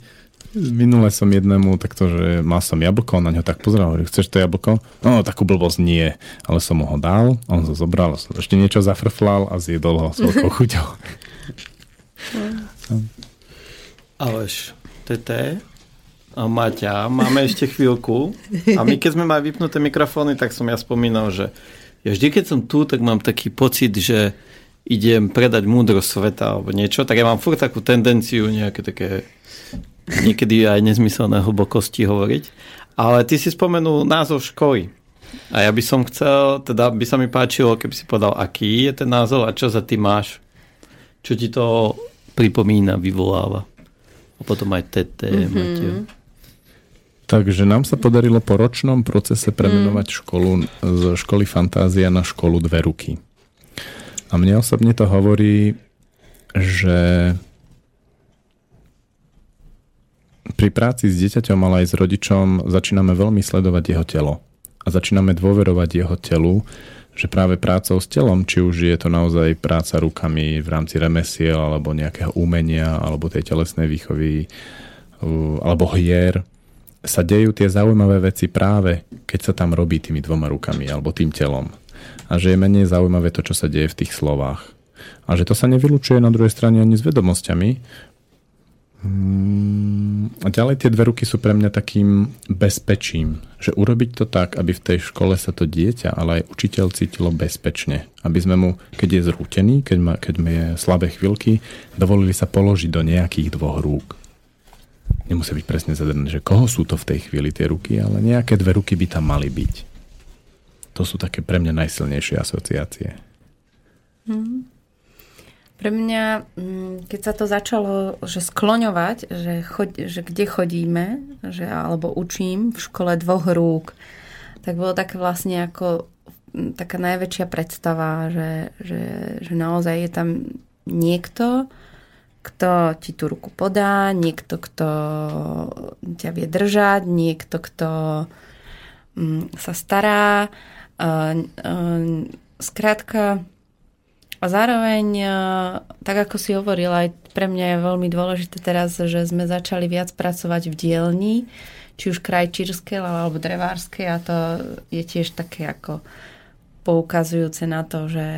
Speaker 1: Minule som jednému takto, že mal som jablko, na ňo tak pozeral, hovorí, chceš to jablko? No, takú blbosť nie, ale som mu ho dal, on ho zobral, som ešte niečo zafrflal a zjedol ho s veľkou chuťou.
Speaker 3: Aleš, Tete a Maťa, máme ešte chvíľku a my keď sme mali vypnuté mikrofóny, tak som ja spomínal, že ja vždy, keď som tu, tak mám taký pocit, že idem predať múdrosť sveta alebo niečo, tak ja mám furt takú tendenciu nejaké také niekedy aj nezmyselné hlbokosti hovoriť. Ale ty si spomenul názov školy. A ja by som chcel, teda by sa mi páčilo, keby si povedal, aký je ten názov a čo za ty máš. Čo ti to pripomína, vyvoláva. A potom aj Tete, mm-hmm.
Speaker 1: Takže nám sa podarilo po ročnom procese premenovať mm. školu z školy Fantázia na školu Dve ruky. A mne osobne to hovorí, že pri práci s dieťaťom, ale aj s rodičom začíname veľmi sledovať jeho telo. A začíname dôverovať jeho telu, že práve prácou s telom, či už je to naozaj práca rukami v rámci remesiel, alebo nejakého umenia, alebo tej telesnej výchovy, alebo hier, sa dejú tie zaujímavé veci práve, keď sa tam robí tými dvoma rukami, alebo tým telom. A že je menej zaujímavé to, čo sa deje v tých slovách. A že to sa nevylučuje na druhej strane ani s vedomosťami, Mm, a ďalej tie dve ruky sú pre mňa takým bezpečím, že urobiť to tak, aby v tej škole sa to dieťa, ale aj učiteľ cítilo bezpečne. Aby sme mu, keď je zrútený, keď, má, keď má slabé chvíľky, dovolili sa položiť do nejakých dvoch rúk. Nemusí byť presne zadané, že koho sú to v tej chvíli tie ruky, ale nejaké dve ruky by tam mali byť. To sú také pre mňa najsilnejšie asociácie.
Speaker 4: Mm. Pre mňa, mm, keď sa to začalo že skloňovať, že, chod, že kde chodíme, že, alebo učím v škole dvoch rúk, tak bolo také vlastne ako mm, taká najväčšia predstava, že, že, že naozaj je tam niekto, kto ti tú ruku podá, niekto, kto ťa vie držať, niekto, kto mm, sa stará. Skrátka, a zároveň, tak ako si hovorila, aj pre mňa je veľmi dôležité teraz, že sme začali viac pracovať v dielni, či už krajčírskej alebo drevárskej a to je tiež také ako poukazujúce na to, že,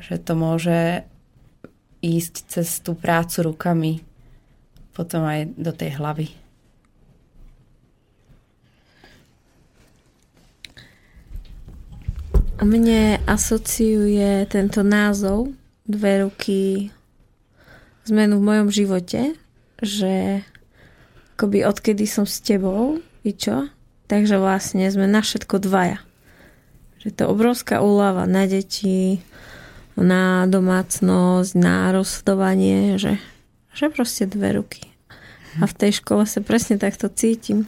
Speaker 4: že to môže ísť cez tú prácu rukami potom aj do tej hlavy.
Speaker 2: Mne asociuje tento názov dve ruky zmenu v mojom živote, že akoby odkedy som s tebou, i čo? Takže vlastne sme na všetko dvaja. Že to obrovská úlava na deti, na domácnosť, na rozhodovanie, že, že proste dve ruky. A v tej škole sa presne takto cítim.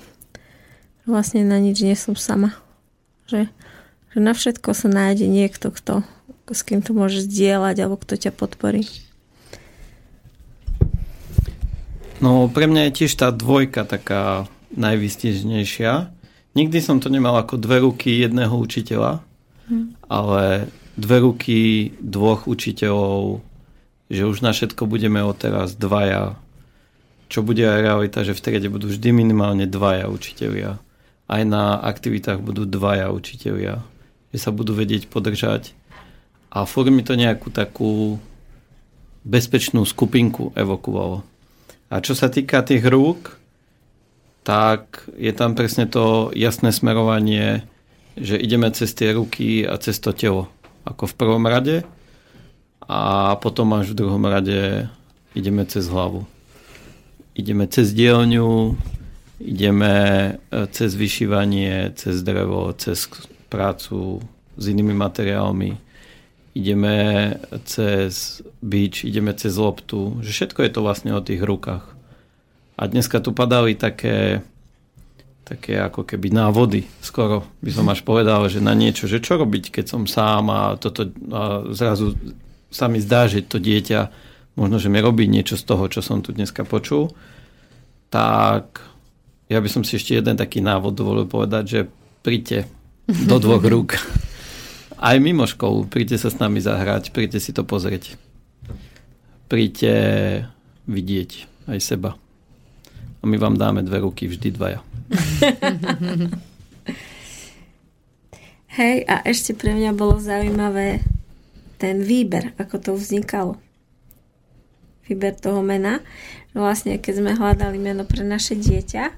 Speaker 2: Vlastne na nič nie som sama. Že že na všetko sa nájde niekto, kto, s kým to môže zdieľať alebo kto ťa podporí.
Speaker 3: No pre mňa je tiež tá dvojka taká najvystižnejšia. Nikdy som to nemal ako dve ruky jedného učiteľa, hm. ale dve ruky dvoch učiteľov, že už na všetko budeme odteraz dvaja. Čo bude aj realita, že v triede budú vždy minimálne dvaja učiteľia. Aj na aktivitách budú dvaja učiteľia že sa budú vedieť podržať a furt mi to nejakú takú bezpečnú skupinku evokovalo. A čo sa týka tých rúk, tak je tam presne to jasné smerovanie, že ideme cez tie ruky a cez to telo. Ako v prvom rade a potom až v druhom rade ideme cez hlavu. Ideme cez dielňu, ideme e, cez vyšívanie, cez drevo, cez prácu s inými materiálmi, ideme cez bič, ideme cez loptu, že všetko je to vlastne o tých rukách. A dneska tu padali také, také ako keby návody, skoro by som až povedal, že na niečo, že čo robiť, keď som sám a, toto, a zrazu sa mi zdá, že to dieťa možno, že mi robí niečo z toho, čo som tu dneska počul, tak ja by som si ešte jeden taký návod dovolil povedať, že príďte do dvoch rúk. Aj mimo školu. Príďte sa s nami zahrať, príďte si to pozrieť. Príďte vidieť aj seba. A my vám dáme dve ruky, vždy dvaja.
Speaker 2: Hej, a ešte pre mňa bolo zaujímavé ten výber, ako to vznikalo. Výber toho mena. Vlastne, keď sme hľadali meno pre naše dieťa,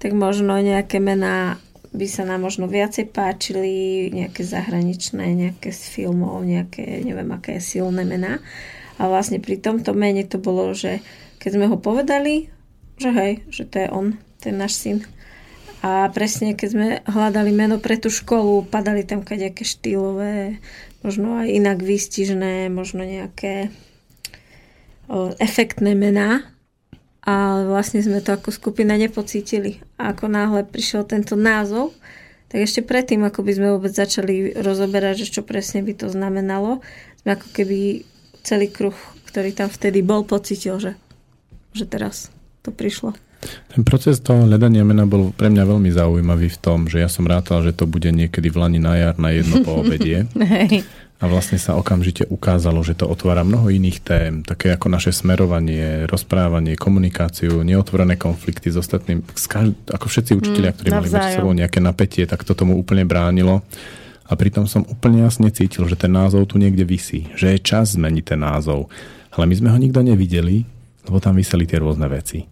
Speaker 2: tak možno nejaké mená by sa nám možno viacej páčili nejaké zahraničné, nejaké z filmov, nejaké, neviem, aké silné mená. A vlastne pri tomto mene to bolo, že keď sme ho povedali, že hej, že to je on, ten náš syn. A presne, keď sme hľadali meno pre tú školu, padali tam kadejaké štýlové, možno aj inak výstižné, možno nejaké o, efektné mená, ale vlastne sme to ako skupina nepocítili. A ako náhle prišiel tento názov, tak ešte predtým, ako by sme vôbec začali rozoberať, že čo presne by to znamenalo, sme ako keby celý kruh, ktorý tam vtedy bol, pocítil, že, že teraz to prišlo.
Speaker 1: Ten proces toho hľadania mena bol pre mňa veľmi zaujímavý v tom, že ja som rátal, že to bude niekedy v Lani na jar na jedno po obedie. A vlastne sa okamžite ukázalo, že to otvára mnoho iných tém, také ako naše smerovanie, rozprávanie, komunikáciu, neotvorené konflikty s ostatným. Ako všetci učiteľia, ktorí mm, mali medzi sebou nejaké napätie, tak to tomu úplne bránilo. A pritom som úplne jasne cítil, že ten názov tu niekde vysí, že je čas zmeniť ten názov. Ale my sme ho nikto nevideli, lebo tam vyseli tie rôzne veci.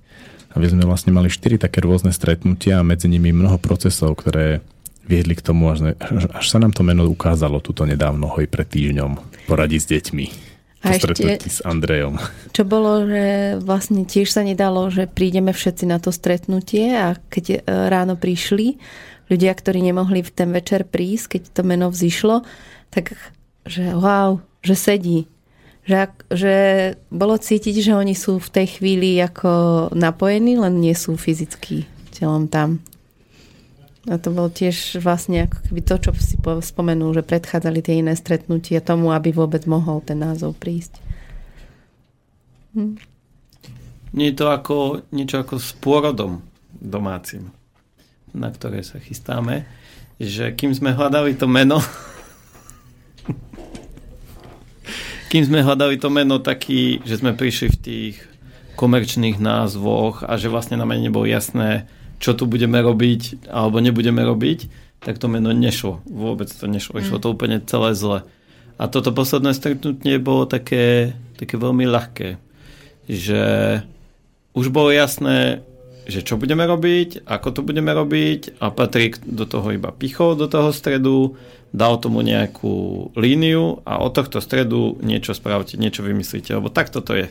Speaker 1: A my sme vlastne mali štyri také rôzne stretnutia a medzi nimi mnoho procesov, ktoré viedli k tomu, až, až sa nám to meno ukázalo tuto nedávno, hoj pred týždňom, poradí s deťmi. A ešte, s Andrejom.
Speaker 4: Čo bolo, že vlastne tiež sa nedalo, že prídeme všetci na to stretnutie a keď e, ráno prišli ľudia, ktorí nemohli v ten večer prísť, keď to meno vzýšlo, tak že wow, že sedí, že, že bolo cítiť, že oni sú v tej chvíli ako napojení, len nie sú fyzicky telom tam. A to bolo tiež vlastne ako keby to, čo si spomenul, že predchádzali tie iné stretnutia tomu, aby vôbec mohol ten názov prísť.
Speaker 3: Hm. Nie je to ako, niečo ako s pôrodom domácim, na ktoré sa chystáme, že kým sme hľadali to meno, kým sme hľadali to meno taký, že sme prišli v tých komerčných názvoch a že vlastne na mene nebolo jasné, čo tu budeme robiť alebo nebudeme robiť, tak to meno nešlo. Vôbec to nešlo. Išlo to mm. úplne celé zle. A toto posledné stretnutie bolo také, také veľmi ľahké. Že už bolo jasné, že čo budeme robiť, ako to budeme robiť a Patrik do toho iba pichol do toho stredu, dal tomu nejakú líniu a od tohto stredu niečo spravte, niečo vymyslíte, lebo takto to je.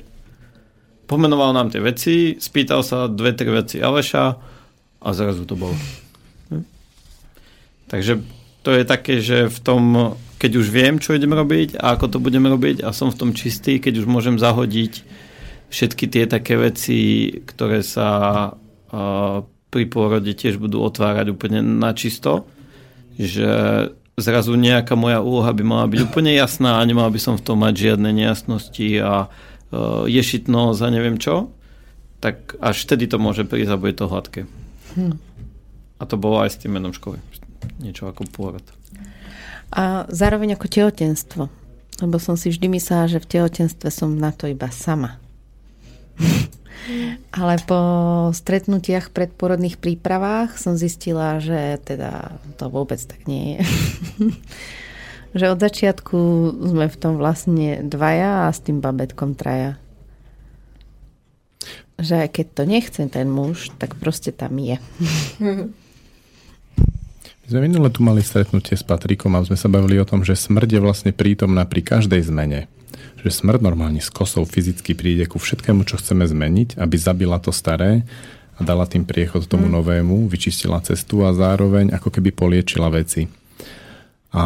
Speaker 3: Pomenoval nám tie veci, spýtal sa dve, tri veci Aleša a zrazu to bolo. Hm? Takže to je také, že v tom, keď už viem, čo idem robiť a ako to budeme robiť a som v tom čistý, keď už môžem zahodiť všetky tie také veci, ktoré sa pri pôrode tiež budú otvárať úplne na čisto, že zrazu nejaká moja úloha by mala byť úplne jasná a nemal by som v tom mať žiadne nejasnosti a uh, ješitnosť a neviem čo, tak až vtedy to môže prísť a bude to hladké. Hm. A to bolo aj s tým menom školy. Niečo ako pôrod.
Speaker 4: A zároveň ako tehotenstvo. Lebo som si vždy myslela, že v tehotenstve som na to iba sama. Ale po stretnutiach predporodných prípravách som zistila, že teda to vôbec tak nie je. že od začiatku sme v tom vlastne dvaja a s tým babetkom traja. Že aj keď to nechce ten muž, tak proste tam je.
Speaker 1: My sme minule tu mali stretnutie s Patrikom a sme sa bavili o tom, že smrť je vlastne prítomná pri každej zmene že smrť normálne s kosou fyzicky príde ku všetkému, čo chceme zmeniť, aby zabila to staré a dala tým priechod tomu mm. novému, vyčistila cestu a zároveň ako keby poliečila veci. A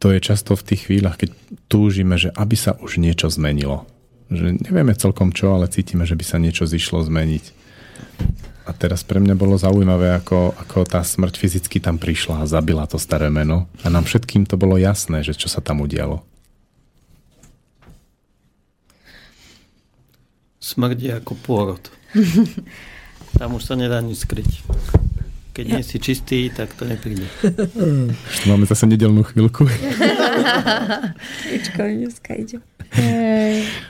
Speaker 1: to je často v tých chvíľach, keď túžime, že aby sa už niečo zmenilo. Že nevieme celkom čo, ale cítime, že by sa niečo zišlo zmeniť. A teraz pre mňa bolo zaujímavé, ako, ako tá smrť fyzicky tam prišla a zabila to staré meno. A nám všetkým to bolo jasné, že čo sa tam udialo.
Speaker 3: Smrdí ako pôrod. Tam už sa nedá nič skryť. Keď ja. nie si čistý, tak to nepríde.
Speaker 1: Máme zase nedelnú chvíľku.
Speaker 2: Chvíľčko, dneska ide.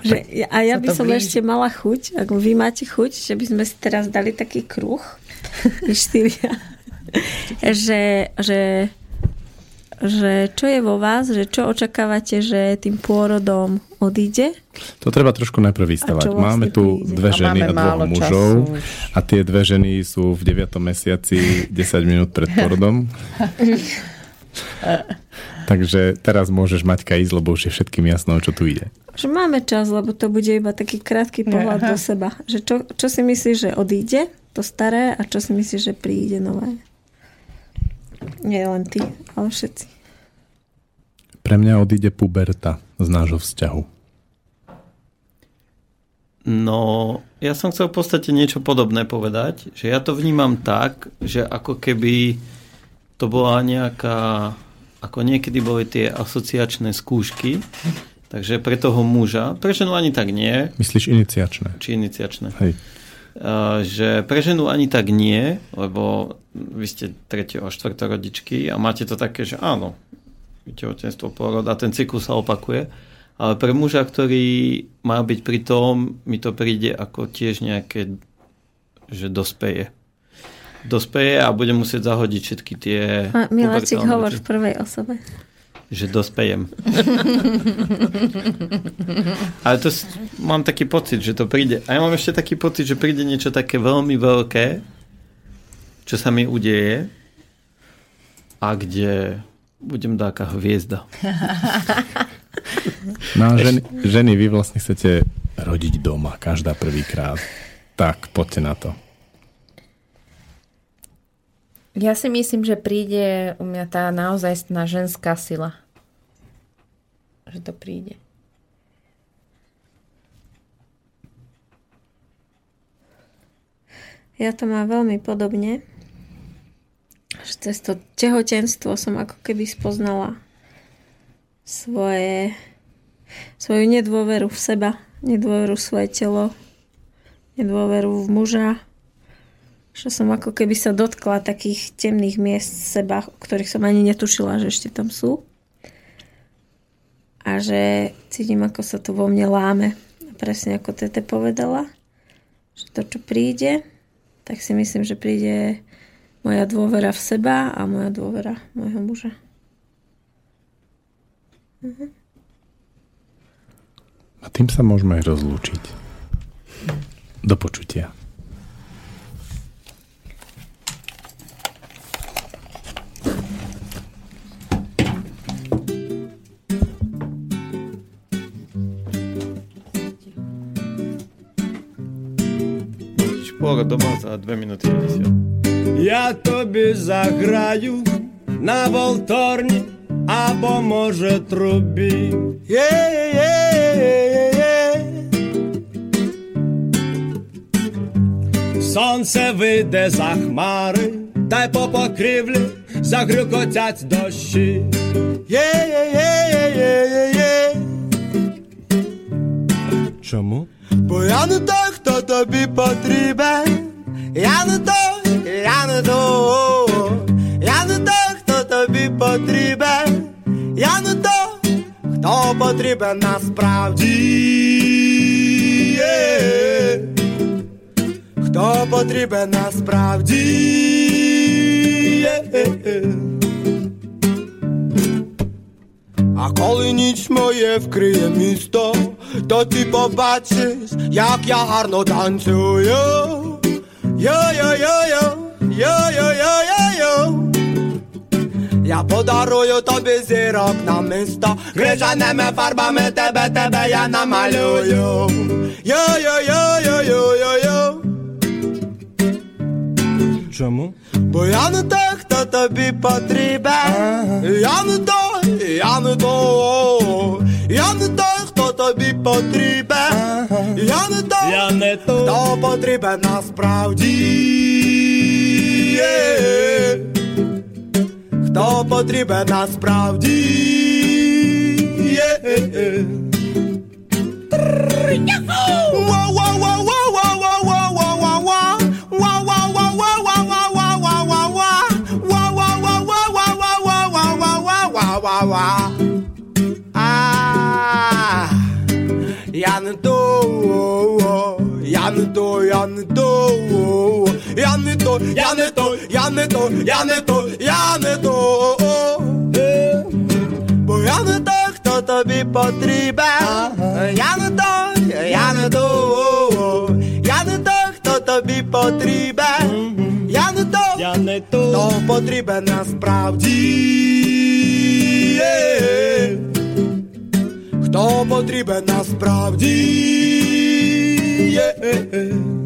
Speaker 2: Že, a ja by som ešte mala chuť, ak vy máte chuť, že by sme si teraz dali taký kruh, štyria, že, že že čo je vo vás, že čo očakávate, že tým pôrodom odíde?
Speaker 1: To treba trošku najprv vystavať. Vlastne máme tu príde? dve ženy a, a dvoch mužov času. a tie dve ženy sú v 9. mesiaci 10 minút pred pôrodom. Takže teraz môžeš Maťka ísť, lebo už je všetkým jasno, čo tu ide.
Speaker 2: Že máme čas, lebo to bude iba taký krátky pohľad Aha. do seba. Že čo, čo si myslíš, že odíde to staré a čo si myslíš, že príde nové? Nie len ty, ale všetci.
Speaker 1: Pre mňa odíde puberta z nášho vzťahu.
Speaker 3: No, ja som chcel v podstate niečo podobné povedať, že ja to vnímam tak, že ako keby to bola nejaká, ako niekedy boli tie asociačné skúšky, Takže pre toho muža, pre ženu ani tak nie.
Speaker 1: Myslíš iniciačné?
Speaker 3: Či iniciačné.
Speaker 1: Hej.
Speaker 3: Uh, že pre ženu ani tak nie, lebo vy ste tretie a štvrtorodičky a máte to také, že áno, tehotenstvo, porod a ten cyklus sa opakuje. Ale pre muža, ktorý má byť pri tom, mi to príde ako tiež nejaké, že dospeje. Dospeje a bude musieť zahodiť všetky tie...
Speaker 2: Miláčik, hovor v prvej osobe.
Speaker 3: Že dospejem. Ale to mám taký pocit, že to príde. A ja mám ešte taký pocit, že príde niečo také veľmi veľké, čo sa mi udeje a kde budem taká hviezda.
Speaker 1: No a ženy, ženy, vy vlastne chcete rodiť doma, každá prvýkrát. Tak, poďte na to.
Speaker 4: Ja si myslím, že príde u mňa tá naozaj ženská sila. Že to príde.
Speaker 2: Ja to mám veľmi podobne. Že cez to tehotenstvo som ako keby spoznala svoje, svoju nedôveru v seba, nedôveru v svoje telo, nedôveru v muža, že som ako keby sa dotkla takých temných miest seba, o ktorých som ani netušila, že ešte tam sú. A že cítim, ako sa to vo mne láme. Presne ako Tete povedala, že to, čo príde, tak si myslím, že príde moja dôvera v seba a moja dôvera môjho muža.
Speaker 1: Mhm. A tým sa môžeme aj rozlúčiť. Do počutia.
Speaker 3: Шпора дома за 2 минути 50.
Speaker 6: Я тобі заграю на волторні або може трубі. Є-є-є-є-є. Сонце вийде за хмари, та й по покрівлі загрюкотять дощі. Є-є-є-є-є-є. Чому? Бо я не той, хто тобі потрібен. Я не той, я не той, я не той, хто тобі потрібен. Я не той, хто потрібен насправді. Хто потрібен насправді. А коли ніч моє вкриє місто, то ти побачиш, як я гарно танцюю. Йо-йо-йо-йо, йо-йо-йо-йо-йо. Я подарую тобі зірок на місто, крижаними фарбами тебе, тебе я намалюю. Йо-йо-йо-йо-йо-йо-йо. Чому? Бо я не той, хто тобі потрібен. Я не той, я не той. Я не той, тобі потрібен. Я не той, я не той. хто потрібен насправді. Хто потрібен насправді. Я то, я не то, я не то, я не то, я не то, я не то, я не то. Бо я не той, хто тобі потрібен. Я не той, я не то, я не той, хто тобі потрібен. Я не той, я не той, хто потрібен насправді. Хто потрібен насправді. yeah.